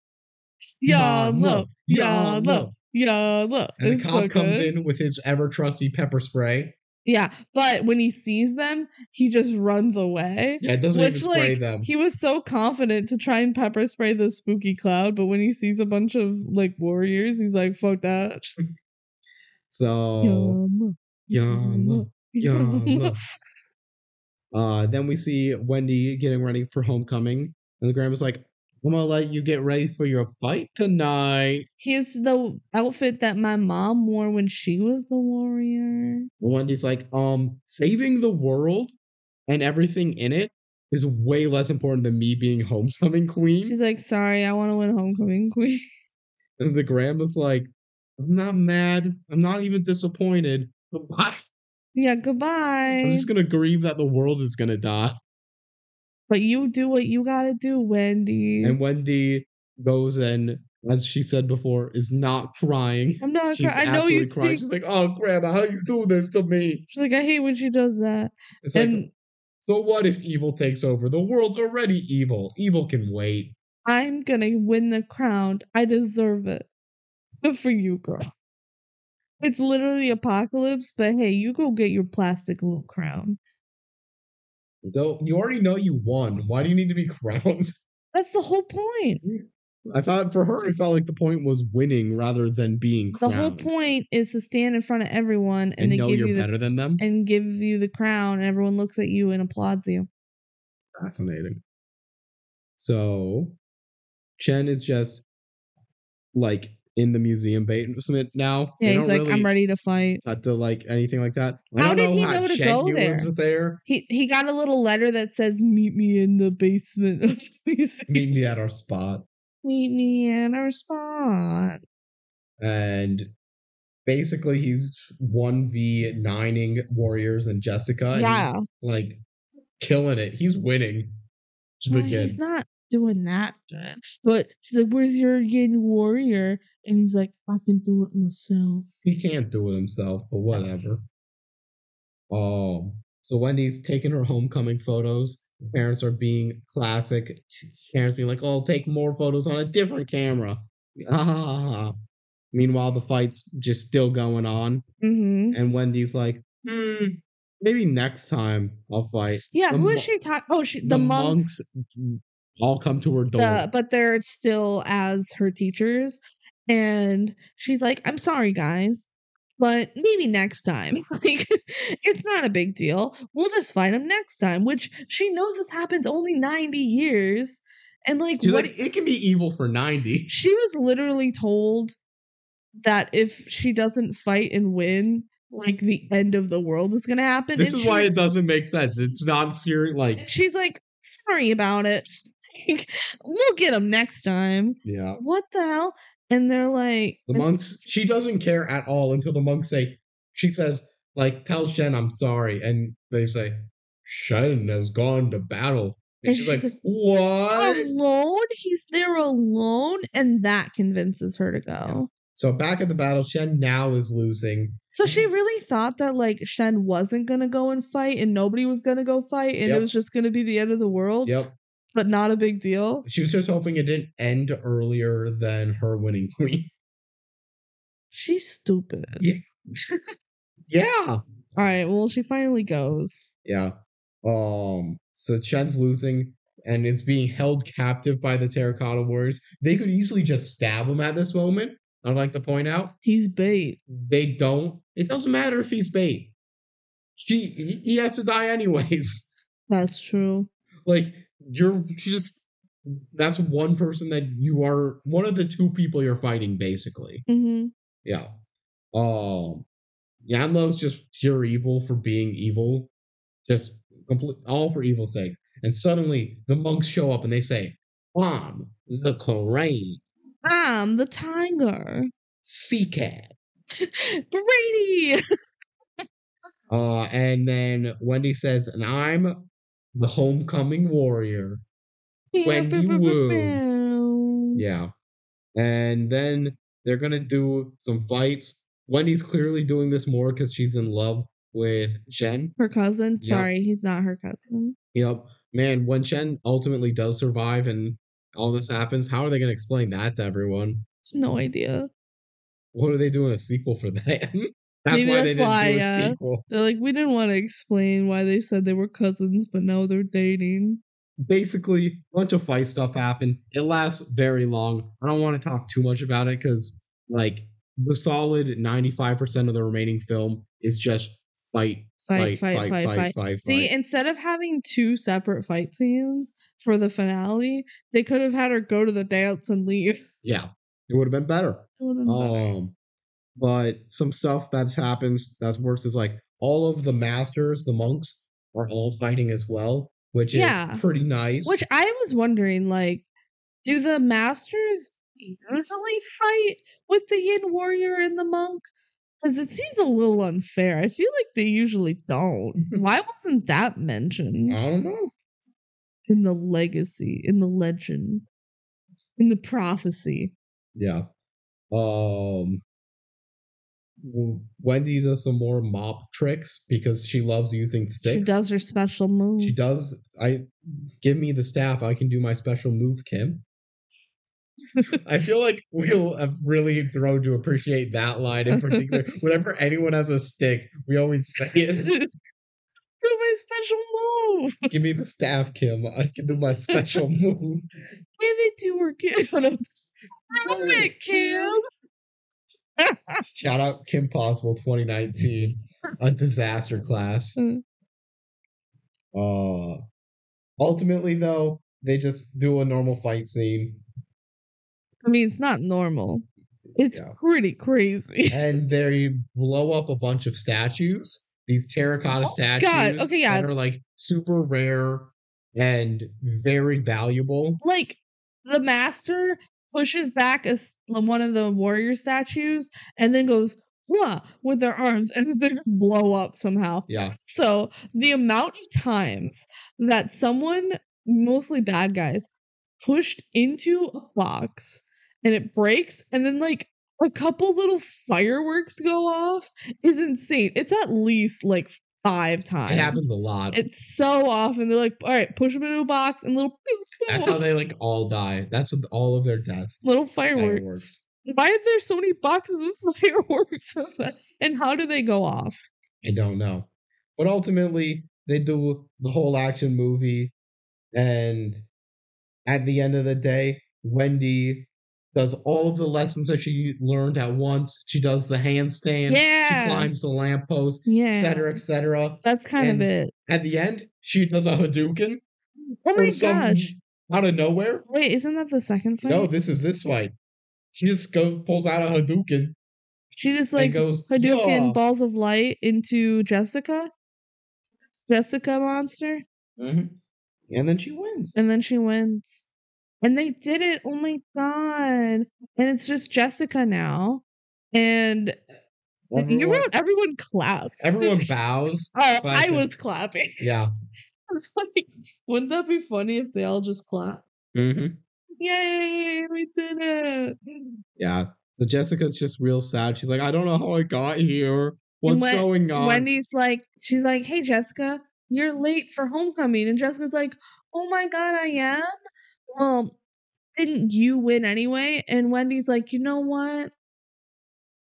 Yon yeah, Yon look, yeah, look. And the cop so comes in with his ever trusty pepper spray. Yeah, but when he sees them, he just runs away. Yeah, it doesn't Which, even spray like, them. he was so confident to try and pepper spray the spooky cloud, but when he sees a bunch of like warriors, he's like, "Fuck that." <laughs> So, Yum, Lo, yum. <laughs> Uh, then we see Wendy getting ready for homecoming, and the grandma's like, "I'm gonna let you get ready for your fight tonight." Here's the outfit that my mom wore when she was the warrior. Wendy's like, "Um, saving the world and everything in it is way less important than me being homecoming queen." She's like, "Sorry, I want to win homecoming queen." <laughs> and the grandma's like, "I'm not mad. I'm not even disappointed. Goodbye. yeah, goodbye. I'm just gonna grieve that the world is gonna die." But you do what you gotta do, Wendy. And Wendy goes and, as she said before, is not crying. I'm not. She's Cry- I know you crying. think. She's like, "Oh, grandma, how you do this to me?" She's like, I hate when she does that. It's like, and so what if evil takes over? The world's already evil. Evil can wait. I'm gonna win the crown. I deserve it. Good for you, girl. It's literally apocalypse, but hey, you go get your plastic little crown. Though you already know you won. Why do you need to be <laughs> crowned? That's the whole point. I thought for her, it felt like the point was winning rather than being The whole point is to stand in front of everyone and, and they know give you're you the better than them. and give you the crown, and everyone looks at you and applauds you. Fascinating. So, Shen is just like in the museum basement now. Yeah, They he's like, really I'm ready to fight. to like anything like that. I How did he how know to go there? there. He he got a little letter that says, "Meet me in the basement of the <laughs> museum. Meet me at our spot. Meet me at our spot." and basically he's 1v9ing warriors and jessica and Yeah, like killing it he's winning Well, he's not doing that good. But she's like, "Where's your yin warrior?" And he's like, "I can do it myself." he can't do it himself but whatever um so wendy's taking her homecoming photos parents are being classic parents being like oh take more photos on a different camera ah <laughs> meanwhile the fight's just still going on Mm-hmm. and wendy's like hmm maybe next time i'll fight Yeah, The who is mo- she talking? Oh, she the, monks. all come to her door. the, but they're still as her teachers, and she's like, "I'm sorry, guys." But maybe next time. <laughs> Like, it's not a big deal. We'll just fight him next time, which she knows this happens only 90 years. And like, what like, it can be evil for 90. she was literally told that if she doesn't fight and win, like the end of the world is gonna happen. This and is why it doesn't make sense. It's not scary. Like, she's like, sorry about it. <laughs> we'll get him next time. yeah. What the hell? And they're like, The monks, she doesn't care at all until the monks say, she says, like, tell Shen I'm sorry. And they say, Shen has gone to battle. And, And she's, she's like, like, what? alone? He's there alone? And that convinces her to go. So back at the battle, Shen now is losing. So she really thought that like Shen wasn't gonna go and fight and nobody was gonna go fight and Yep. it was just gonna be the end of the world, Yep. But not a big deal. She was just hoping it didn't end earlier than her winning queen. She's stupid. Yeah. Yeah. All right, well, she finally goes. Yeah. Um. So Shen's losing, and it's being held captive by the Terracotta Warriors. They could easily just stab him at this moment. I'd like to point out He's bait. they don't. It doesn't matter if he's bait. She he he has to die anyways. That's true. Like you're just. That's one person that you are. One of the two people you're fighting, basically. hmm Yeah. Um. Yan-Lo's just pure evil for being evil, just complete all for evil's sake. And suddenly the monks show up and they say, "I'm the Korean I'm the tiger. sea cat." <laughs> Brady. <laughs> Uh, and then Wendy says, "And I'm the homecoming warrior." Wendy Wu. Yeah. And then they're gonna do some fights. Wendy's clearly doing this more because she's in love with Shen. Her cousin. Yep. Sorry, he's not her cousin. Yep. Man, when Shen ultimately does survive and all this happens, how are they going to explain that to everyone? No idea. What are they doing a sequel for <laughs> that? That's Maybe why that's they didn't why, do a yeah. sequel. They're like, we didn't want to explain why they said they were cousins, but now they're dating. Basically, a bunch of fight stuff happened. It lasts very long. I don't want to talk too much about it because, like, the solid 95% of the remaining film is just fight, Fight, fight, fight, fight. fight, See, fight. instead of having two separate fight scenes for the finale, they could have had her go to the dance and leave. Yeah, it would have been better. It would've been better. Um, But some stuff that's happens that's worse is like all of the masters, the monks, are all fighting as well, which is pretty nice. Which I was wondering, like, do the masters usually fight with the Yin warrior and the monk? Because it seems a little unfair. I feel like they usually don't. <laughs> Why wasn't that mentioned I don't know. in the legacy, in the legend, in the prophecy? Yeah. Um. Wendy does some more mop tricks because she loves using sticks. She does her special move. She does. I give me the staff. I can do my special move, Kim. I feel like we'll have really grown to appreciate that line in particular. <laughs> Whenever anyone has a stick, we always say it. <laughs> do my special move. Give me the staff, Kim. I can do my special <laughs> move. Give it to her, Kim. Prove it, Kim. Shout out Kim Possible 2019, a disaster class. Mm. Uh, ultimately, though, they just do a normal fight scene. I mean, it's not normal. It's Yeah. pretty crazy. and <laughs> they blow up a bunch of statues. These terracotta Oh, statues God. Okay, yeah. that are like super rare and very valuable. like the master pushes back a one of the warrior statues and then goes Wah, with their arms and then they just blow up somehow. Yeah, So the amount of times that someone, mostly bad guys, pushed into a box and it breaks and then like a couple little fireworks go off is insane. It's at least like five times. it happens a lot. It's so often they're like, all right, push them into a box and little <laughs> That's how they like all die. That's all of their deaths. little fireworks. Fireworks. Why are there so many boxes with <laughs> fireworks? and how do they go off? I don't know. But ultimately, they do the whole action movie, and at the end of the day, Wendy does all of the lessons that she learned at once. She does the handstand. Yeah. She climbs the lamppost, Yeah, etc., etc. that's kind And of it. At the end, she does a Hadouken Oh my gosh! out of nowhere. Wait, isn't that the second fight? No, this is this fight. She just goes pulls out a Hadouken she just like goes Hadouken balls of light into Jessica. Jessica monster, Mhm. And then she wins. and then she wins. And they did it. Oh my god! And it's just Jessica now. And you Everyone- wrote everyone claps. Everyone <laughs> bows. Oh, I was clapping. <laughs> Yeah. It's funny. Wouldn't that be funny if they all just clap? Mm-hmm. Yay, we did it. <laughs> Yeah. So Jessica's just real sad. She's like, I don't know how I got here. What's Wen- going on? Wendy's like, she's like, hey, Jessica, you're late for homecoming. And Jessica's like, oh my God, I am? Well, didn't you win anyway? And Wendy's like, you know what?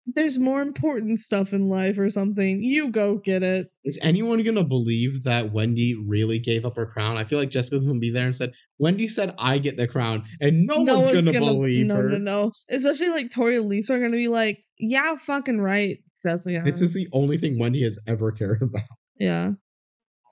There's more important stuff in life or something. You go get it. Is anyone gonna believe that Wendy really gave up her crown? I feel like Jessica's gonna be there and said, Wendy said I get the crown, and no, one's, gonna, believe no, her. No, no, Especially like Tori and Lisa are gonna be like, yeah, fucking right, Jessica. This is the only thing Wendy has ever cared <laughs> about. yeah.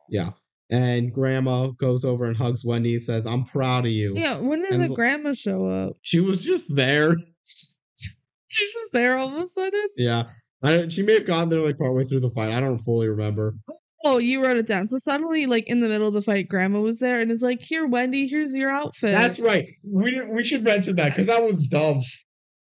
Yeah. And grandma goes over and hugs Wendy and says, I'm proud of you. Yeah. When did And the grandma show up? She was just there. <laughs> She's just there all of a sudden. Yeah. I don't, she may have gotten there like partway through the fight. I don't fully remember. Oh, oh, you wrote it down. So suddenly, like in the middle of the fight, Grandma was there and is like, "Here, Wendy, here's your outfit. That's right. We we should mention that because that was dumb.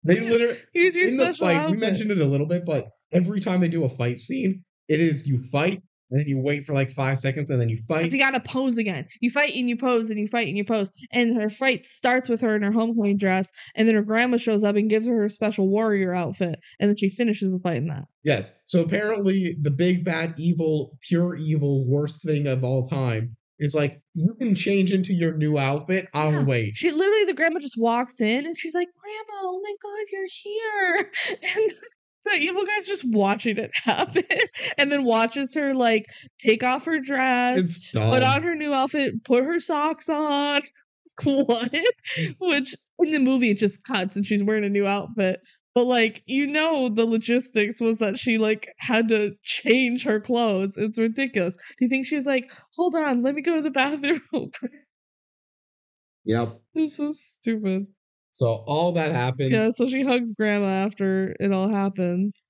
They <laughs> literally here's your in the special fight. outfit." We mentioned it a little bit, but every time they do a fight scene, it is you fight, and then you wait for like five seconds, and then you fight. you gotta pose again. You fight and you pose and you fight and you pose. And her fight starts with her in her homecoming dress, and then her grandma shows up and gives her her special warrior outfit, and then she finishes with fighting that. Yes. So apparently, the big bad evil, pure evil, worst thing of all time is like you can change into your new outfit. I'll Yeah. wait. She literally, the grandma just walks in and she's like, Grandma, oh my God, you're here. <laughs> And the evil guy's just watching it happen <laughs> and then watches her like take off her dress, put on her new outfit, put her socks on. <laughs> what? Which in the movie it just cuts and she's wearing a new outfit. But like, you know, the logistics was that she like had to change her clothes. It's ridiculous. Do you think she's like, hold on, let me go to the <laughs> bathroom? Yep. this is stupid. So all that happens. Yeah, so she hugs grandma after it all happens.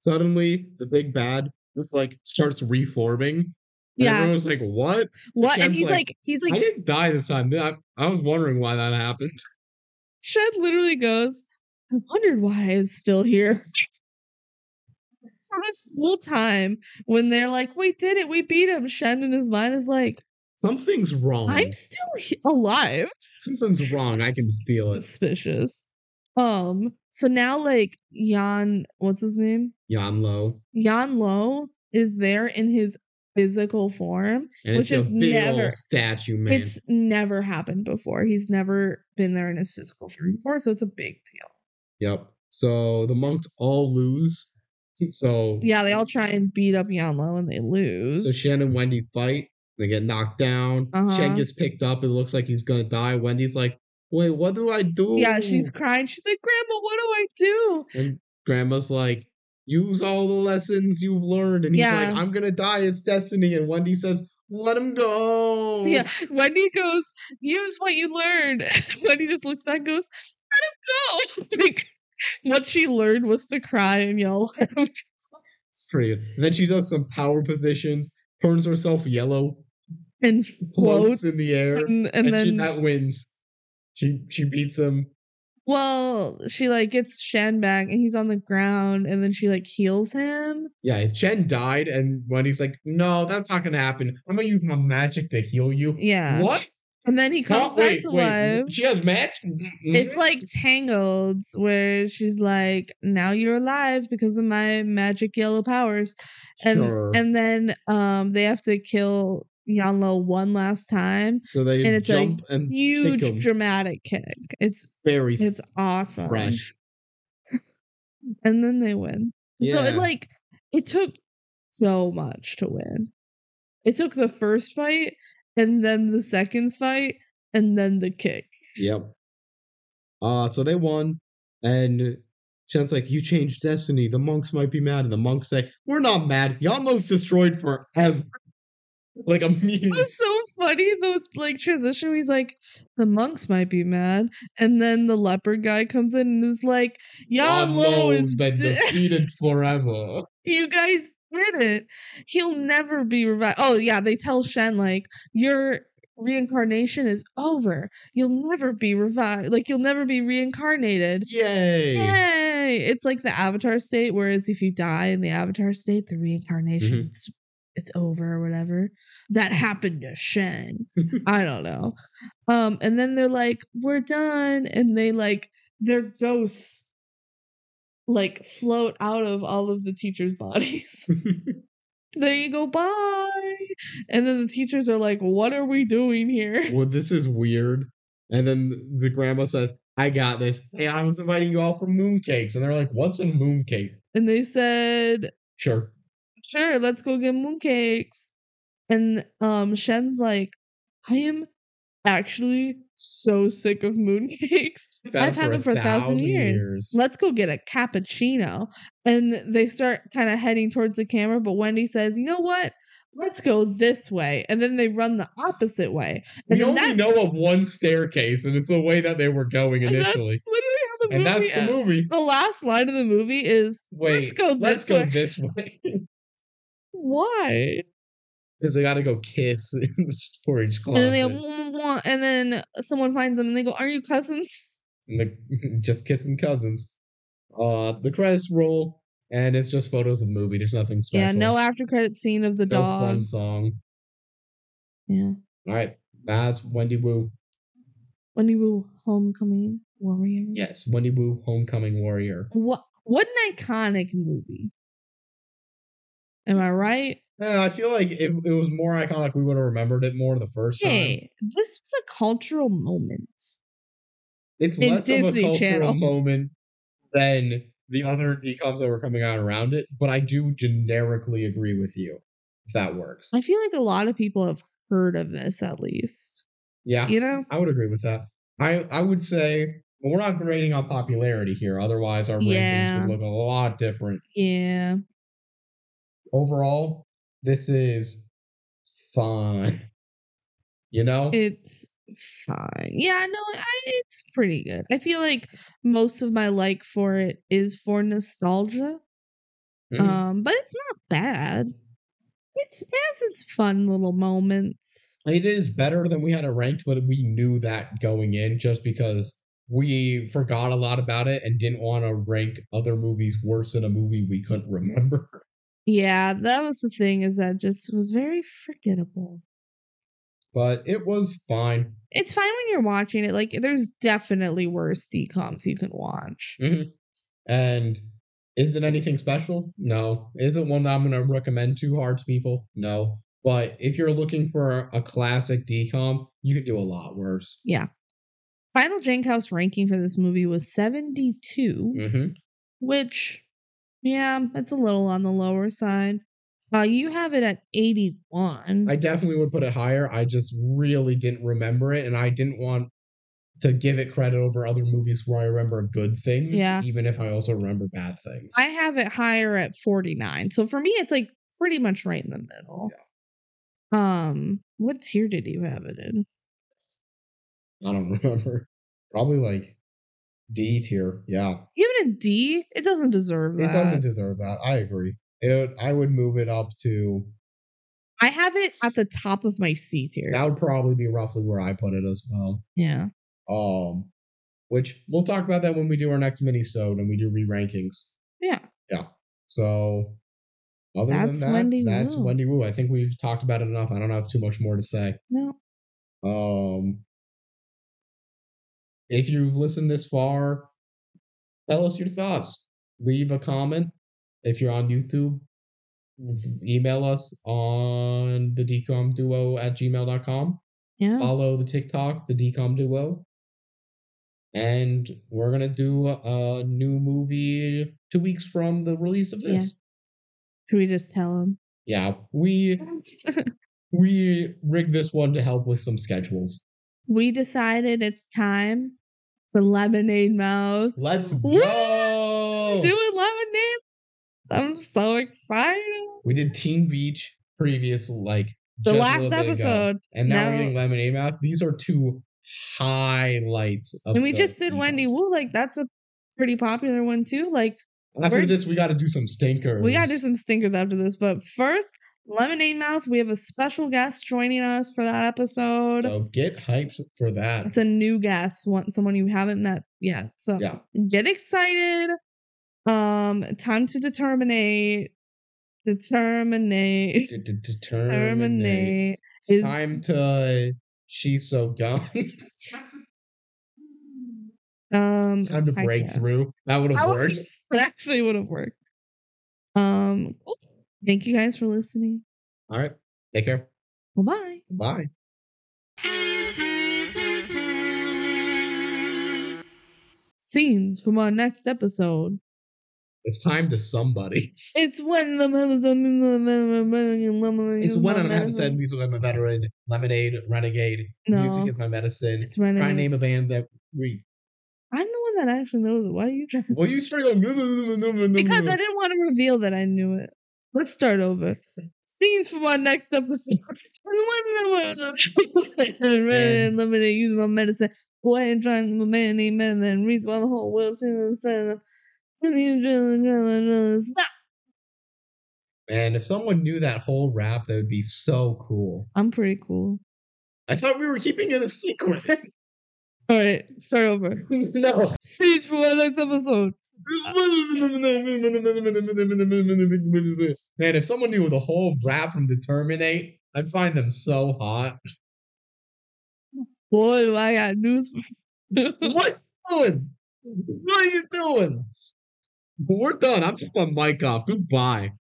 Suddenly, the big bad just like starts reforming. And Yeah. Everyone's like, "What? What? And Shen's he's like, like, he's I didn't die this time." I, I was wondering why that happened. <laughs> Shen literally goes, I wondered why I was still here. <laughs> so this whole time, when they're like, we did it, we beat him, Shen in his mind is like, Something's wrong. I'm still alive. Something's wrong. I can <laughs> feel it. Suspicious. Um, so now like Yan, what's his name? Yan-Lo. Yan Lo is there in his physical form. And Which it's is never- statue, man. It's never happened before. He's never been there in his physical form before, so it's a big deal. Yep. So the monks all lose. So Yeah, they all try and beat up Yan-Lo and they lose. So Shen and Wendy fight. They get knocked down. Uh-huh. Shen gets picked up. It looks like he's gonna die. Wendy's like, "Wait, what do I do?" yeah, she's crying. She's like, Grandma, what do I do? and Grandma's like, "Use all the lessons you've learned." And he's Yeah. like, "I'm gonna die. It's destiny." And Wendy says, "Let him go." Yeah, Wendy goes, use what you learned. <laughs> Wendy just looks back and goes, let him go. <laughs> like, what she learned was to cry and yell. it's pretty good. And then she does some power positions, turns herself yellow, and floats floats in the air, And, and, and she, then, that wins. She she beats him. well, she like gets Shen back and he's on the ground and then she like heals him. Yeah, Shen died, and Wendy's like, "No, that's not gonna happen. I'm gonna use my magic to heal you." Yeah. What? And then he comes Huh? back to wait, life. She has magic. It's like Tangled, where she's like, "Now you're alive because of my magic yellow powers," and Sure. and then um they have to kill Yan-Lo one last time. so they and it's a and Huge dramatic kick. It's very it's awesome. fresh. <laughs> And then they win. So it like it took so much to win. It took the first fight and then the second fight and then the kick. Yep. Uh so they won, and Shen's like, "You changed destiny. The monks might be mad." And the monks say, "We're not mad. Yama's destroyed forever." Like a. It immediately. was so funny the like transition. He's like, the monks might be mad, and then the leopard guy comes in and is like, Yan-Lo is been de- defeated forever. <laughs> you guys did it. He'll never be revived. Oh yeah, they tell Shen like your reincarnation is over. You'll never be revived. Like you'll never be reincarnated. Yay! Yay! It's like the avatar state, whereas if you die in the avatar state, the mm-hmm. reincarnation it's, over or whatever. That happened to Shen. <laughs> I don't know. Um, and then they're like, we're done. And they like their ghosts like float out of all of the teachers' bodies. <laughs> there you go, bye. And then the teachers are like, what are we doing here? <laughs> well, this is weird. And then the grandma says, I got this. Hey, I was inviting you all for mooncakes. And they're like, What's a mooncake? And they said, Sure. Sure, let's go get mooncakes. And um Shen's like, I am actually so sick of mooncakes. I've had them for a thousand years. Let's go get a cappuccino. And they start kind of heading towards the camera, but Wendy says, you know what? Let's go this way. And then they run the opposite way. And We only that's- know of one staircase, and it's the way that they were going and that's initially. how the And that's the movie. The last line of the movie is Wait, let's go let's this go this way. <laughs> why? Because they gotta go kiss <laughs> in the storage And closet. then they go, "Mwah, mwah, mwah," and then someone finds them and they go, Are you cousins? And the, <laughs> just kissing cousins. Uh, the credits roll, and it's just photos of the movie. There's nothing special. Yeah, no after credit scene of the no dog. fun song. Yeah. All right, that's Wendy Wu. Wendy Wu Homecoming Warrior. Yes, Wendy Wu, Homecoming Warrior. What what an iconic movie. Am I right? Yeah, I feel like if it was more iconic, we would have remembered it more the first time. Hey, this was a cultural moment. It's in less Disney of a cultural Channel. <laughs> moment than the other DCOMs that were coming out around it, but I do generically agree with you if that works. I feel like a lot of people have heard of this at least. Yeah, You know? I would agree with that. I I would say well, we're not grading on popularity here. Otherwise, our rankings would look a lot different. Yeah. Overall, this is fine. You know, It's fine. Yeah, no, I, it's pretty good. I feel like most of my like for it is for nostalgia. Mhm. Um, but it's not bad. It's it has its fun little moments. It is better than we had it ranked, but we knew that going in just because we forgot a lot about it and didn't want to rank other movies worse than a movie we couldn't remember. <laughs> Yeah, that was the thing, is that just was very forgettable. But it was fine. It's fine when you're watching it. Like there's definitely worse DCOMs you can watch. And is it anything special? No. Is it one that I'm going to recommend too hard to people? No. But if you're looking for a classic DCOM, you could do a lot worse. Yeah. Final Jankhouse ranking for this movie was 72. hmm which yeah it's a little on the lower side uh you have it at 81 I definitely would put it higher. I just really didn't remember it, and I didn't want to give it credit over other movies where I remember good things, Yeah. even if I also remember bad things. I have it higher at 49 so for me it's like pretty much right in the middle um what tier did you have it in I don't <laughs> remember. Probably like D tier. Yeah, you it in d it doesn't deserve that it doesn't deserve that. I agree. It, I would move it up to i have it at the top of my c tier that would probably be roughly where I put it as well. yeah Um, which we'll talk about that when we do our next mini sode and we do re rankings. Yeah. Yeah So other That's than that, Wendy that's Wu. Wendy Wu. I think we've talked about it enough. I don't have too much more to say. no Um, if you've listened this far, tell us your thoughts. Leave a comment. If you're on YouTube, email us on the DCOM Duo at gmail.com. yeah Follow the TikTok, the DCOM Duo. And we're gonna do a new movie two weeks from the release of this. should we just tell them? Yeah, we <laughs> we rigged this one to help with some schedules. we decided it's time for lemonade mouth Let's Woo! go! doing lemonade. I'm so excited. We did Teen Beach previous, like The last little bit ago, episode. and now, now- we're getting Lemonade Mouth. These are two highlights. Of And we just did. Wendy Wu. Like, that's a pretty popular one, too. Like, After this, we got to do some stinkers. we got to do some stinkers after this. But first, Lemonade Mouth, we have a special guest joining us for that episode. So get hyped for that. it's a new guest, one someone you haven't met yet. So yeah, get excited. Um, time to determinate. Determinate. Determinate. It's time to. She's so gone. <laughs> Um, it's time to break through. That would have worked. It <laughs> actually would have worked. Um, cool. Thank you guys for listening. All right. Take care. Bye bye. Bye. Scenes from our next episode. It's time to somebody. It's when the It's when I'm having said music like my veteran, lemonade, renegade. Music is my medicine. it's Try and name a band that we. I'm the one that actually knows it. Why are you trying? Well, you straight up. <laughs> Because I didn't want to reveal that I knew it. Let's start over. Scenes from our next episode. <laughs> <laughs> and Lemonade, use my medicine. Go ahead and try my man named medicine reads while the whole world's in the center. Stop. Man, if someone knew that whole rap, that would be so cool. I'm pretty cool. I thought we were keeping it a secret. <laughs> All right, start over. no. Scenes from our next episode. Man, if someone knew the whole rap from Determinate, I'd find them so hot. Boy, I got news. <laughs> what you doing? What are you doing? We're done. I'm taking my mic off. Goodbye.